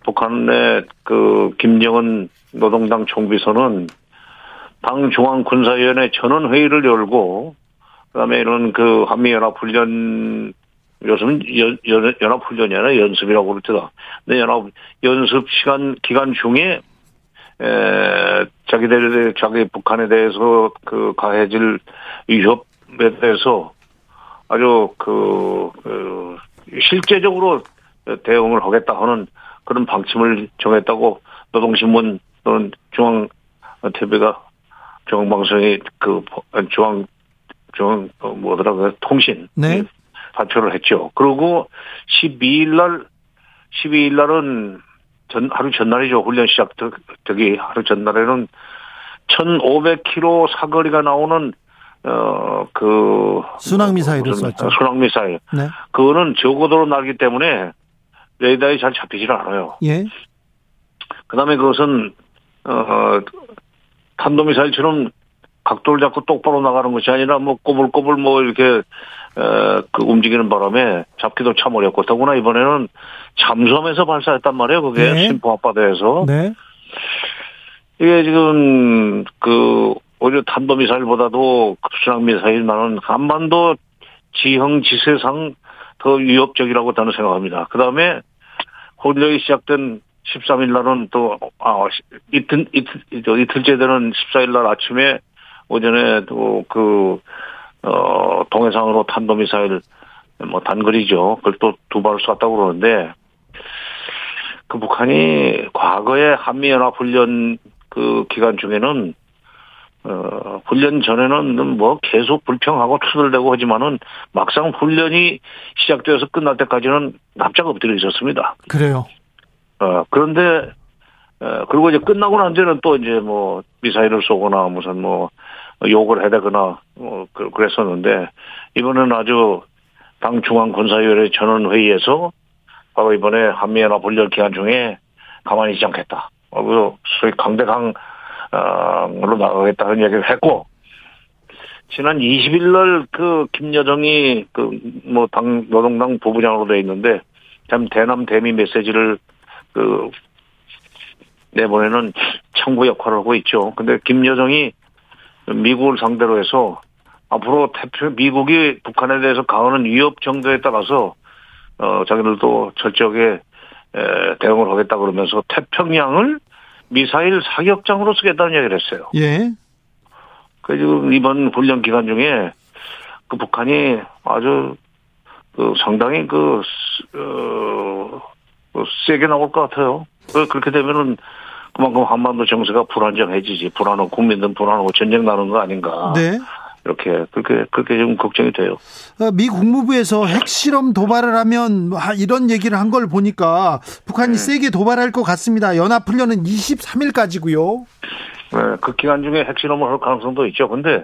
북한의 그 김정은 노동당 총비서는 당 중앙 군사위원회 전원 회의를 열고 그다음에 이런 그 한미 연합 훈련 요즘 연, 연, 연합훈련이 아니라 연습이라고 그러더라. 근데 연합 연습 시간 기간 중에 에, 자기들, 자기 북한에 대해서 그 가해질 위협에 대해서 아주 그, 그 실제적으로 대응을 하겠다 하는 그런 방침을 정했다고 노동신문 또는 중앙 TV가 중앙방송이 그 중앙 중앙 어, 뭐더라 그 통신 네. 발표를 했죠. 그리고 12일 날 12일 날은 전, 하루 전날이죠. 훈련 시작 되기 하루 전날에는 1,500km 사거리가 나오는 어, 그. 순항 미사일을 쐈죠. 순항 미사일. 네. 그거는 저고도로 날기 때문에 레이더에 잘 잡히질 않아요. 예. 그 다음에 그것은, 어, 탄도 미사일처럼 각도를 잡고 똑바로 나가는 것이 아니라 뭐 꼬불꼬불 뭐 이렇게, 어, 그 움직이는 바람에 잡기도 참 어렵고 더구나 이번에는 잠수함에서 발사했단 말이에요. 그게 네. 심포 앞바다에서. 네. 이게 지금 그 오히려 탄도미사일보다도 급순항미사일만은 한반도 지형 지세상 더 위협적이라고 저는 생각합니다. 그 다음에 훈련이 시작된 13일 날은 또, 아, 이틀, 이틀, 이틀째 되는 14일 날 아침에 오전에 또 그, 어, 동해상으로 탄도미사일 뭐 단거리죠. 그걸 또 두 발을 쐈다고 그러는데 그 북한이 과거에 한미연합훈련 그 기간 중에는 어, 훈련 전에는 뭐 계속 불평하고 투덜대고 하지만은 막상 훈련이 시작되어서 끝날 때까지는 납작 엎드려 있었습니다. 그래요. 어, 그런데, 어, 그리고 이제 끝나고 난 뒤는 또 이제 뭐 미사일을 쏘거나 무슨 뭐 욕을 해대거나 뭐 그, 그랬었는데 이번에는 아주 당 중앙 군사위원회 전원 회의에서 바로 이번에 한미연합 훈련 기간 중에 가만히 있지 않겠다. 어, 그래서 소위 강대강 어로 나가겠다는 얘기를 했고 지난 20일 날그 김여정이 그 뭐 당 노동당 부부장으로 돼 있는데 참 대남 대미 메시지를 그 내보내는 청구 역할을 하고 있죠. 근데 김여정이 미국을 상대로 해서 앞으로 태평 미국이 북한에 대해서 가하는 위협 정도에 따라서 어 자기들도 철저하게 에, 대응을 하겠다 그러면서 태평양을 미사일 사격장으로 쓰겠다는 얘기를 했어요. 예. 그 지금 이번 훈련 기간 중에 그 북한이 아주 그 상당히 그, 어, 그 세게 나올 것 같아요. 그 그렇게 되면은 그만큼 한반도 정세가 불안정해지지. 불안하고 국민들 불안하고 전쟁 나는 거 아닌가. 네. 이렇게 그렇게 그렇게 좀 걱정이 돼요. 어, 미 국무부에서 핵실험 도발을 하면 이런 얘기를 한 걸 보니까 북한이 네. 세게 도발할 것 같습니다. 연합 훈련은 23일까지고요. 네, 그 기간 중에 핵실험을 할 가능성도 있죠. 근데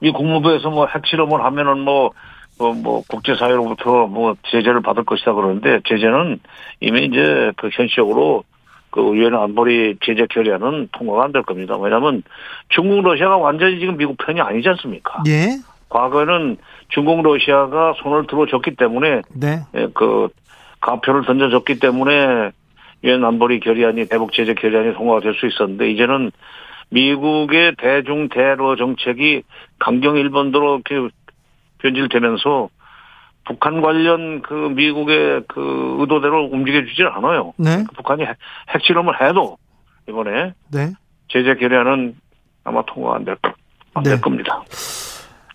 미 국무부에서 뭐 핵실험을 하면은 뭐, 뭐, 뭐 국제사회로부터 뭐 제재를 받을 것이다 그러는데 제재는 이미 이제 그 현실적으로 그 유엔 안보리 제재 결의안은 통과가 안 될 겁니다. 왜냐하면 중국 러시아가 완전히 지금 미국 편이 아니지 않습니까? 예. 과거에는 중국 러시아가 손을 들어줬기 때문에 네. 예, 그 가표를 던져줬기 때문에 유엔 안보리 결의안이 대북 제재 결의안이 통과가 될 수 있었는데 이제는 미국의 대중 대러 정책이 강경 일본도로 이렇게 변질되면서 북한 관련 그 미국의 그 의도대로 움직여주질 않아요. 네. 북한이 핵실험을 해도 이번에 네. 제재 결의안은 아마 통과 안될 안될 네. 겁니다.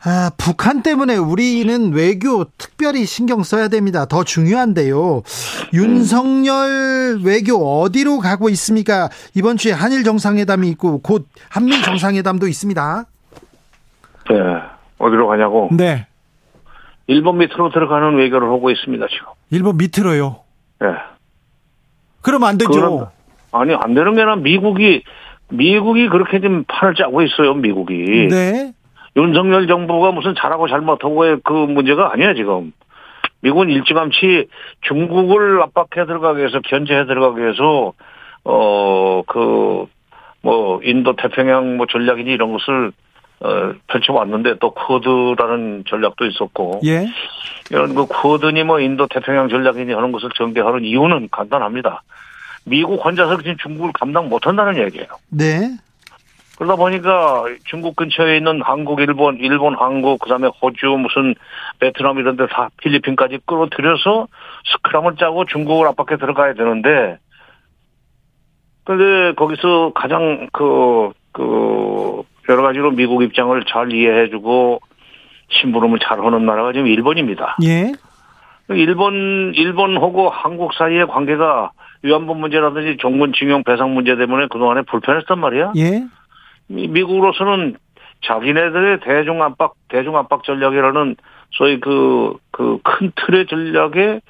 아, 북한 때문에 우리는 외교 특별히 신경 써야 됩니다. 더 중요한데요. 윤석열 외교 어디로 가고 있습니까? 이번 주에 한일 정상회담이 있고 곧 한미 정상회담도 있습니다. 네. 어디로 가냐고? 네. 일본 밑으로 들어가는 외교를 하고 있습니다, 지금. 일본 밑으로요? 네. 그러면 안 되죠. 아니, 안 되는 게 아니라 미국이, 미국이 그렇게 좀 판을 짜고 있어요, 미국이. 네. 윤석열 정부가 무슨 잘하고 잘못하고의 그 문제가 아니야, 지금. 미국은 일찌감치 중국을 압박해 들어가게 해서, 견제해 들어가게 해서, 어, 그, 뭐, 인도 태평양 뭐 전략이니 이런 것을 어, 펼쳐왔는데 또 쿼드라는 전략도 있었고. 예. 이런 그 쿼드니 뭐 인도 태평양 전략이니 하는 것을 전개하는 이유는 간단합니다. 미국 혼자서 지금 중국을 감당 못한다는 얘기예요. 네. 그러다 보니까 중국 근처에 있는 한국, 일본, 일본, 한국, 그 다음에 호주, 무슨 베트남 이런 데 다 필리핀까지 끌어들여서 스크럼을 짜고 중국을 압박해 들어가야 되는데, 근데 거기서 가장 그, 그, 여러 가지로 미국 입장을 잘 이해해주고 심부름을 잘 하는 나라가 지금 일본입니다. 예. 일본, 일본하고 한국 사이의 관계가 위안부 문제라든지 종군 징용 배상 문제 때문에 그동안에 불편했단 말이야. 예. 미국으로서는 자기네들의 대중 압박, 대중 압박 전략이라는 소위 그, 그 큰 틀의 전략에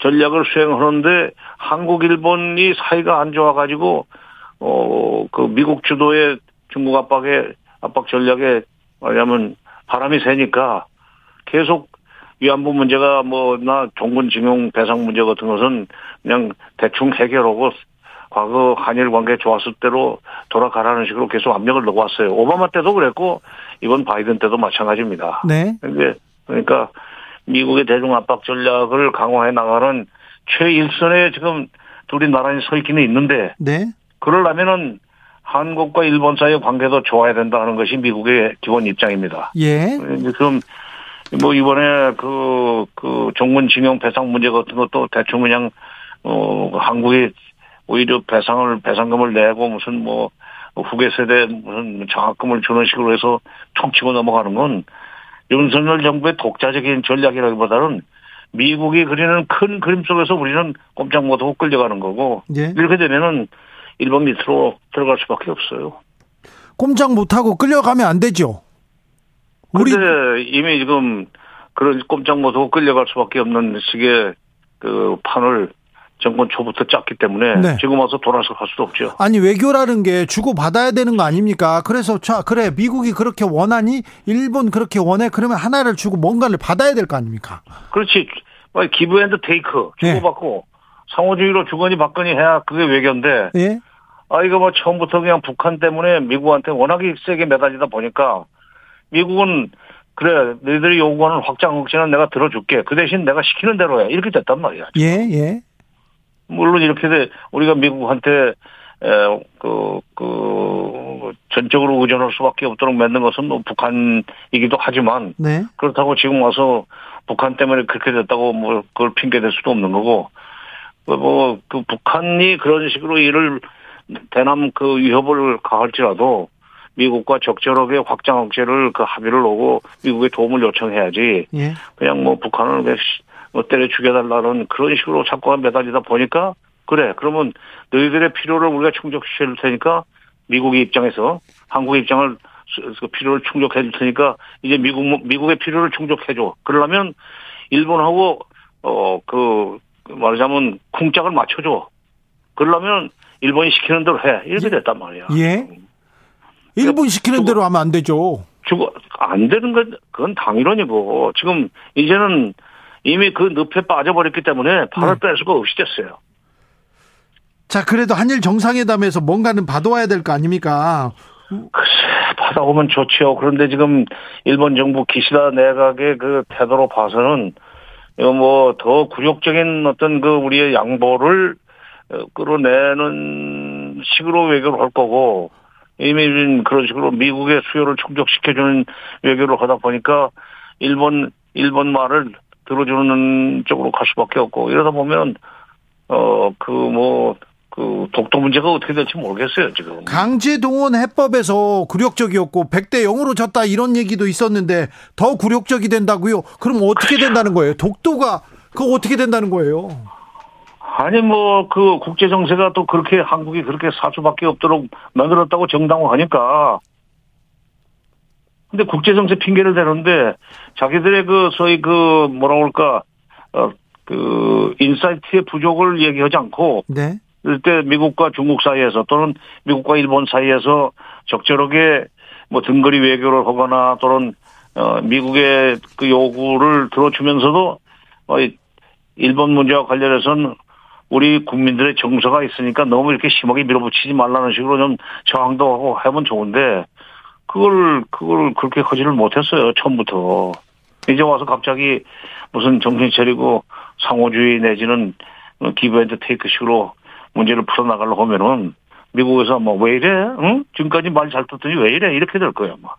전략을 수행하는데 한국, 일본이 사이가 안 좋아가지고, 어, 그 미국 주도의 중국 압박에, 압박 전략에 말하자면 바람이 세니까 계속 위안부 문제가 뭐나 종군징용 배상 문제 같은 것은 그냥 대충 해결하고 과거 한일 관계 좋았을 때로 돌아가라는 식으로 계속 압력을 넣어왔어요. 오바마 때도 그랬고 이번 바이든 때도 마찬가지입니다. 네. 그러니까 미국의 대중 압박 전략을 강화해 나가는 최일선에 지금 둘이 나란히 서 있기는 있는데 네. 그러려면은 한국과 일본 사이의 관계도 좋아야 된다는 것이 미국의 기본 입장입니다. 예. 그럼 뭐 이번에 그, 그 종군 징용 배상 문제 같은 것도 대충 그냥, 어, 한국이 오히려 배상을, 배상금을 내고 무슨 뭐 후계 세대 무슨 장학금을 주는 식으로 해서 총 치고 넘어가는 건 윤석열 정부의 독자적인 전략이라기보다는 미국이 그리는 큰 그림 속에서 우리는 꼼짝 못하고 끌려가는 거고 예. 이렇게 되면은 일본 밑으로 들어갈 수밖에 없어요. 꼼짝 못하고 끌려가면 안 되죠. 우리 근데 이미 지금 그런 꼼짝 못하고 끌려갈 수밖에 없는 식의 그 판을 정권 초부터 짰기 때문에 네. 지금 와서 돌아서 갈 수도 없죠. 아니 외교라는 게 주고 받아야 되는 거 아닙니까? 그래서 자 그래 미국이 그렇게 원하니 일본 그렇게 원해 그러면 하나를 주고 뭔가를 받아야 될 거 아닙니까? 그렇지. give and take 주고받고 네. 상호주의로 주거니 받거니 해야 그게 외교인데. 예? 아 이거 뭐 처음부터 그냥 북한 때문에 미국한테 워낙에 세게 매달리다 보니까 미국은 그래 너희들이 요구하는 확장 억제는 내가 들어줄게 그 대신 내가 시키는 대로 해 이렇게 됐단 말이야. 예 예. 물론 이렇게 돼 우리가 미국한테 에그그 그 전적으로 의존할 수밖에 없도록 만든 것은 뭐 북한이기도 하지만 네. 그렇다고 지금 와서 북한 때문에 그렇게 됐다고 뭐 그걸 핑계 댈 수도 없는 거고 뭐 그 북한이 그런 식으로 일을 대남 그 위협을 가할지라도 미국과 적절하게 확장 억제를 그 합의를 오고 미국의 도움을 요청해야지. 예. 그냥 뭐 북한을 뭐 때려 죽여달라는 그런 식으로 자꾸 매달리다 보니까 그래, 그러면 너희들의 필요를 우리가 충족시켜 줄 테니까 미국의 입장에서 한국의 입장을 그 필요를 충족해 줄 테니까 이제 미국 미국의 필요를 충족해 줘. 그러려면 일본하고 어 그 말하자면 쿵짝을 맞춰 줘. 그러려면 일본이 시키는 대로 해. 이렇게 예. 됐단 말이야. 예. 일본 시키는 대로 하면 안 되죠. 주고 안 되는 건 그건 당연이고 지금 이제는 이미 그 늪에 빠져버렸기 때문에 발을 네. 뺄 수가 없이 됐어요. 자, 그래도 한일 정상회담에서 뭔가는 받아와야 될 거 아닙니까? 글쎄, 받아오면 좋지요. 그런데 지금 일본 정부 기시다 내각의 그 태도로 봐서는 뭐 더 굴욕적인 어떤 그 우리의 양보를 어, 끌어내는 식으로 외교를 할 거고 이미 그런 식으로 미국의 수요를 충족시켜주는 외교를 하다 보니까 일본 일본 말을 들어주는 쪽으로 갈 수밖에 없고 이러다 보면 어 그 뭐 그 독도 문제가 어떻게 될지 모르겠어요 지금. 강제 동원 해법에서 굴욕적이었고 100대 0으로 졌다 이런 얘기도 있었는데 더 굴욕적이 된다고요? 그럼 어떻게. 된다는 거예요? 독도가 그거 어떻게 된다는 거예요? 아니 뭐 그 국제 정세가 또 그렇게 한국이 그렇게 살 수밖에 없도록 만들었다고 정당화하니까 근데 국제 정세 핑계를 대는데 자기들의 그 소위 그 뭐라 그럴까 어 그 인사이트의 부족을 얘기하지 않고 네. 이때 미국과 중국 사이에서 또는 미국과 일본 사이에서 적절하게 뭐 등거리 외교를 하거나 또는 어 미국의 그 요구를 들어주면서도 어 일본 문제와 관련해서는 우리 국민들의 정서가 있으니까 너무 이렇게 심하게 밀어붙이지 말라는 식으로 좀 저항도 하고 하면 좋은데 그걸 그걸 그렇게 하지를 못했어요 처음부터. 이제 와서 갑자기 무슨 정신 차리고 상호주의 내지는 give and take식으로 문제를 풀어나가려고 하면은 미국에서 뭐 왜 이래? 응? 지금까지 말 잘 듣더니 왜 이래? 이렇게 될 거야, 뭐.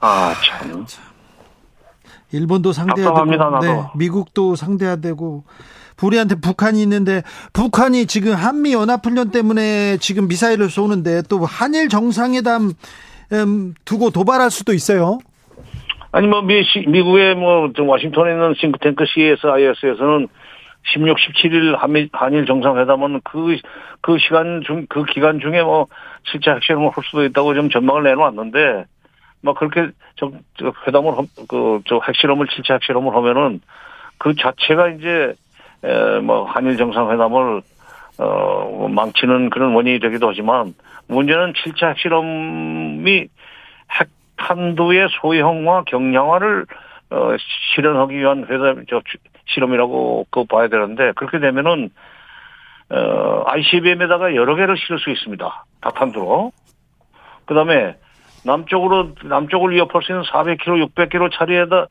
아, 참. 일본도 상대해야 되고, 네, 미국도 상대해야 되고, 우리한테 북한이 있는데 북한이 지금 한미 연합 훈련 때문에 지금 미사일을 쏘는데 또 한일 정상회담 음, 두고 도발할 수도 있어요. 아니 뭐 미, 미국의 뭐 워싱턴에 있는 싱크탱크 CSIS에서는 16, 17일 한미, 한일 정상회담은 그, 그 시간 중, 그 기간 중에 뭐, 실제 핵실험을 할 수도 있다고 좀 전망을 내놓았는데, 뭐, 그렇게, 저, 저 회담을, 그, 저 핵실험을, 실제 핵실험을 하면은, 그 자체가 이제, 에, 뭐, 한일 정상회담을, 어, 망치는 그런 원인이 되기도 하지만, 문제는 7차 핵실험이 핵탄두의 소형화, 경량화를, 어, 실현하기 위한 회담, 저, 실험이라고 그 봐야 되는데 그렇게 되면은 어 ICBM에다가 여러 개를 실을 수 있습니다. 다탄두로. 그 다음에 남쪽으로 남쪽을 위협할 수 있는 400km, 600km 차리에다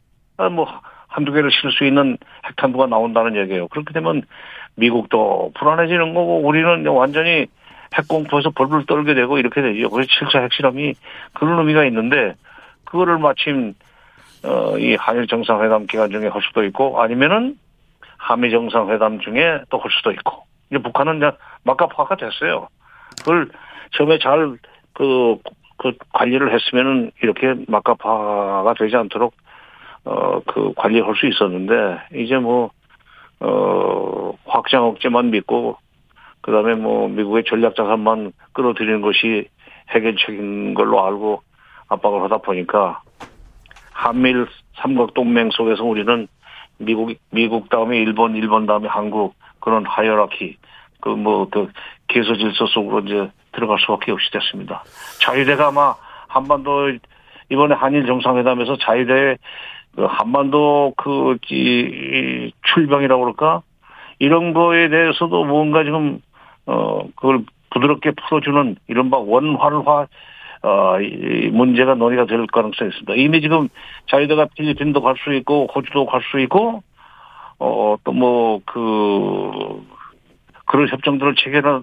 뭐 한두 개를 실을 수 있는 핵탄두가 나온다는 얘기예요. 그렇게 되면 미국도 불안해지는 거고 우리는 완전히 핵공포에서 벌벌 떨게 되고 이렇게 되죠. 그래서 7차 핵실험이 그런 의미가 있는데 그거를 마침 어, 이 한일 정상회담 기간 중에 할 수도 있고 아니면은 한미 정상회담 중에 또 할 수도 있고 이제 북한은 이제 막가파가 됐어요. 그걸 처음에 잘 그, 그 관리를 했으면은 이렇게 막가파가 되지 않도록 어, 그 관리할 수 있었는데 이제 뭐, 어, 확장 억제만 믿고 그 다음에 뭐 미국의 전략 자산만 끌어들이는 것이 해결책인 걸로 알고 압박을 하다 보니까 한미일 삼각 동맹 속에서 우리는 미국 미국 다음에 일본, 일본 다음에 한국 그런 hierarchy 그 뭐그 그 계서 질서 속으로 이제 들어갈 수밖에 없이 됐습니다. 자위대가 아마 한반도 이번에 한일 정상회담에서 자위대 그 한반도 그 이, 출병이라고 그럴까 이런 거에 대해서도 뭔가 지금 어 그걸 부드럽게 풀어주는 이른바 원활화 어, 이 문제가 논의가 될 가능성이 있습니다. 이미 지금 자유대가 필리핀도 갈 수 있고 호주도 갈 수 있고 어, 또 뭐 그 그런 협정들을 체결해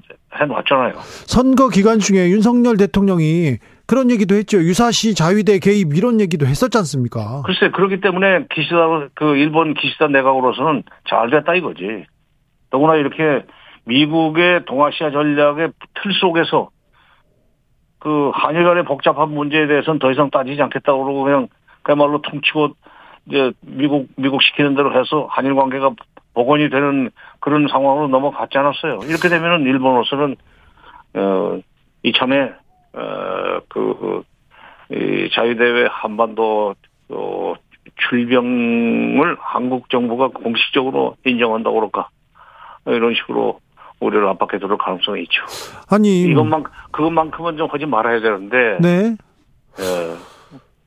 놨잖아요. 선거 기간 중에 윤석열 대통령이 그런 얘기도 했죠. 유사시 자유대 개입 이런 얘기도 했었지 않습니까? 글쎄 그렇기 때문에 기시다 그 일본 기시다 내각으로서는 잘 됐다 이거지. 더구나 이렇게 미국의 동아시아 전략의 틀 속에서 그 한일 간의 복잡한 문제에 대해서는 더 이상 따지지 않겠다고 그러고 그냥 그야말로 퉁치고 이제 미국 미국 시키는 대로 해서 한일 관계가 복원이 되는 그런 상황으로 넘어갔지 않았어요. 이렇게 되면은 일본으로서는 어 이참에 어그 이 자유대회 한반도 어, 출병을 한국 정부가 공식적으로 인정한다고 그럴까 이런 식으로 우리를 압박해 들을 가능성이 있죠. 아니 이것만 그것만큼은 좀 하지 말아야 되는데. 네. 예.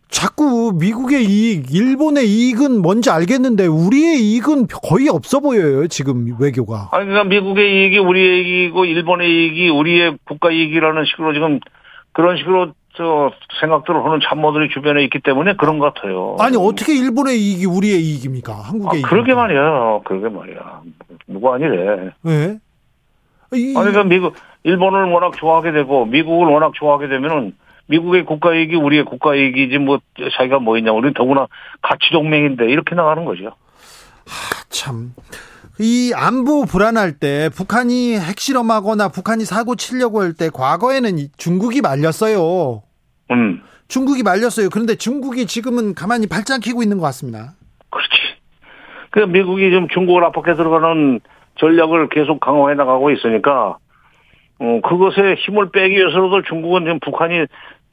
자꾸 미국의 이익, 일본의 이익은 뭔지 알겠는데 우리의 이익은 거의 없어 보여요 지금 외교가. 아니 그러니까 미국의 이익이 우리의 이익이고 일본의 이익이 우리의 국가 이익이라는 식으로 지금 그런 식으로 저 생각들을 하는 참모들이 주변에 있기 때문에 그런 것 같아요. 아니 어떻게 일본의 이익이 우리의 이익입니까? 한국의 아, 그러게 말이야. 그러게 말이야. 누구 아니래. 네. 이... 아니 그러니까 미국 일본을 워낙 좋아하게 되고 미국을 워낙 좋아하게 되면은 미국의 국가 이익이 우리의 국가 이익이지 뭐 자기가 뭐 있냐. 우리 더구나 가치 동맹인데 이렇게 나가는 거죠. 하, 참. 이 안보 불안할 때 북한이 핵실험하거나 북한이 사고 치려고 할 때 과거에는 중국이 말렸어요. 음. 중국이 말렸어요. 그런데 중국이 지금은 가만히 발짱 키고 있는 것 같습니다. 그렇지. 그 미국이 좀 중국을 압박해 들어가는 전략을 계속 강화해 나가고 있으니까 어 그것에 힘을 빼기 위해서라도 중국은 지금 북한이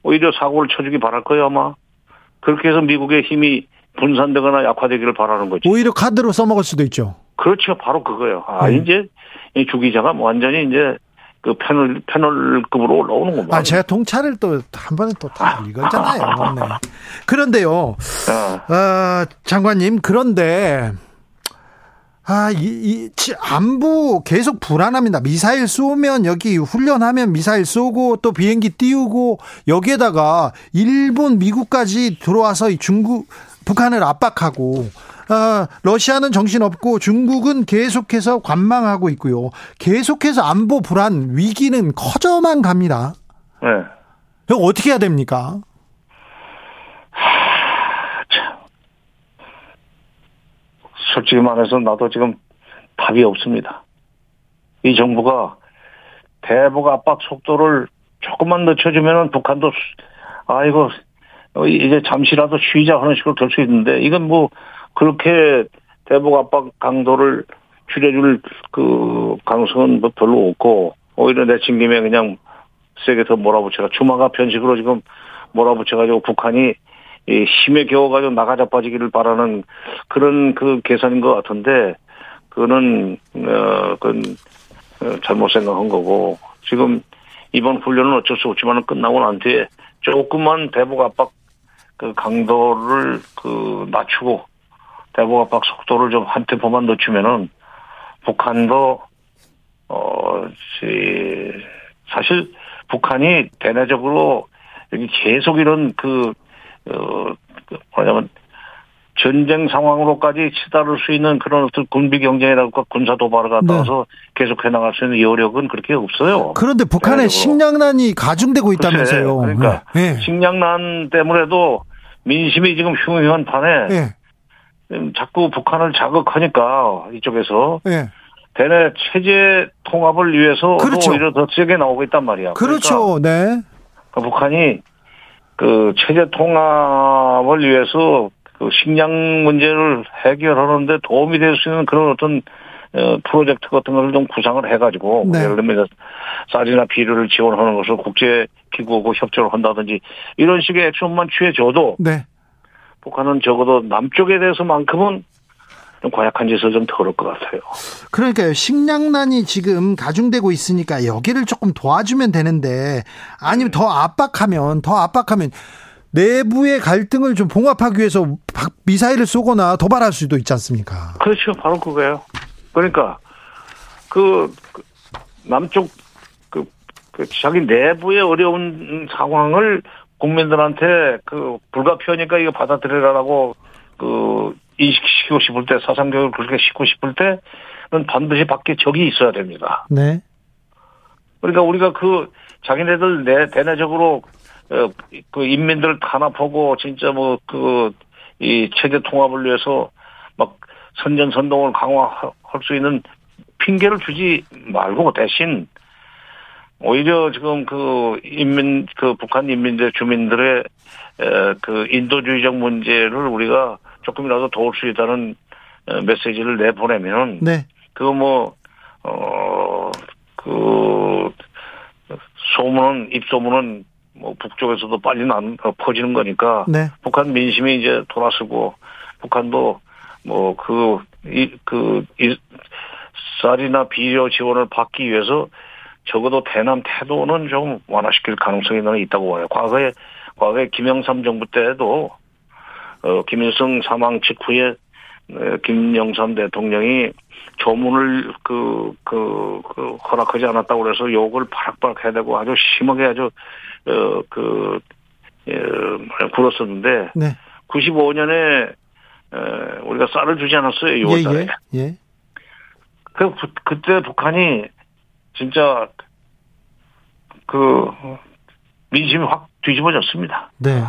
오히려 사고를 쳐주기 바랄 거예요 아마. 그렇게 해서 미국의 힘이 분산되거나 약화되기를 바라는 거죠. 오히려 카드로 써먹을 수도 있죠. 그렇죠. 바로 그거예요. 아, 네. 이제 이 기자가 완전히 이제 그 패널, 패널급으로 올라오는구만. 아, 제가 동차를 또 한 번에 또다 읽었잖아요. 네. 그런데요, 어. 어, 장관님, 그런데, 아, 이, 이, 안보 계속 불안합니다. 미사일 쏘면 여기 훈련하면 미사일 쏘고 또 비행기 띄우고 여기에다가 일본, 미국까지 들어와서 중국, 북한을 압박하고 어, 러시아는 정신없고 중국은 계속해서 관망하고 있고요. 계속해서 안보 불안 위기는 커져만 갑니다. 네. 이거 어떻게 해야 됩니까? 하, 참. 솔직히 말해서 나도 지금 답이 없습니다. 이 정부가 대북 압박 속도를 조금만 늦춰주면 북한도 아이고 이제 잠시라도 쉬자 하는 식으로 될 수 있는데 이건 뭐 그렇게 대북 압박 강도를 줄여줄 그 가능성은 뭐 별로 없고 오히려 내친 김에 그냥 세게 더 몰아붙여가 주마가 편식으로 지금 몰아붙여가지고 북한이 이 힘에 겨워가지고 나가자 빠지기를 바라는 그런 그 계산인 것 같은데 그거는 어 그건 어, 잘못 생각한 거고 지금 이번 훈련은 어쩔 수 없지만 끝나고 난 뒤에 조금만 대북 압박 그 강도를 그 낮추고 대북 압박 속도를 좀 한 템포만 늦추면은 북한도 어 사실 북한이 대내적으로 여기 계속 이런 그, 어, 그 뭐냐면 전쟁 상황으로까지 치달을 수 있는 그런 어떤 군비 경쟁이라고 군사 도발을 갖다 와서 네. 계속 해 나갈 수 있는 여력은 그렇게 없어요. 그런데 북한의 식량난이 가중되고 있다면서요. 그러니까 네. 식량난 때문에도 민심이 지금 흉흉한 판에 네. 자꾸 북한을 자극하니까 이쪽에서 네. 대내 체제 통합을 위해서 그렇죠. 오히려 더 세게 나오고 있단 말이야. 그렇죠. 그러니까 네. 북한이 그 체제 통합을 위해서 그 식량 문제를 해결하는데 도움이 될 수 있는 그런 어떤 어, 프로젝트 같은 거를 좀 구상을 해가지고 네. 예를 들면 쌀이나 비료를 지원하는 것을 국제 기구하고 협조를 한다든지 이런 식의 액션만 취해줘도 네. 북한은 적어도 남쪽에 대해서만큼은 좀 과약한 짓을 좀 덜을 것 같아요. 그러니까요. 식량난이 지금 가중되고 있으니까 여기를 조금 도와주면 되는데 아니면 더 압박하면 더 압박하면 내부의 갈등을 좀 봉합하기 위해서 미사일을 쏘거나 도발할 수도 있지 않습니까? 그렇죠. 바로 그거예요. 그러니까 그, 그 남쪽 그, 그 자기 내부의 어려운 상황을 국민들한테 그 불가피하니까 이거 받아들여라라고 그 인식시키고 싶을 때 사상 교육을 그렇게 시키고 싶을 때는 반드시 밖에 적이 있어야 됩니다. 네. 그러니까 우리가 그 자기네들 내 대내적으로 어, 그 인민들 탄압하고 진짜 뭐 그 이 체제 통합을 위해서 막 선전선동을 강화할 수 있는 핑계를 주지 말고 대신 오히려 지금 그 인민 그 북한 인민들 주민들의 그 인도주의적 문제를 우리가 조금이라도 도울 수 있다는 어, 메시지를 내보내면 네. 그거 뭐 어, 그, 소문은, 입소문은 뭐 북쪽에서도 빨리 난, 어, 퍼지는 거니까. 네. 북한 민심이 이제 돌아서고, 북한도 뭐 그, 이, 그, 이, 쌀이나 비료 지원을 받기 위해서 적어도 대남 태도는 좀 완화시킬 가능성이 는 있다고 봐요. 과거에, 과거에 김영삼 정부 때에도, 어, 김일성 사망 직후에 어, 김영삼 대통령이 조문을 그, 그, 그, 허락하지 않았다고 그래서 욕을 바락바락 해야 되고 아주 심하게 아주, 어, 그, 예, 굴었었는데. 네. 95년에, 에, 우리가 쌀을 주지 않았어요, 6월 달에. 예, 예, 예. 그, 그때 북한이 진짜 그, 민심이 확 뒤집어졌습니다. 네.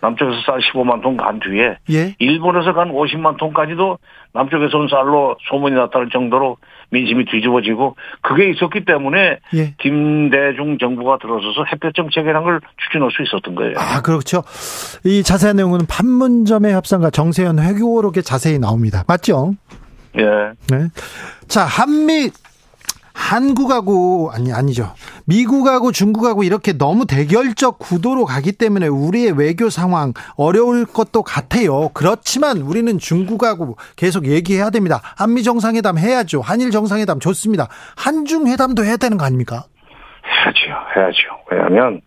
남쪽에서 쌀 15만 톤 간 뒤에 예? 일본에서 간 50만 톤까지도 남쪽에서 온 쌀로 소문이 났다는 정도로 민심이 뒤집어지고 그게 있었기 때문에 예. 김대중 정부가 들어서서 햇볕 정책이라는 걸 추진할 수 있었던 거예요. 아 그렇죠. 이 자세한 내용은 판문점의 협상과 정세현 회교록에 자세히 나옵니다. 맞죠? 예. 네. 자 한미 한국하고 아니 아니죠. 미국하고 중국하고 이렇게 너무 대결적 구도로 가기 때문에 우리의 외교 상황 어려울 것도 같아요. 그렇지만 우리는 중국하고 계속 얘기해야 됩니다. 한미 정상회담 해야죠. 한일 정상회담 좋습니다. 한중 회담도 해야 되는 거 아닙니까? 해야죠. 해야죠. 왜냐하면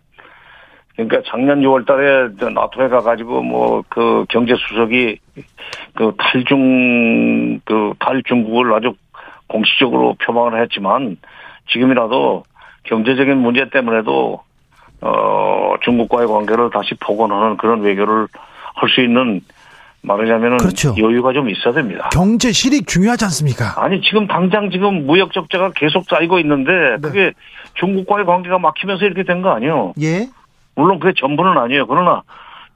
그러니까 작년 6월 달에 나토에 가가지고 뭐 그 경제 수석이 그 탈중 그 탈중국을 아주 공식적으로 표방을 했지만 지금이라도 경제적인 문제 때문에도 어 중국과의 관계를 다시 복원하는 그런 외교를 할 수 있는 말하자면 그렇죠. 여유가 좀 있어야 됩니다. 경제 실익 중요하지 않습니까? 아니 지금 당장 지금 무역 적자가 계속 쌓이고 있는데 네. 그게 중국과의 관계가 막히면서 이렇게 된 거 아니에요? 예. 물론 그게 전부는 아니에요. 그러나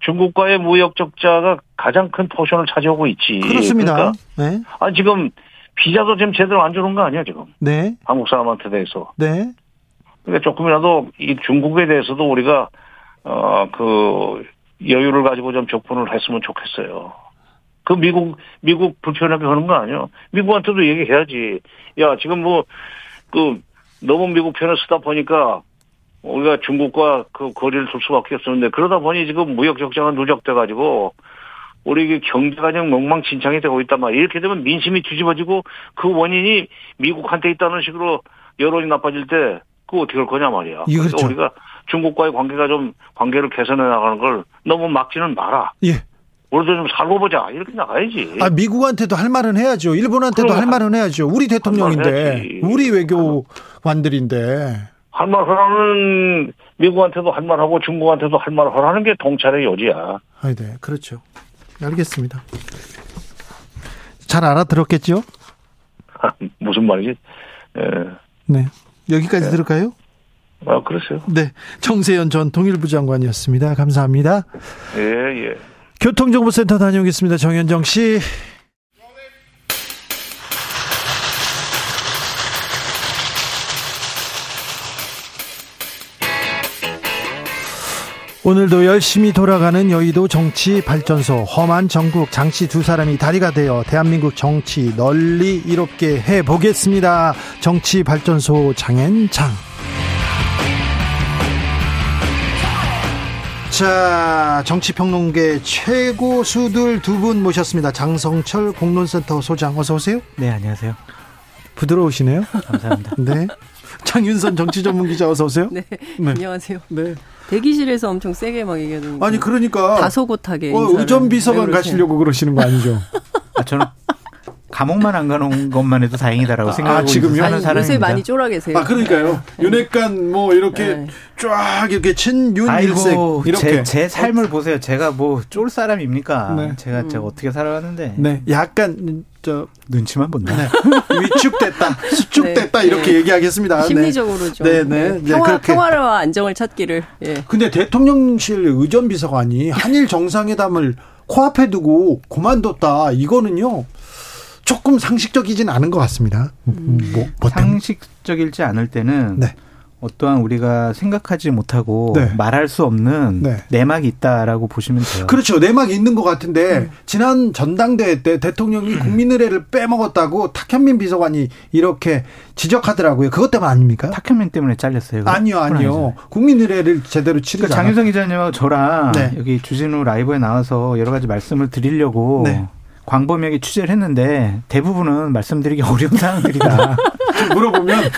중국과의 무역 적자가 가장 큰 포션을 차지하고 있지. 그렇습니다. 그러니까 네. 아니 지금 비자도 지금 제대로 안 주는 거 아니야 지금? 네. 한국 사람한테 대해서. 네. 그러니까 조금이라도 이 중국에 대해서도 우리가 어 그 여유를 가지고 좀 접근을 했으면 좋겠어요. 그 미국 미국 불편하게 하는 거 아니에요? 미국한테도 얘기해야지. 야 지금 뭐 그 너무 미국 편을 쓰다 보니까 우리가 중국과 그 거리를 둘 수밖에 없었는데 그러다 보니 지금 무역 적자가 누적돼 가지고 우리 경제가 그냥 엉망진창이 되고 있단 말이에요. 이렇게 되면 민심이 뒤집어지고 그 원인이 미국한테 있다는 식으로 여론이 나빠질 때 그거 어떻게 할 거냐 말이야. 예, 그래서 그렇죠. 우리가 중국과의 관계가 좀 관계를 개선해 나가는 걸 너무 막지는 마라. 예. 우리도 좀 살고 보자. 이렇게 나가야지. 아, 미국한테도 할 말은 해야죠. 일본한테도 할 말은 해야죠. 우리 대통령인데. 우리 외교관들인데. 할 말 하라는 미국한테도 할 말하고 중국한테도 할 말 하라는 게 통찰의 요지야. 아, 네. 그렇죠. 알겠습니다. 잘 알아들었겠죠? 아, 무슨 말이지? 예. 네. 여기까지 예. 들을까요? 아, 그렇어요. 네. 정세현 전 통일부 장관이었습니다. 감사합니다. 예, 예. 교통정보센터 다녀오겠습니다. 정현정 씨. 오늘도 열심히 돌아가는 여의도 정치 발전소 험한 정국 장치 두 사람이 다리가 되어 대한민국 정치 널리 이롭게 해 보겠습니다. 정치 발전소 장앤장. 자, 정치평론계 최고 수들 두 분 모셨습니다. 장성철 공론센터 소장 어서 오세요. 네, 안녕하세요. 부드러우시네요. 감사합니다. [laughs] 네. 장윤선 정치 전문 기자 어서 오세요. 네. 네. 안녕하세요. 네. 대기실에서 엄청 세게 막 얘기하는. 아니 그러니까 다소곳하게. 어, 의전 비서관 가시려고 그러시는 거 아니죠? 아, 저는 감옥만 안 가는 것만 해도 다행이다라고 아, 생각하고 아, 지금요? 하는 사람입니다. 요새 많이 쫄아 계세요. 아 그러니까요. 네. 윤핵관 뭐 이렇게 네. 쫙 이렇게 친윤일색 이렇게 제, 제 삶을 어. 보세요. 제가 뭐 쫄 사람입니까? 네. 제가 음. 제가 어떻게 살아왔는데. 네. 약간 저 눈치만 본다. 네. [laughs] 위축됐다, 수축됐다 네. 이렇게 얘기하겠습니다. 네. 심리적으로 좀 네, 네. 네. 평화, 평화와 안정을 찾기를. 예. 근데 대통령실 의전 비서관이 한일 정상회담을 코앞에 두고 그만뒀다. 이거는요. 조금 상식적이진 않은 것 같습니다. 음. 뭐, 뭐 상식적일지 않을 때는 네. 어떠한 우리가 생각하지 못하고 네. 말할 수 없는 네. 내막이 있다라고 보시면 돼요. 그렇죠. 내막이 있는 것 같은데 음. 지난 전당대회 때 대통령이 음. 국민의례를 빼먹었다고 탁현민 비서관이 이렇게 지적하더라고요. 그것 때문 아닙니까? 탁현민 때문에 잘렸어요. 아니요, 아니요. 국민의례를 제대로 치르지 그러니까 장윤성 기자님하고 저랑 네. 여기 주진우 라이브에 나와서 여러 가지 말씀을 드리려고 네. 광범위하게 취재를 했는데 대부분은 말씀드리기 어려운 [laughs] 사항들이다. 물어보면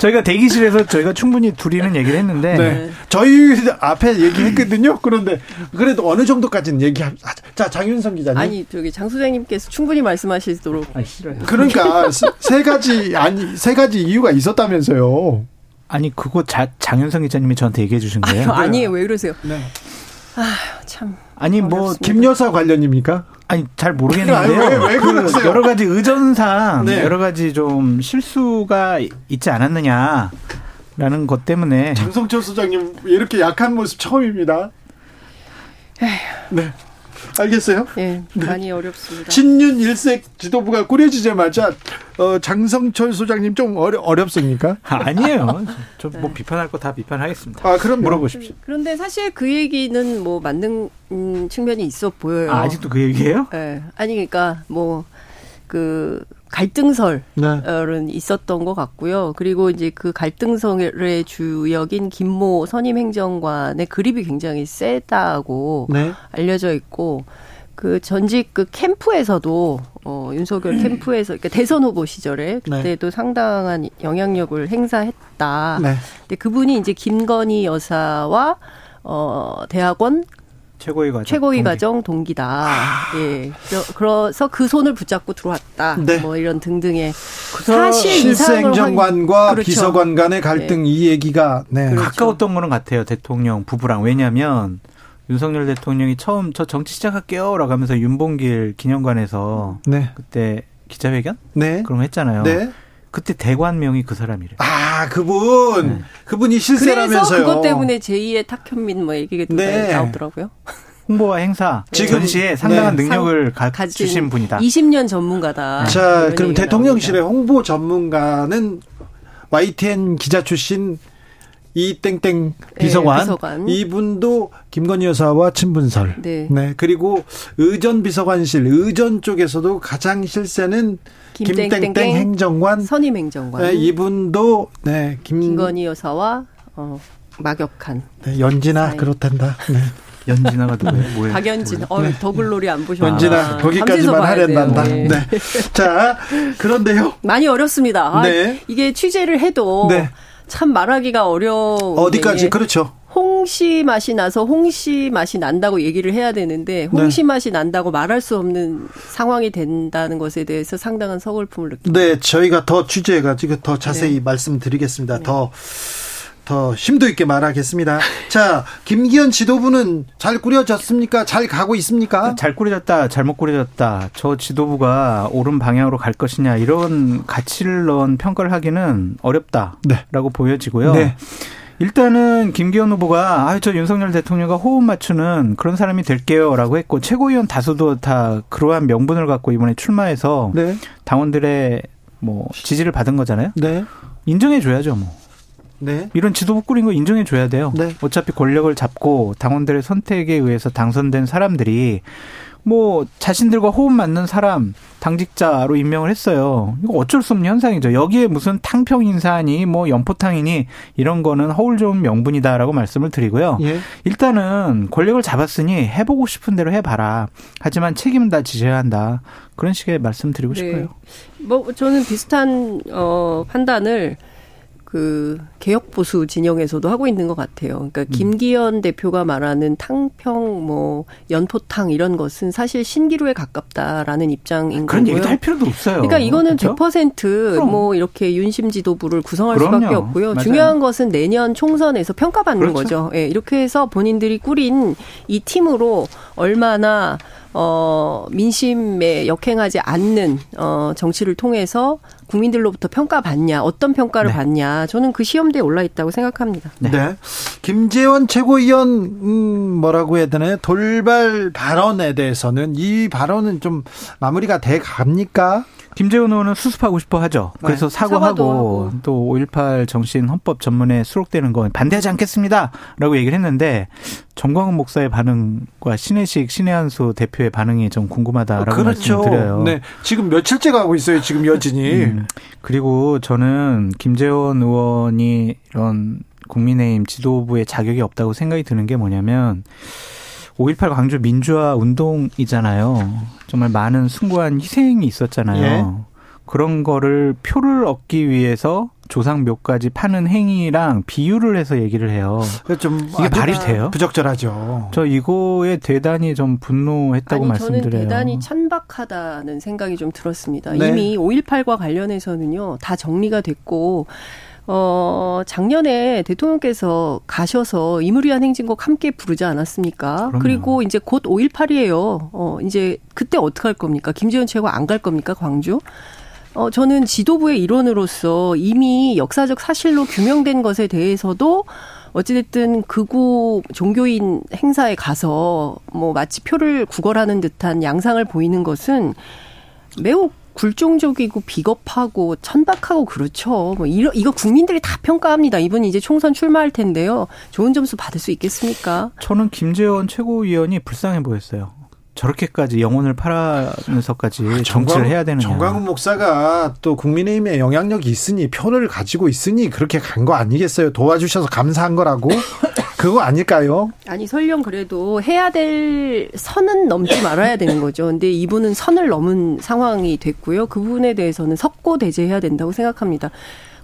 저희가 대기실에서 저희가 충분히 둘이는 얘기를 했는데 네. 저희 앞에 얘기했거든요. 그런데 그래도 어느 정도까지는 얘기하. 자 장윤성 기자님. 아니 저기 장 소장님께서 충분히 말씀하시도록. 아 싫어요. 그러니까 세 가지 아니 세 가지 이유가 있었다면서요. 아니 그거 자, 장윤성 기자님이 저한테 얘기해 주신 거예요? 아유, 아니에요. 왜 그러세요? 네. 아 참. 아니 뭐 김여사 관련입니까? 아니 잘 모르겠는데요. 왜, 왜 그 여러 가지 의전상 네. 여러 가지 좀 실수가 있지 않았느냐라는 것 때문에 장성철 소장님 이렇게 약한 모습 처음입니다. 에휴. 네. 알겠어요? 네, 많이 네. 어렵습니다. 친윤 일색 지도부가 꾸려지자마자 어, 장성철 소장님 좀 어려, 어렵습니까? 아니에요. [laughs] 저뭐 네. 비판할 거 다 비판하겠습니다. 아, 그럼 물어보십시오. 그런데 사실 그 얘기는 뭐 맞는 음, 측면이 있어 보여요. 아, 직도 그 얘기예요? 네. 아니 그러니까 뭐그 갈등설은 네. 있었던 것 같고요. 그리고 이제 그 갈등설의 주역인 김모 선임 행정관의 그립이 굉장히 세다고 네. 알려져 있고 그 전직 그 캠프에서도 어 윤석열 [clears throat] 캠프에서 그러니까 대선 후보 시절에 그때도 네. 상당한 영향력을 행사했다. 네. 근데 그분이 이제 김건희 여사와 어 대학원 최고위 과정 최고위 동기. 과정 동기다. 아. 예. 그래서 그 손을 붙잡고 들어왔다. 네. 뭐 이런 등등의 사실 실행정관과 그렇죠. 비서관 간의 갈등 네. 이 얘기가 네. 그렇죠. 가까웠던 거는 같아요. 대통령 부부랑 왜냐하면 윤석열 대통령이 처음 저 정치 시작할게요라고 하면서 윤봉길 기념관에서 네. 그때 기자회견 네. 그런 거 했잖아요. 네. 그때 대관명이 그 사람이래. 아 그분 네. 그분이 실세라면서요. 그래서 그것 때문에 제2의 탁현민 뭐 얘기가 네. 나오더라고요. 홍보와 행사 네. 지금 전시에 상당한 네. 능력을 가주신 분이다. 20년 전문가다. 자, 그럼 대통령실의 나옵니다. 홍보 전문가는 YTN 기자 출신 이 땡땡 비서관, 네, 비서관, 이분도 김건희 여사와 친분설. 네. 네. 그리고 의전 비서관실 의전 쪽에서도 가장 실세는 김땡땡 행정관 선임 행정관 네, 이분도 네 김, 김건희 여사와 어, 막역한 네, 연진아 그렇단다. 네. [laughs] 연진아가 누구예요? 뭐예요? [laughs] 박연진. 어, 네. 더글로리 안 보셨나? 연진아 아, 거기까지만 하련단다. 네. 네. 자 그런데요. 많이 어렵습니다. 아, 네. 이게 취재를 해도 네. 참 말하기가 어려워. 어디까지 그렇죠. 홍시 맛이 나서 홍시 맛이 난다고 얘기를 해야 되는데 홍시 네. 맛이 난다고 말할 수 없는 상황이 된다는 것에 대해서 상당한 서글픔을 느낍니다. 네, 저희가 더 취재해가지고 더 자세히 네. 말씀드리겠습니다. 네. 더. 더 심도 있게 말하겠습니다. 자, 김기현 지도부는 잘 꾸려졌습니까? 잘 가고 있습니까? 잘 꾸려졌다, 잘못 꾸려졌다. 저 지도부가 옳은 방향으로 갈 것이냐 이런 가치를 넣은 평가를 하기는 어렵다라고 네. 보여지고요. 네. 일단은 김기현 후보가 아 저 윤석열 대통령과 호흡 맞추는 그런 사람이 될게요라고 했고 최고위원 다수도 다 그러한 명분을 갖고 이번에 출마해서 네. 당원들의 뭐 지지를 받은 거잖아요. 네. 인정해 줘야죠, 뭐. 네. 이런 지도부 꾸린 거 인정해 줘야 돼요. 네. 어차피 권력을 잡고 당원들의 선택에 의해서 당선된 사람들이 뭐 자신들과 호흡 맞는 사람 당직자로 임명을 했어요. 이거 어쩔 수 없는 현상이죠. 여기에 무슨 탕평 인사니 뭐 연포탕이니 이런 거는 허울 좋은 명분이다라고 말씀을 드리고요. 예. 일단은 권력을 잡았으니 해보고 싶은 대로 해봐라. 하지만 책임은 다 지져야 한다. 그런 식의 말씀드리고 네. 싶어요. 뭐 저는 비슷한 어 판단을 그 개혁 보수 진영에서도 하고 있는 것 같아요. 그러니까 음. 김기현 대표가 말하는 탕평 뭐 연포탕 이런 것은 사실 신기루에 가깝다라는 입장인 그런 거고요. 얘기도 할 필요도 없어요. 그러니까 이거는 그렇죠? 100%뭐 이렇게 윤심 지도부를 구성할 그럼요. 수밖에 없고요. 맞아요. 중요한 것은 내년 총선에서 평가받는 그렇죠. 거죠. 예, 네, 이렇게 해서 본인들이 꾸린 이 팀으로 얼마나 어, 민심에 역행하지 않는, 어, 정치를 통해서 국민들로부터 평가받냐, 어떤 평가를 네. 받냐, 저는 그 시험대에 올라 있다고 생각합니다. 네. 네. 김재원 최고위원, 음, 뭐라고 해야 되나요? 돌발 발언에 대해서는 이 발언은 좀 마무리가 돼 갑니까? 김재원 의원은 수습하고 싶어 하죠. 네. 그래서 네. 사과하고 또 5.18 정신 헌법 전문에 수록되는 건 반대하지 않겠습니다라고 얘기를 했는데 정광훈 목사의 반응과 신혜식 신혜한수 대표의 반응이 좀 궁금하다라고 그렇죠. 말씀드려요. 네. 지금 며칠째 가고 있어요. 지금 여진이. 음. 그리고 저는 김재원 의원이 이런 국민의힘 지도부의 자격이 없다고 생각이 드는 게 뭐냐면 5.18 광주 민주화 운동이잖아요. 정말 많은 숭고한 희생이 있었잖아요. 예. 그런 거를 표를 얻기 위해서 조상묘까지 파는 행위랑 비유를 해서 얘기를 해요. 좀 이게 말이 돼요? 부적절하죠. 저 이거에 대단히 좀 분노했다고 아니, 말씀드려요. 저는 대단히 천박하다는 생각이 좀 들었습니다. 네. 이미 5.18과 관련해서는요 다 정리가 됐고 어, 작년에 대통령께서 가셔서 이무리한 행진곡 함께 부르지 않았습니까? 그럼요. 그리고 이제 곧 5.18이에요. 어, 이제 그때 어떻게 할 겁니까? 김재현 최고 안갈 겁니까? 광주? 어, 저는 지도부의 일원으로서 이미 역사적 사실로 규명된 것에 대해서도 어찌됐든 극우 종교인 행사에 가서 뭐 마치 표를 구걸하는 듯한 양상을 보이는 것은 매우 굴종적이고 비겁하고 천박하고 그렇죠. 뭐 이러, 이거 국민들이 다 평가합니다. 이분이 이제 총선 출마할 텐데요. 좋은 점수 받을 수 있겠습니까? 저는 김재원 최고위원이 불쌍해 보였어요. 저렇게까지 영혼을 팔아면서까지 아, 정치를 해야 되는 정광훈 목사가 또 국민의힘에 영향력이 있으니 표를 가지고 있으니 그렇게 간 거 아니겠어요? 도와주셔서 감사한 거라고 [laughs] 그거 아닐까요? 아니 설령 그래도 해야 될 선은 넘지 말아야 되는 거죠. 근데 이분은 선을 넘은 상황이 됐고요. 그 부분에 대해서는 석고대죄해야 된다고 생각합니다.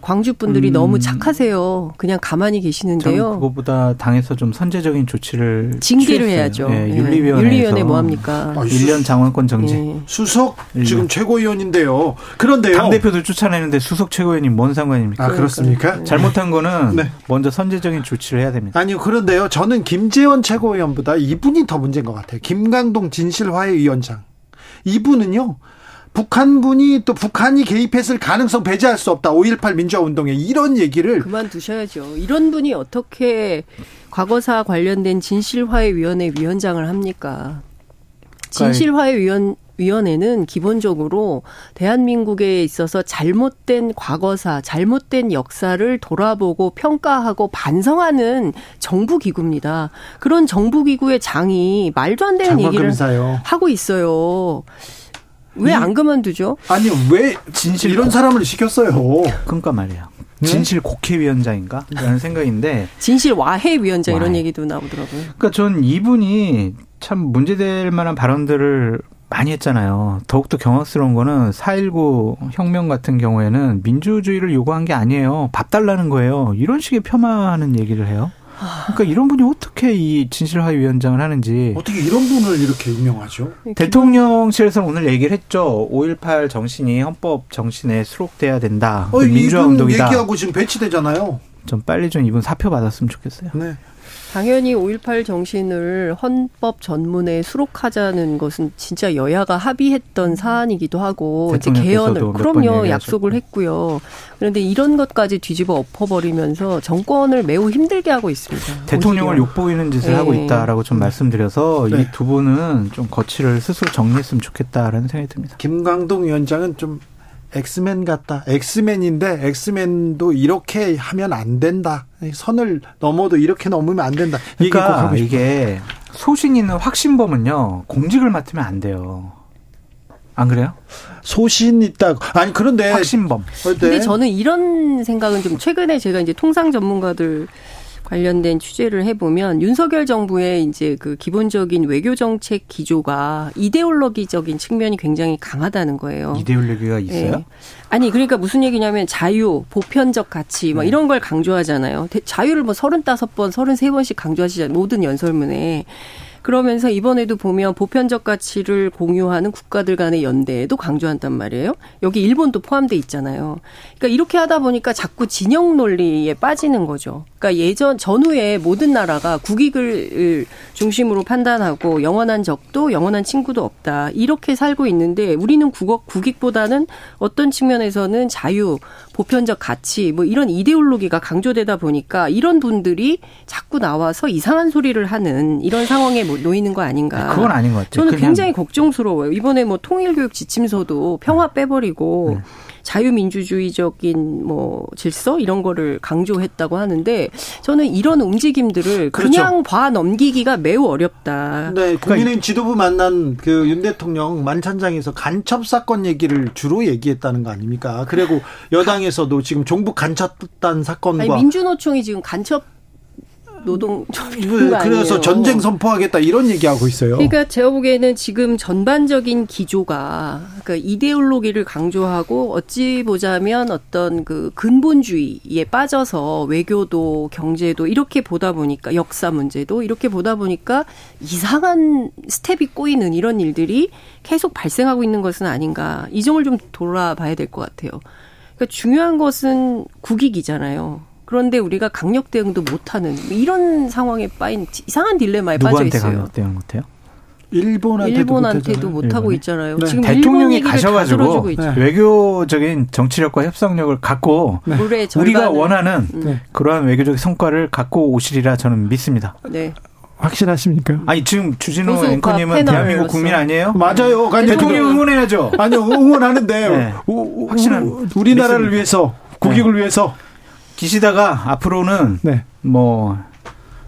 광주 분들이 음. 너무 착하세요. 그냥 가만히 계시는데요. 그거보다 당에서 좀 선제적인 조치를 징계를 취했어요. 해야죠. 네, 윤리위원회 윤리위원회 뭐 합니까? 아, 1년 장관권 정지. 네. 수석 지금 최고위원인데요. 그런데요. 당 대표들 쫓아내는데 수석 최고위원이 뭔 상관입니까? 아 그렇습니까? 네. 잘못한 거는 네. 먼저 선제적인 조치를 해야 됩니다. 아니요. 그런데요. 저는 김재원 최고위원보다 이분이 더 문제인 것 같아요. 김강동 진실화해 위원장. 이분은요. 북한분이 또 북한이 개입했을 가능성 배제할 수 없다. 5.18 민주화 운동에 이런 얘기를 그만두셔야죠. 이런 분이 어떻게 과거사 관련된 진실화해위원회 위원장을 합니까? 진실화해위원 위원회는 기본적으로 대한민국에 있어서 잘못된 과거사, 잘못된 역사를 돌아보고 평가하고 반성하는 정부 기구입니다. 그런 정부 기구의 장이 말도 안 되는 얘기를 하고 있어요. 왜 안 그만두죠? 아니 왜 진실 이런 사람을 시켰어요? 그러니까 말이에요. 네? 진실 국회위원장인가? 라는 생각인데. 진실 와해위원장 와해. 이런 얘기도 나오더라고요. 그러니까 전 이분이 참 문제될 만한 발언들을 많이 했잖아요. 더욱더 경악스러운 거는 4.19 혁명 같은 경우에는 민주주의를 요구한 게 아니에요. 밥 달라는 거예요. 이런 식의 폄하하는 얘기를 해요. 그러니까 이런 분이 어떻게 이 진실화위원장을 하는지 어떻게 이런 분을 이렇게 임명하죠? 대통령실에서 오늘 얘기를 했죠. 5.18 정신이 헌법 정신에 수록돼야 된다. 어, 민주화 운동이다. 얘기하고 지금 배치되잖아요. 좀 빨리 좀 이분 사표 받았으면 좋겠어요. 네. 당연히 5.18 정신을 헌법 전문에 수록하자는 것은 진짜 여야가 합의했던 사안이기도 하고 이제 개헌을 그럼요 약속을 했고요. 그런데 이런 것까지 뒤집어 엎어버리면서 정권을 매우 힘들게 하고 있습니다. 대통령을 오히려. 욕보이는 짓을 네. 하고 있다라고 좀 말씀드려서 네. 이두 분은 좀 거취를 스스로 정리했으면 좋겠다라는 생각이 듭니다. 김광동 위원장은 좀 엑스맨 같다. 엑스맨인데 엑스맨도 이렇게 하면 안 된다. 선을 넘어도 이렇게 넘으면 안 된다. 그러니까 이게 소신 있는 확신범은요 공직을 맡으면 안 돼요. 안 그래요? 소신 있다. 아니 그런데 확신범. 근데 저는 이런 생각은 좀 최근에 제가 이제 통상 전문가들 관련된 취재를 해보면 윤석열 정부의 이제 그 기본적인 외교 정책 기조가 이데올로기적인 측면이 굉장히 강하다는 거예요. 이데올로기가 있어요? 네. 아니 그러니까 무슨 얘기냐면 자유, 보편적 가치 뭐 네. 이런 걸 강조하잖아요. 자유를 뭐 서른다섯 번, 서른세 번씩 강조하시잖아요. 모든 연설문에. 그러면서 이번에도 보면 보편적 가치를 공유하는 국가들 간의 연대에도 강조한단 말이에요. 여기 일본도 포함돼 있잖아요. 그러니까 이렇게 하다 보니까 자꾸 진영 논리에 빠지는 거죠. 그러니까 예전 전후에 모든 나라가 국익을 중심으로 판단하고 영원한 적도 영원한 친구도 없다. 이렇게 살고 있는데 우리는 국어 국익보다는 어떤 측면에서는 자유, 보편적 가치 뭐 이런 이데올로기가 강조되다 보니까 이런 분들이 자꾸 나와서 이상한 소리를 하는 이런 상황에 뭐 놓이는 거 아닌가. 그건 아닌 것 같아요. 저는 굉장히 걱정스러워요. 이번에 뭐 통일교육 지침서도 평화 빼버리고 네. 자유민주주의적인 뭐 질서 이런 거를 강조했다고 하는데 저는 이런 움직임들을 그렇죠. 그냥 봐 넘기기가 매우 어렵다. 네, 국민의힘 지도부 만난 그 윤 대통령 만찬장에서 간첩 사건 얘기를 주로 얘기했다는 거 아닙니까? 그리고 여당에서도 지금 종북 간첩단 사건과 아니, 민주노총이 지금 간첩 노동 [laughs] 네, 그래서 전쟁 선포하겠다 이런 얘기하고 있어요. 그러니까 제가 보기에는 지금 전반적인 기조가 그러니까 이데올로기를 강조하고 어찌 보자면 어떤 그 근본주의에 빠져서 외교도 경제도 이렇게 보다 보니까 역사 문제도 이렇게 보다 보니까 이상한 스텝이 꼬이는 이런 일들이 계속 발생하고 있는 것은 아닌가 이 점을 좀 돌아봐야 될 것 같아요. 그러니까 중요한 것은 국익이잖아요. 그런데 우리가 강력 대응도 못하는 이런 상황에 빠인 이상한 딜레마에 빠져 있어요. 강력 대응 못해요? 일본한테도, 일본한테도 못하고 있잖아요. 네. 지금 대통령이 가셔가지고 네. 외교적인 정치력과 협상력을 갖고 네. 우리가 원하는 네. 그러한 외교적 성과를 갖고 오시리라 저는 믿습니다. 네. 확실하십니까? 아니 지금 주진우 앵커님은 대한민국 국민 아니에요? 맞아요. 대통령 응원해야죠. 아니요 응원하는데 네. 확실한 우리나라를 믿습니다. 위해서 국익을 네. 위해서 기시다가 앞으로는 네. 뭐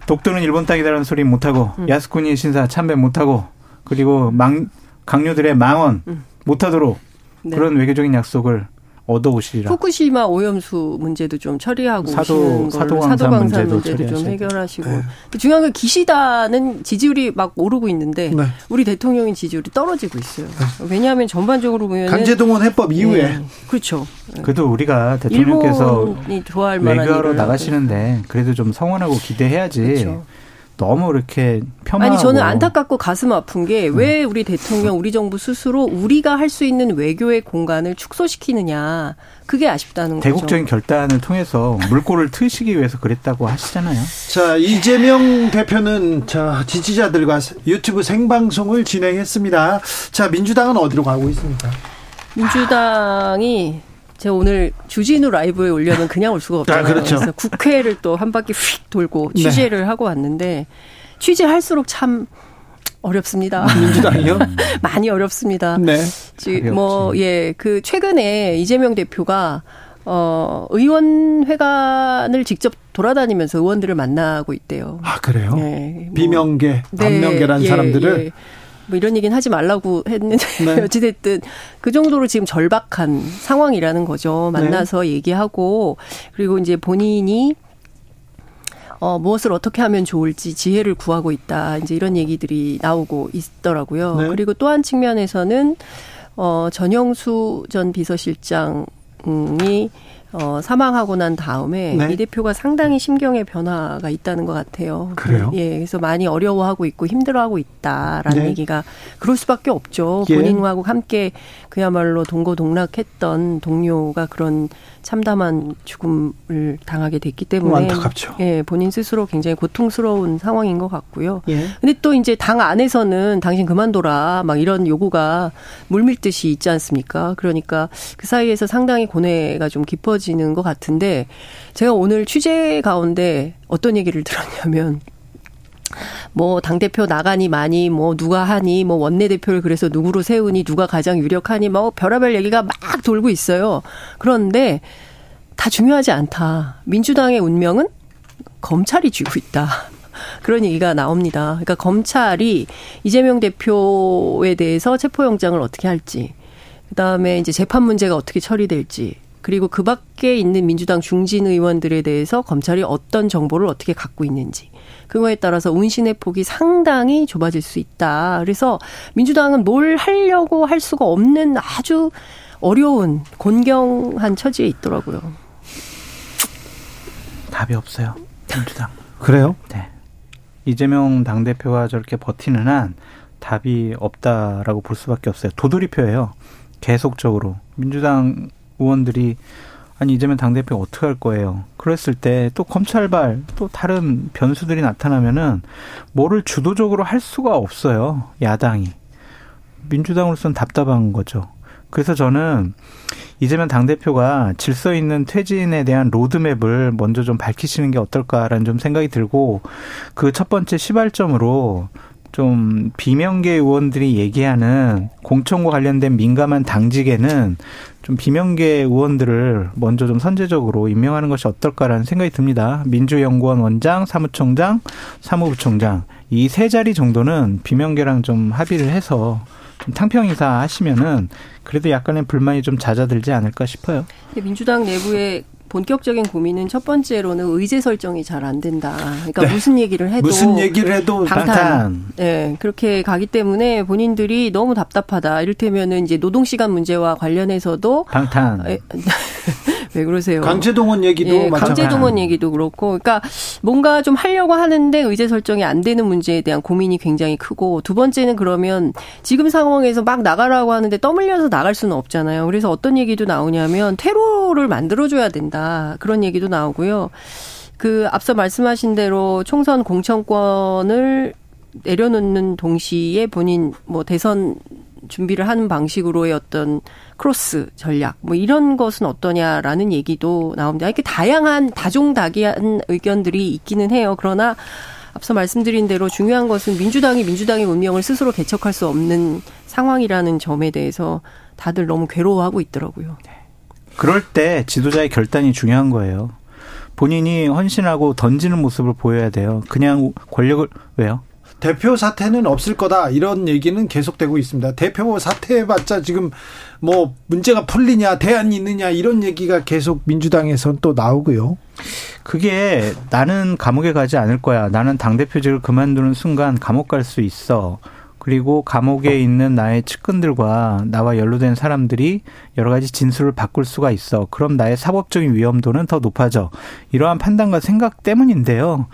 독도는 일본 땅이다라는 소리 못 하고 음. 야스쿠니 신사 참배 못 하고 그리고 망 강요들의 망언 음. 못 하도록 네. 그런 외교적인 약속을 얻어오시리라. 후쿠시마 오염수 문제도 좀 처리하고 사도 사도광산, 사도광산 문제도, 좀 해결하시고 네. 중요한 건 기시다는 지지율이 막 오르고 있는데 네. 우리 대통령의 지지율이 떨어지고 있어요. 네. 왜냐하면 전반적으로 보면 강제동원 해법 이후에 네. 그렇죠. 그래도 우리가 대통령께서 외교하러 나가시는데 그래도 좀 성원하고 기대해야지. 그렇죠. 너무 이렇게 폄하하고 아니 저는 안타깝고 가슴 아픈 게왜 음. 우리 대통령 우리 정부 스스로 우리가 할 수 있는 외교의 공간을 축소시키느냐 그게 아쉽다는 거죠. 대국적인 결단을 통해서 물꼬를 트시기 위해서 그랬다고 하시잖아요. 자 이재명 대표는 자 지지자들과 유튜브 생방송을 진행했습니다. 자 민주당은 어디로 가고 있습니까? 민주당이 제가 오늘 주진우 라이브에 올려면 그냥 올 수가 아, 없잖아요. 아, 그렇죠. 그래서 국회를 또 한 바퀴 휙 돌고 네. 취재를 네. 하고 왔는데 취재할수록 참 어렵습니다. 민주당이요? [laughs] 많이 어렵습니다. 네. 지금 뭐, 예, 그 최근에 이재명 대표가 어, 의원회관을 직접 돌아다니면서 의원들을 만나고 있대요. 아, 그래요? 네. 뭐, 비명계, 반명계란 네, 사람들을. 예. 뭐 이런 얘기는 하지 말라고 했는데 네. [laughs] 어찌됐든 그 정도로 지금 절박한 상황이라는 거죠. 만나서 네. 얘기하고 그리고 이제 본인이 어, 무엇을 어떻게 하면 좋을지 지혜를 구하고 있다. 이제 이런 얘기들이 나오고 있더라고요. 네. 그리고 또 한 측면에서는 어, 전영수 전 비서실장이 어, 사망하고 난 다음에 네. 이 대표가 상당히 심경의 변화가 있다는 것 같아요. 그래요? 예, 그래서 많이 어려워하고 있고 힘들어하고 있다라는 네. 얘기가 그럴 수밖에 없죠. 예. 본인하고 함께 그야말로 동고동락했던 동료가 그런 참담한 죽음을 당하게 됐기 때문에 안타깝죠. 예, 본인 스스로 굉장히 고통스러운 상황인 것 같고요. 예. 근데 또 이제 당 안에서는 당신 그만둬라 막 이런 요구가 물밀듯이 있지 않습니까? 그러니까 그 사이에서 상당히 고뇌가 좀 깊어 지는 것 같은데 제가 오늘 취재 가운데 어떤 얘기를 들었냐면 뭐 당대표 나가니 많이 뭐 누가 하니 뭐 원내대표를 그래서 누구로 세우니 누가 가장 유력하니 뭐 별의별 얘기가 막 돌고 있어요. 그런데 다 중요하지 않다. 민주당의 운명은 검찰이 쥐고 있다. [laughs] 그런 얘기가 나옵니다. 그러니까 검찰이 이재명 대표에 대해서 체포영장을 어떻게 할지, 그 다음에 이제 재판 문제가 어떻게 처리될지, 그리고 그 밖에 있는 민주당 중진 의원들에 대해서 검찰이 어떤 정보를 어떻게 갖고 있는지, 그거에 따라서 운신의 폭이 상당히 좁아질 수 있다. 그래서 민주당은 뭘 하려고 할 수가 없는 아주 어려운 곤경한 처지에 있더라고요. 답이 없어요. 민주당. [laughs] 그래요? 네. 이재명 당대표가 저렇게 버티는 한 답이 없다라고 볼 수밖에 없어요. 도돌이표예요. 계속적으로. 민주당 의원들이 아니 이재명 당대표 어떻게 할 거예요? 그랬을 때 또 검찰발 또 다른 변수들이 나타나면은 뭐를 주도적으로 할 수가 없어요. 야당이. 민주당으로서는 답답한 거죠. 그래서 저는 이재명 당대표가 질서 있는 퇴진에 대한 로드맵을 먼저 좀 밝히시는 게 어떨까라는 좀 생각이 들고 그 첫 번째 시발점으로 좀 비명계 의원들이 얘기하는 공천과 관련된 민감한 당직에는 좀 비명계 의원들을 먼저 좀 선제적으로 임명하는 것이 어떨까라는 생각이 듭니다. 민주연구원 원장, 사무총장, 사무부총장 이 세 자리 정도는 비명계랑 좀 합의를 해서 좀 탕평 인사 하시면은 그래도 약간의 불만이 좀 잦아들지 않을까 싶어요. 민주당 내부에 본격적인 고민은 첫 번째로는 의제 설정이 잘 안 된다. 그러니까 네. 무슨 얘기를 해도 무슨 얘기를 해도 방탄. 방탄. 네, 그렇게 가기 때문에 본인들이 너무 답답하다. 이를테면은 이제 노동 시간 문제와 관련해서도 방탄. [laughs] 왜 그러세요? 강제동원 얘기도 예, 강제동원 얘기도 그렇고, 그러니까 뭔가 좀 하려고 하는데 의제 설정이 안 되는 문제에 대한 고민이 굉장히 크고 두 번째는 그러면 지금 상황에서 막 나가라고 하는데 떠밀려서 나갈 수는 없잖아요. 그래서 어떤 얘기도 나오냐면 테러를 만들어줘야 된다 그런 얘기도 나오고요. 그 앞서 말씀하신 대로 총선 공천권을 내려놓는 동시에 본인 뭐 대선 준비를 하는 방식으로의 어떤 크로스 전략 뭐 이런 것은 어떠냐라는 얘기도 나옵니다. 이렇게 다양한 다종다기한 의견들이 있기는 해요. 그러나 앞서 말씀드린 대로 중요한 것은 민주당이 민주당의 운명을 스스로 개척할 수 없는 상황이라는 점에 대해서 다들 너무 괴로워하고 있더라고요. 네. 그럴 때 지도자의 결단이 중요한 거예요. 본인이 헌신하고 던지는 모습을 보여야 돼요. 그냥 권력을 왜요? 대표 사퇴는 없을 거다 이런 얘기는 계속되고 있습니다. 대표 사퇴해봤자 지금 뭐 문제가 풀리냐 대안이 있느냐 이런 얘기가 계속 민주당에선 또 나오고요. 그게 나는 감옥에 가지 않을 거야. 나는 당 대표직을 그만두는 순간 감옥 갈 수 있어. 그리고 감옥에 있는 나의 측근들과 나와 연루된 사람들이 여러 가지 진술을 바꿀 수가 있어. 그럼 나의 사법적인 위험도는 더 높아져. 이러한 판단과 생각 때문인데요.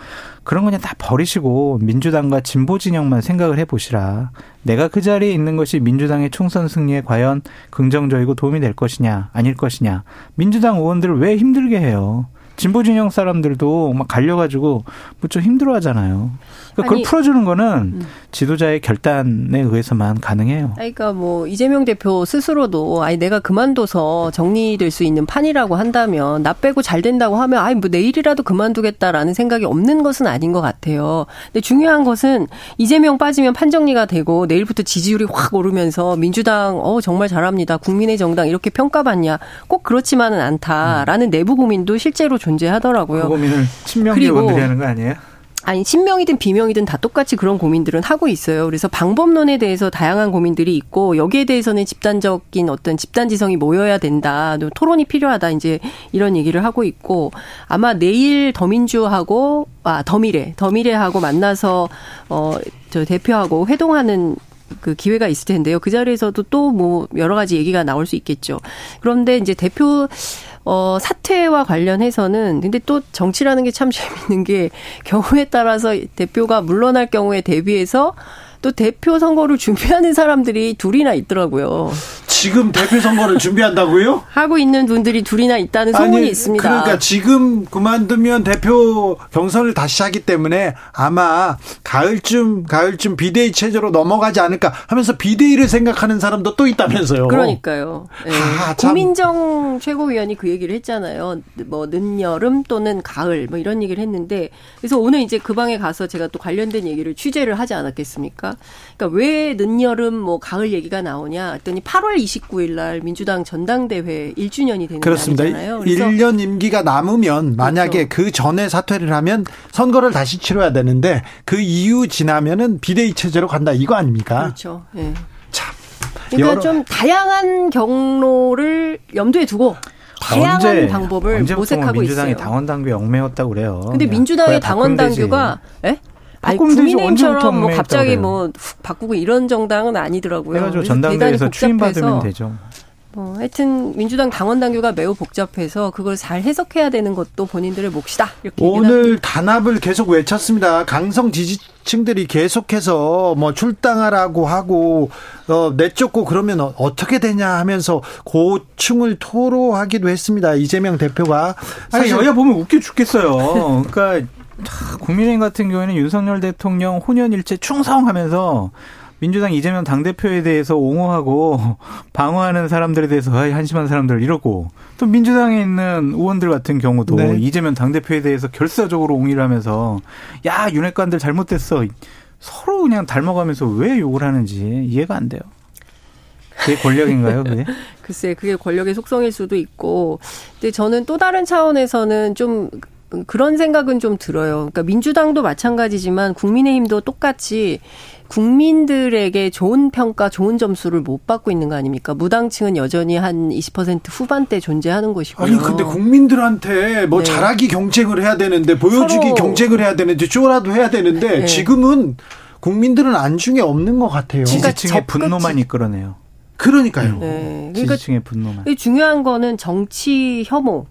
그런 거 그냥 다 버리시고 민주당과 진보 진영만 생각을 해보시라. 내가 그 자리에 있는 것이 민주당의 총선 승리에 과연 긍정적이고 도움이 될 것이냐, 아닐 것이냐. 민주당 의원들을 왜 힘들게 해요? 진보 진영 사람들도 막 갈려가지고 무척 힘들어하잖아요. 그러니까 그걸 풀어주는 거는 음. 지도자의 결단에 의해서만 가능해요. 그러니까 뭐 이재명 대표 스스로도 아니 내가 그만둬서 정리될 수 있는 판이라고 한다면 나 빼고 잘 된다고 하면 아니 뭐 내일이라도 그만두겠다라는 생각이 없는 것은 아닌 것 같아요. 근데 중요한 것은 이재명 빠지면 판 정리가 되고 내일부터 지지율이 확 오르면서 민주당 어 정말 잘합니다. 국민의 정당 이렇게 평가받냐 꼭 그렇지만은 않다라는 음. 내부 고민도 실제로 존재하더라고요. 그 고민을 친명계 의원들이 하는 거 아니에요? 아니 친명이든 비명이든 다 똑같이 그런 고민들은 하고 있어요. 그래서 방법론에 대해서 다양한 고민들이 있고 여기에 대해서는 집단적인 어떤 집단 지성이 모여야 된다. 토론이 필요하다. 이제 이런 얘기를 하고 있고 아마 내일 더민주하고 아 더미래 더미래하고 만나서 어저 대표하고 회동하는 그 기회가 있을 텐데요. 그 자리에서도 또 뭐 여러 가지 얘기가 나올 수 있겠죠. 그런데 이제 대표 어, 사퇴와 관련해서는 근데 또 정치라는 게 참 [laughs] 재밌는 게 경우에 따라서 대표가 물러날 경우에 대비해서 또 대표 선거를 [laughs] 준비하는 사람들이 둘이나 있더라고요. 지금 대표 선거를 준비한다고요? [laughs] 하고 있는 분들이 둘이나 있다는 소문이 아니, 있습니다. 그러니까 지금 그만두면 대표 경선을 다시 하기 때문에 아마 가을쯤 가을쯤 비대위 체제로 넘어가지 않을까 하면서 비대위를 생각하는 사람도 또 있다면서요. 그러니까요. 네. 아, 고민정 최고위원이 그 얘기를 했잖아요. 뭐 늦여름 또는 가을 뭐 이런 얘기를 했는데 그래서 오늘 이제 그 방에 가서 제가 또 관련된 얘기를 취재를 하지 않았겠습니까? 그러니까 왜 늦여름 뭐 가을 얘기가 나오냐 했더니 8월 29일 날 민주당 전당대회 1주년이 되는 그렇습니다. 날이잖아요. 1년 임기가 남으면 만약에 그렇죠. 그 전에 사퇴를 하면 선거를 다시 치러야 되는데 그 이후 지나면은 비대위 체제로 간다 이거 아닙니까? 그렇죠. 예. 참. 그러니까 여러... 좀 다양한 경로를 염두에 두고 다양한 언제, 방법을 모색하고 민주당이 있어요. 당원 당규 얽매였다고 그래요. 근데 민주당의 당원 당규가 예? 아니, 국민의힘처럼 뭐 갑자기 뭐 훅 바꾸고 이런 정당은 아니더라고요. 해가지고 전당대회에서 추임받으면 되죠. 어, 하여튼 민주당 당원 당규가 매우 복잡해서 그걸 잘 해석해야 되는 것도 본인들의 몫이다. 이렇게 오늘 단합을 계속 외쳤습니다. 강성 지지층들이 계속해서 뭐 출당하라고 하고 어, 내쫓고 그러면 어떻게 되냐 하면서 고충을 토로하기도 했습니다. 이재명 대표가 사실 아니, 여야 보면 웃겨 죽겠어요. 그러니까 국민의힘 같은 경우에는 윤석열 대통령 혼연일체 충성하면서 민주당 이재명 당대표에 대해서 옹호하고 [laughs] 방어하는 사람들에 대해서 한심한 사람들 이러고 또 민주당에 있는 의원들 같은 경우도 네. 이재명 당대표에 대해서 결사적으로 옹의를 하면서 야 윤핵관들 잘못됐어 서로 그냥 닮아가면서 왜 욕을 하는지 이해가 안 돼요. 그게 권력인가요, 그게? [laughs] 글쎄, 그게 권력의 속성일 수도 있고, 근데 저는 또 다른 차원에서는 좀 그런 생각은 좀 들어요. 그러니까 민주당도 마찬가지지만 국민의힘도 똑같이 국민들에게 좋은 평가, 좋은 점수를 못 받고 있는 거 아닙니까? 무당층은 여전히 한 20% 후반대 존재하는 것이고요. 아니 근데 국민들한테 뭐 네. 잘하기 경쟁을 해야 되는데 보여주기 경쟁을 해야 되는데 쇼라도 해야 되는데 네. 지금은 국민들은 안중에 없는 것 같아요. 지지층의 분노만 이끌어내요. 그러니까요. 네. 그러니까 지지층의 분노만. 중요한 거는 정치 혐오.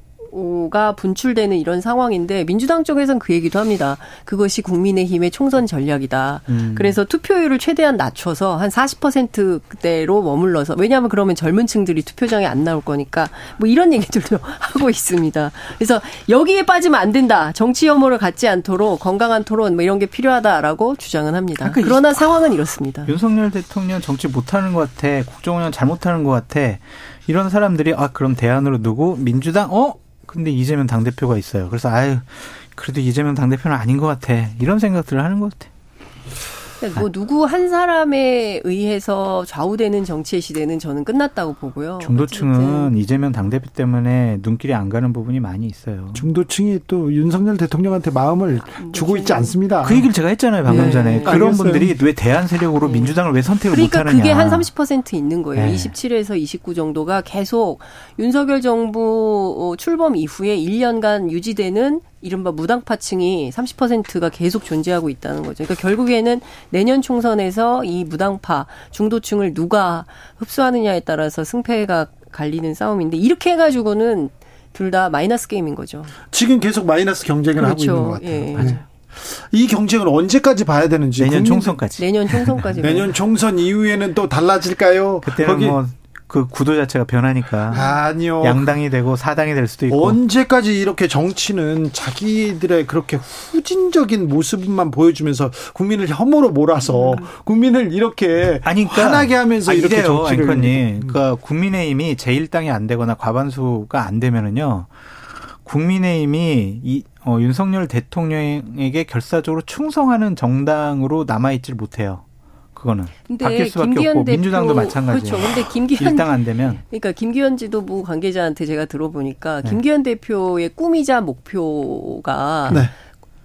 가 분출되는 이런 상황인데 민주당 쪽에서는 그 얘기도 합니다. 그것이 국민의힘의 총선 전략이다. 음. 그래서 투표율을 최대한 낮춰서 한 40%대로 머물러서 왜냐하면 그러면 젊은 층들이 투표장에 안 나올 거니까 뭐 이런 얘기들도 [laughs] 하고 있습니다. 그래서 여기에 빠지면 안 된다. 정치 혐오를 갖지 않도록 건강한 토론 뭐 이런 게 필요하다라고 주장은 합니다. 그러니까 그러나 상황은 이렇습니다. 윤석열 대통령 정치 못하는 것 같아. 국정운영 잘못하는 것 같아. 이런 사람들이 아 그럼 대안으로 누구 민주당 어 근데 이재명 당대표가 있어요. 그래서 아유, 그래도 이재명 당대표는 아닌 것 같아. 이런 생각들을 하는 것 같아. 뭐 누구 한 사람에 의해서 좌우되는 정치의 시대는 저는 끝났다고 보고요. 중도층은 이재명 당대표 때문에 눈길이 안 가는 부분이 많이 있어요. 중도층이 또 윤석열 대통령한테 마음을 뭐 주고 있지 않습니다. 그 얘기를 제가 했잖아요 방금 네. 전에. 그런 알겠어요. 분들이 왜 대한 세력으로 네. 민주당을 왜 선택을 그러니까 못하느냐. 그게 한 30% 있는 거예요. 네. 27에서 29 정도가 계속 윤석열 정부 출범 이후에 1년간 유지되는 이른바 무당파층이 30%가 계속 존재하고 있다는 거죠. 그러니까 결국에는 내년 총선에서 이 무당파 중도층을 누가 흡수하느냐에 따라서 승패가 갈리는 싸움인데 이렇게 해가지고는 둘 다 마이너스 게임인 거죠. 지금 계속 마이너스 경쟁을 그렇죠. 하고 있는 것 같아요. 예. 네. 이 경쟁을 언제까지 봐야 되는지 내년 총선까지. 내년 총선까지. 내년 총선 이후에는 또 달라질까요? 그때는 뭐 그 구도 자체가 변하니까 아니요 양당이 되고 사당이 될 수도 있고 언제까지 이렇게 정치는 자기들의 그렇게 후진적인 모습만 보여주면서 국민을 혐오로 몰아서 음. 국민을 이렇게 아니, 그러니까, 화나게 하면서 아, 이렇게 이래요, 정치를 앵커님. 그러니까 국민의힘이 제1당이 안 되거나 과반수가 안 되면은요 국민의힘이 이 어, 윤석열 대통령에게 결사적으로 충성하는 정당으로 남아있질 못해요. 그거는 바뀔 수밖에 없고 대표, 민주당도 마찬가지예요. 그렇죠. 근데 김기현 일당 안 되면 그러니까 김기현 지도부 관계자한테 제가 들어보니까 네. 김기현 대표의 꿈이자 목표가 네.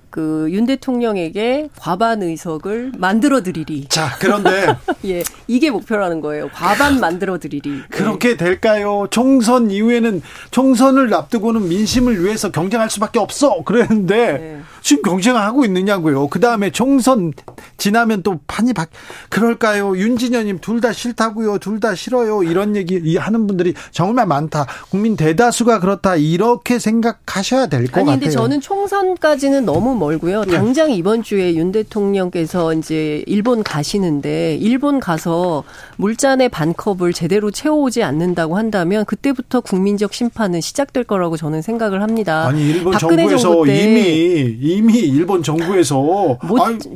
그윤 대통령에게 과반 의석을 만들어 드리리. 자, 그런데 [laughs] 예, 이게 목표라는 거예요. 과반 만들어 드리리. 그렇게 될까요? 총선 이후에는 총선을 앞두고는 민심을 위해서 경쟁할 수밖에 없어. 그랬는데 네. 지금 경쟁을 하고 있느냐고요. 그 다음에 총선 지나면 또 판이 바 그럴까요? 윤진현님 둘 다 싫다고요. 둘 다 싫어요. 이런 얘기 하는 분들이 정말 많다. 국민 대다수가 그렇다. 이렇게 생각하셔야 될 것 같아요. 아니 근데 저는 총선까지는 너무 멀고요. 네. 당장 이번 주에 윤 대통령께서 이제 일본 가시는데 일본 가서 물잔의 반 컵을 제대로 채워오지 않는다고 한다면 그때부터 국민적 심판은 시작될 거라고 저는 생각을 합니다. 아니 일본 정부에서 이미 이미 일본 정부에서 뭐,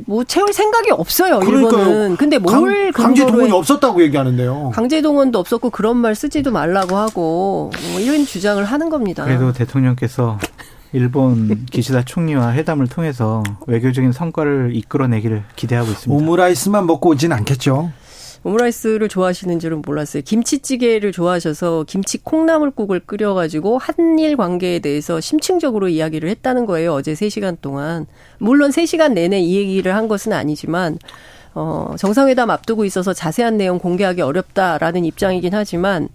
뭐 채울 생각이 없어요. 그러니까요. 일본은. 근데 뭘 강, 제 동원이 없었다고 얘기하는데요. 강제 동원도 없었고 그런 말 쓰지도 말라고 하고 뭐 이런 주장을 하는 겁니다. 그래도 대통령께서 일본 기시다 총리와 회담을 통해서 외교적인 성과를 이끌어내기를 기대하고 있습니다. 오므라이스만 먹고 오진 않겠죠. 오므라이스를 좋아하시는 줄은 몰랐어요. 김치찌개를 좋아하셔서 김치 콩나물국을 끓여가지고 한일 관계에 대해서 심층적으로 이야기를 했다는 거예요. 어제 3시간 동안. 물론 3시간 내내 이 얘기를 한 것은 아니지만 어, 정상회담 앞두고 있어서 자세한 내용 공개하기 어렵다라는 입장이긴 하지만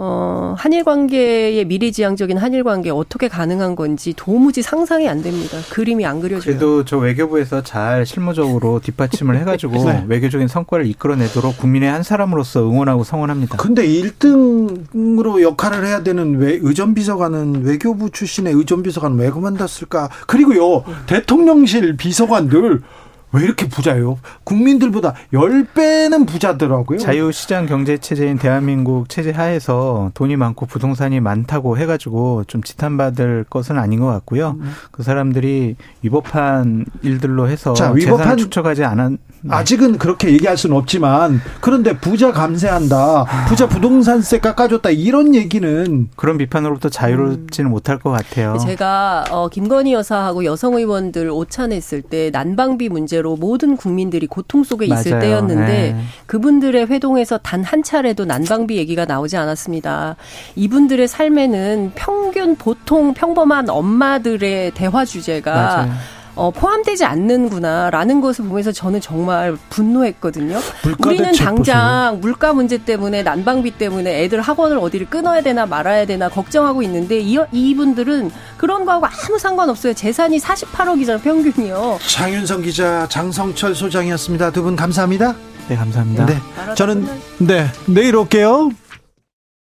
어, 한일 관계의 미래지향적인 한일 관계 어떻게 가능한 건지 도무지 상상이 안 됩니다. 그림이 안 그려져요. 그래도 저 외교부에서 잘 실무적으로 뒷받침을 [laughs] 해가지고 네. 외교적인 성과를 이끌어내도록 국민의 한 사람으로서 응원하고 성원합니다. 근데 1등으로 역할을 해야 되는 외, 의전비서관은 외교부 출신의 의전비서관 왜 그만뒀을까? 그리고요, 네. 대통령실 비서관들 왜 이렇게 부자예요? 국민들보다 10배는 부자더라고요. 자유시장 경제 체제인 대한민국 체제 하에서 돈이 많고 부동산이 많다고 해가지고 좀 지탄받을 것은 아닌 것 같고요. 음. 그 사람들이 위법한 일들로 해서 자, 위법한, 재산을 축적하지 않았 네. 아직은 그렇게 얘기할 수는 없지만 그런데 부자 감세한다. 부자 부동산세 깎아줬다. 이런 얘기는 그런 비판으로부터 자유롭지는 음. 못할 것 같아요. 제가 어, 김건희 여사하고 여성 의원들 오찬했을 때 난방비 문제로 모든 국민들이 고통 속에 있을 맞아요. 때였는데 네. 그분들의 회동에서 단 한 차례도 난방비 얘기가 나오지 않았습니다. 이분들의 삶에는 평균 보통 평범한 엄마들의 대화 주제가 맞아요. 어, 포함되지 않는구나라는 것을 보면서 저는 정말 분노했거든요. 우리는 당장 보세요. 물가 문제 때문에 난방비 때문에 애들 학원을 어디를 끊어야 되나 말아야 되나 걱정하고 있는데 이, 이분들은 그런 거하고 아무 상관없어요. 재산이 48억이잖아요, 평균이요. 장윤성 기자, 장성철 소장이었습니다. 두 분 감사합니다. 네, 감사합니다. 네. 저는 네, 내일 올게요.